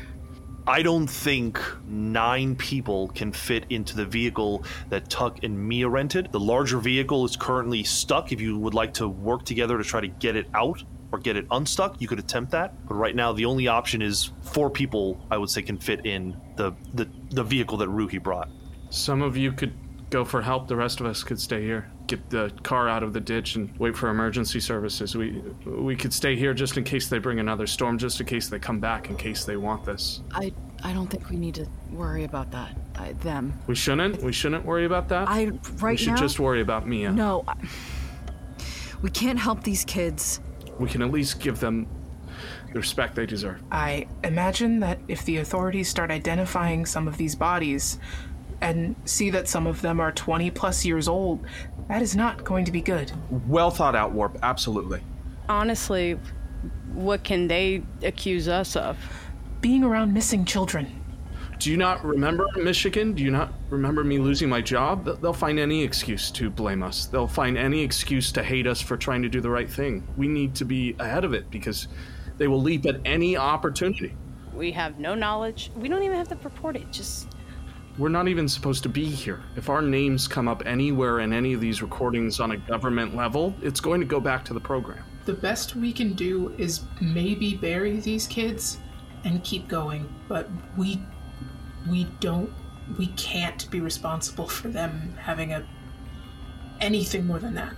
I don't think nine people can fit into the vehicle that Tuck and Mia rented. The larger vehicle is currently stuck. If you would like to work together to try to get it out or get it unstuck, you could attempt that. But right now, the only option is four people. I would say can fit in the the, the vehicle that Ruhi brought. Some of you could go for help. The rest of us could stay here. Get the car out of the ditch and wait for emergency services. We we could stay here just in case they bring another storm, just in case they come back, in case they want this. I I don't think we need to worry about that. I, them. We shouldn't. We shouldn't worry about that. I right now. we should now. just worry about Mia. No. I, we can't help these kids. We can at least give them the respect they deserve. I imagine that if the authorities start identifying some of these bodies and see that some of them are 20 plus years old, that is not going to be good. Well thought out, Warp. Absolutely. Honestly, what can they accuse us of? Being around missing children. Do you not remember Michigan? Do you not remember me losing my job? They'll- They'll find any excuse to blame us. They'll find any excuse to hate us for trying to do the right thing. We need to be ahead of it because they will leap at any opportunity. We have no knowledge. We don't even have to report it. Just We're not even supposed to be here. If our names come up anywhere in any of these recordings on a government level, it's going to go back to the program. The best we can do is maybe bury these kids and keep going, but we we don't we can't be responsible for them having a anything more than that.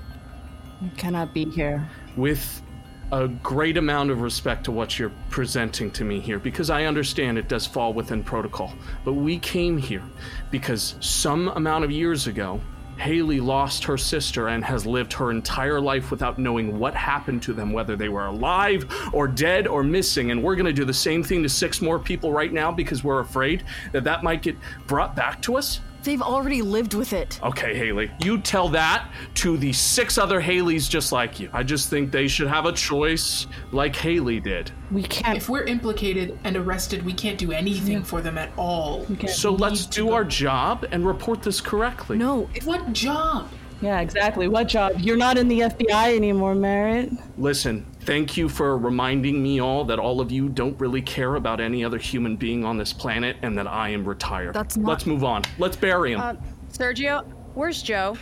You cannot be here. with a great amount of respect to what you're presenting to me here because I understand it does fall within protocol. But we came here because some amount of years ago, Haley lost her sister and has lived her entire life without knowing what happened to them, whether they were alive or dead or missing. And we're going to do the same thing to six more people right now because we're afraid that that might get brought back to us. They've already lived with it. Okay, Haley, you tell that to the six other Haleys just like you. I just think they should have a choice like Haley did. We can't. If we're implicated and arrested, we can't do anything for them at all. So let's do our job and report this correctly. No, What job? Yeah, exactly. What job? You're not in the FBI anymore, Merritt. Listen, thank you for reminding me all that all of you don't really care about any other human being on this planet and that I am retired. That's not- Let's move on. Let's bury him. uh, Sergio, where's Joe?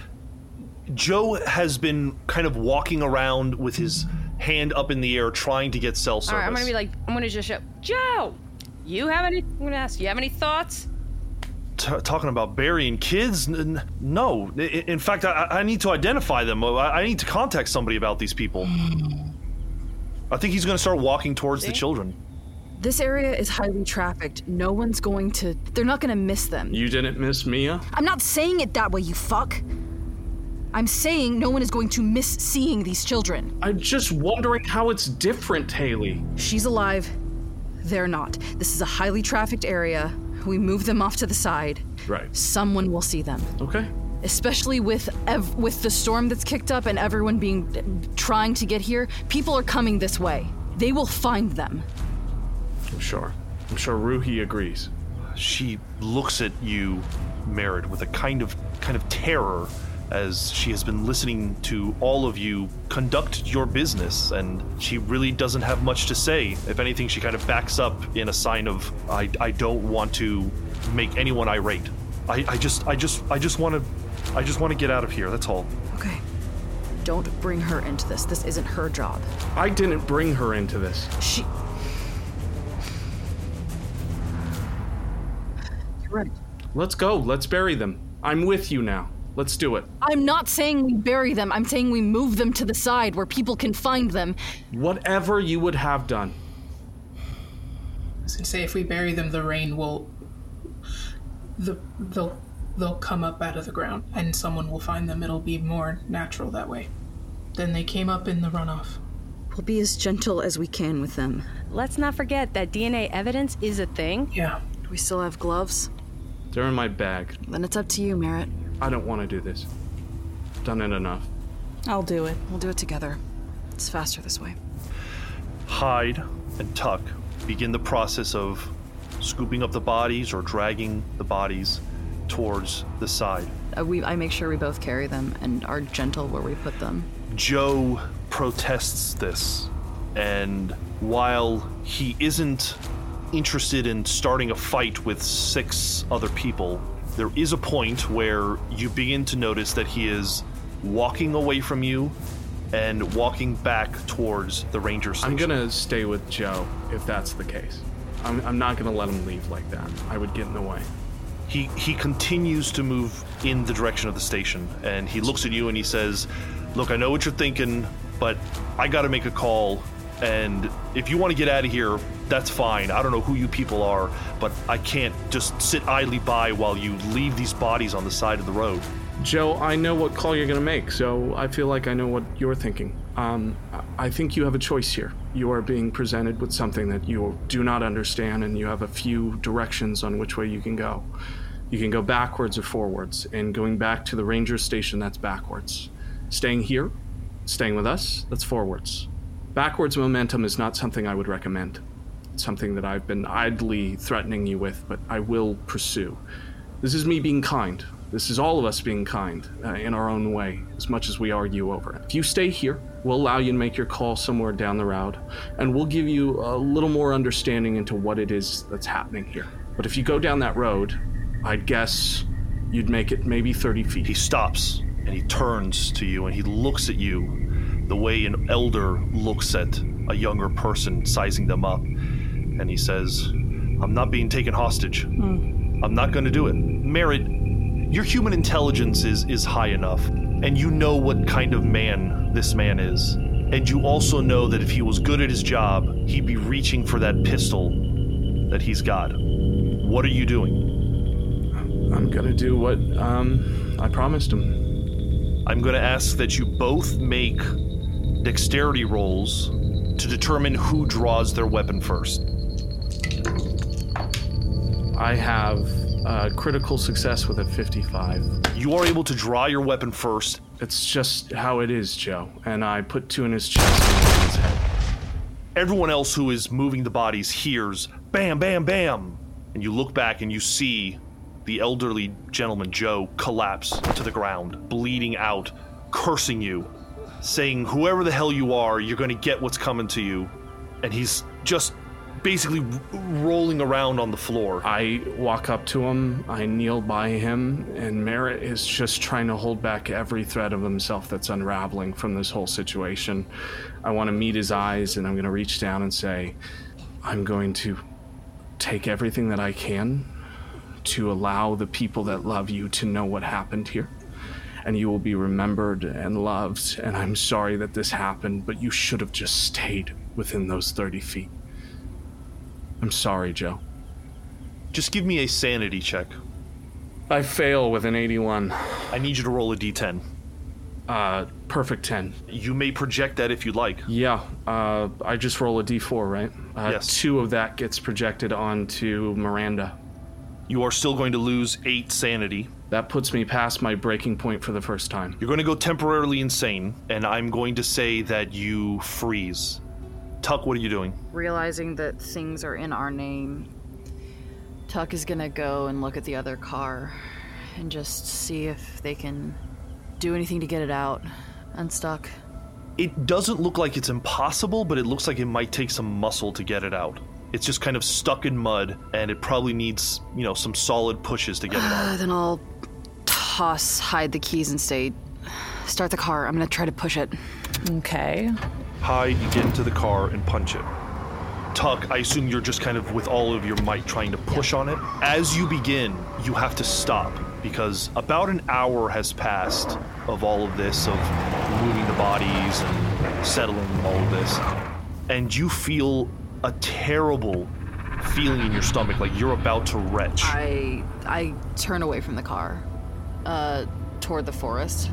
Joe has been kind of walking around with his hand up in the air, trying to get cell service. All right, I'm gonna be like, I'm gonna just shout, Joe. You have any? I'm gonna ask. You have any thoughts? T- talking about burying kids? N- n- no. In fact, I-, I need to identify them. I-, I need to contact somebody about these people. I think he's going to start walking towards the children. This area is highly trafficked. No one's going to. They're not going to miss them. you didn't miss Mia? I'm not saying it that way, you fuck. I'm saying no one is going to miss seeing these children. I'm just wondering how it's different, Haley. She's alive. They're not. This is a highly trafficked area. We move them off to the side. Right. Someone will see them. Okay. Especially with ev- with the storm that's kicked up and everyone being trying to get here, people are coming this way. They will find them. I'm sure. I'm sure Ruhi agrees. She looks at you, Merritt, with a kind of kind of terror as she has been listening to all of you conduct your business and she really doesn't have much to say. If anything, she kind of backs up in a sign of I, I don't want to make anyone irate. I, I just I just I just want to I just want to get out of here. That's all. Okay. Don't bring her into this. This isn't her job. I didn't bring her into this. She. You're right. Let's go. Let's bury them. I'm with you now. Let's do it. I'm not saying we bury them. I'm saying we move them to the side where people can find them. Whatever you would have done. I was gonna say if we bury them, the rain will. The they'll they'll come up out of the ground, and someone will find them. It'll be more natural that way. Then they came up in the runoff. We'll be as gentle as we can with them. Let's not forget that DNA evidence is a thing. Yeah. Do we still have gloves? They're in my bag. Then it's up to you, Merritt. I don't want to do this. I've Done it enough. I'll do it. We'll do it together. It's faster this way. Hyde and Tuck begin the process of scooping up the bodies or dragging the bodies towards the side. Uh, we, I make sure we both carry them and are gentle where we put them. Joe protests this, and while he isn't interested in starting a fight with six other people, there is a point where you begin to notice that he is walking away from you and walking back towards the ranger station. I'm gonna stay with Joe if that's the case. I'm, I'm not gonna let him leave like that. I would get in the way. He he continues to move in the direction of the station, and he looks at you and he says, "Look, I know what you're thinking, but I got to make a call. And if you want to get out of here, that's fine. I don't know who you people are, but I can't just sit idly by while you leave these bodies on the side of the road." Joe, I know what call you're gonna make, so I feel like I know what you're thinking. Um, I think you have a choice here. You are being presented with something that you do not understand, and you have a few directions on which way you can go. You can go backwards or forwards, and going back to the ranger station, that's backwards. Staying here, staying with us, that's forwards. Backwards momentum is not something I would recommend. It's something that I've been idly threatening you with, but I will pursue. This is me being kind. This is all of us being kind uh, in our own way, as much as we argue over it. If you stay here, we'll allow you to make your call somewhere down the road, and we'll give you a little more understanding into what it is that's happening here. But if you go down that road, I'd guess you'd make it maybe 30 feet. He stops and he turns to you and he looks at you the way an elder looks at a younger person, sizing them up. And he says, I'm not being taken hostage. I'm not going to do it. Merritt, your human intelligence is, is high enough, and you know what kind of man this man is. And you also know that if he was good at his job, he'd be reaching for that pistol that he's got. What are you doing? I'm gonna do what um, I promised him. I'm to ask that you both make dexterity rolls to determine who draws their weapon first. I have uh, critical success with a 55. You are able to draw your weapon first. It's just how it is, Joe. And I put two in his chest and one in his head. Everyone else who is moving the bodies hears bam, bam, bam. And you look back and you see the elderly gentleman, Joe, collapse to the ground, bleeding out, cursing you, saying, Whoever the hell you are, you're going to get what's coming to you. And he's just basically rolling around on the floor. I walk up to him, I kneel by him, and Merritt is just trying to hold back every thread of himself that's unraveling from this whole situation. I want to meet his eyes, and I'm going to reach down and say, I'm going to take everything that I can to allow the people that love you to know what happened here. And you will be remembered and loved. And I'm sorry that this happened, but you should have just stayed within those 30 feet. I'm sorry, Joe. Just give me a sanity check. I fail with an 81. I need you to roll a d10. Uh, perfect 10. You may project that if you'd like. Yeah, uh, I just roll a d4, right? Uh, Yes. Two of that gets projected onto Miranda. You are still going to lose eight sanity. That puts me past my breaking point for the first time. You're going to go temporarily insane, and I'm going to say that you freeze. Tuck, what are you doing? Realizing that things are in our name, Tuck is gonna go and look at the other car and just see if they can do anything to get it out. Unstuck. It doesn't look like it's impossible, but it looks like it might take some muscle to get it out. It's just kind of stuck in mud, and it probably needs, you know, some solid pushes to get it out. Uh, then I'll toss, Hyde the keys, and say, "Start the car. I'm gonna try to push it." Okay. Hyde, you get into the car and punch it. Tuck, I assume you're just kind of with all of your might trying to push on it. As you begin, you have to stop because about an hour has passed of all of this, of moving the bodies and settling all of this. And you feel a terrible feeling in your stomach, like you're about to retch. I I turn away from the car, uh, toward the forest.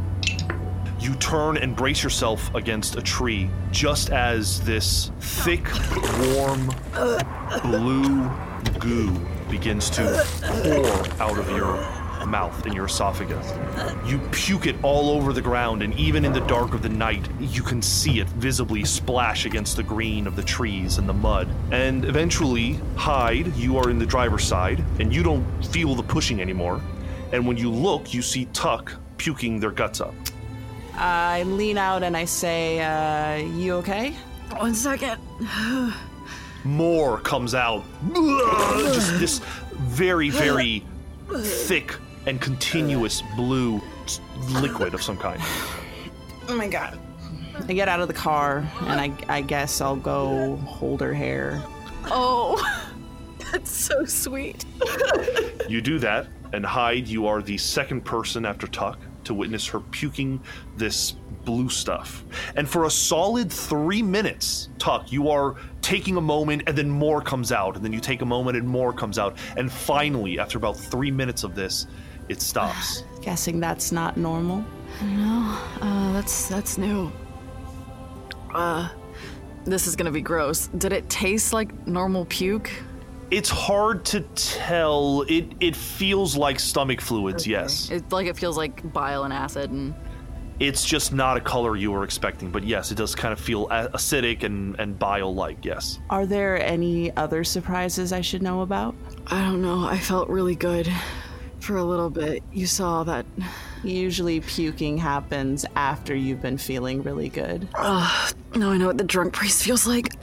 You turn and brace yourself against a tree just as this thick, warm, blue goo begins to pour out of your mouth in your esophagus. You puke it all over the ground, and even in the dark of the night, you can see it visibly splash against the green of the trees and the mud. And eventually, Hyde, you are in the driver's side, and you don't feel the pushing anymore. And when you look, you see Tuck puking their guts up. I lean out and I say, uh, you okay? One second. more comes out. Just this very, very thick and continuous blue liquid of some kind. Oh my god. I get out of the car and I, I guess I'll go hold her hair. Oh, that's so sweet. You do that, and Hyde, you are the second person after Tuck to witness her puking this blue stuff. And for a solid three minutes, Tuck, you are taking a moment and then more comes out, and then you take a moment and more comes out. And finally, after about three minutes of this, it stops. Guessing that's not normal. No, uh, that's that's new. Uh, this is gonna be gross. Did it taste like normal puke? It's hard to tell. It it feels like stomach fluids, yes. It like it feels like bile and acid and. It's just not a color you were expecting, but yes, it does kind of feel acidic and, and bile like, yes. Are there any other surprises I should know about? I don't know. I felt really good for a little bit. You saw that. Usually puking happens after you've been feeling really good. Ugh, now I know what the drunk priest feels like.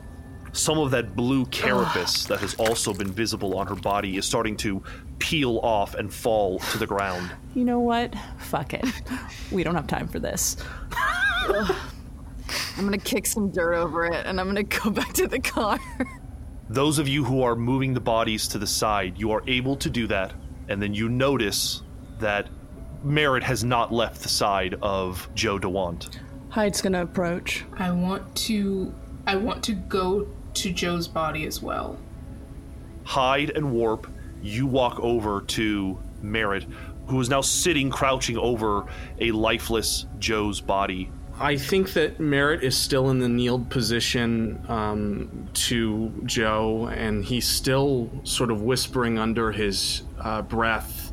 Some of that blue carapace that has also been visible on her body is starting to peel off and fall to the ground. You know what? Fuck it. We don't have time for this. I'm gonna kick some dirt over it and I'm gonna go back to the car. Those of you who are moving the bodies to the side, you are able to do that, and then you notice that Merritt has not left the side of Joe DeWant. Hyde's gonna approach. I want to. I want to go to Joe's body as well. Hyde and Warp, you walk over to Merritt, who is now sitting crouching over a lifeless Joe's body. I think that Merritt is still in the kneeled position um, to Joe, and he's still sort of whispering under his uh, breath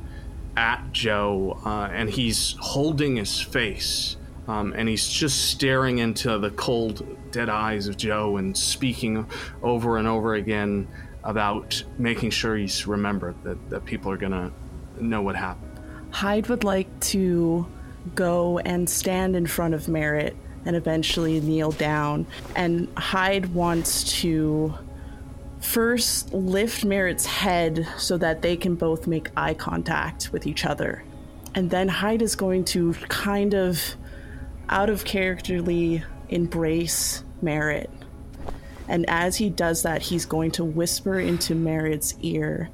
at Joe, uh, and he's holding his face, um, and he's just staring into the cold, dead eyes of Joe and speaking over and over again about making sure he's remembered that, that people are gonna know what happened. Hyde would like to go and stand in front of Merritt and eventually kneel down. And Hyde wants to first lift Merritt's head so that they can both make eye contact with each other. And then Hyde is going to kind of out of characterly embrace Merritt. And as he does that, he's going to whisper into Merritt's ear,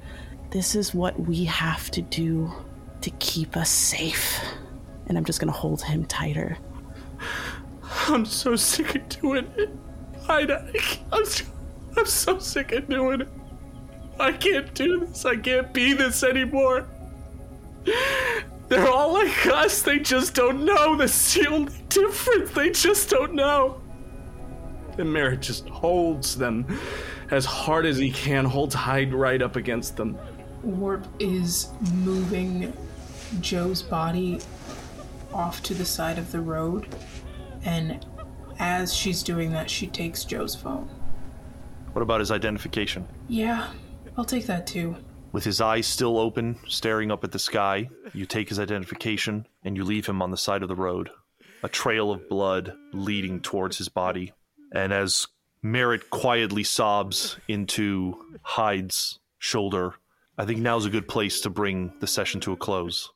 This is what we have to do to keep us safe. And I'm just going to hold him tighter. I'm so sick of doing it. I, I'm, so, I'm so sick of doing it. I can't do this. I can't be this anymore. They're all like us. They just don't know. That's the only difference. They just don't know. And Merritt just holds them as hard as he can, holds Hyde right up against them. Warp is moving Joe's body off to the side of the road, and as she's doing that, she takes Joe's phone. What about his identification? Yeah, I'll take that too. With his eyes still open, staring up at the sky, you take his identification and you leave him on the side of the road, a trail of blood leading towards his body. And as Merritt quietly sobs into Hyde's shoulder, I think now's a good place to bring the session to a close.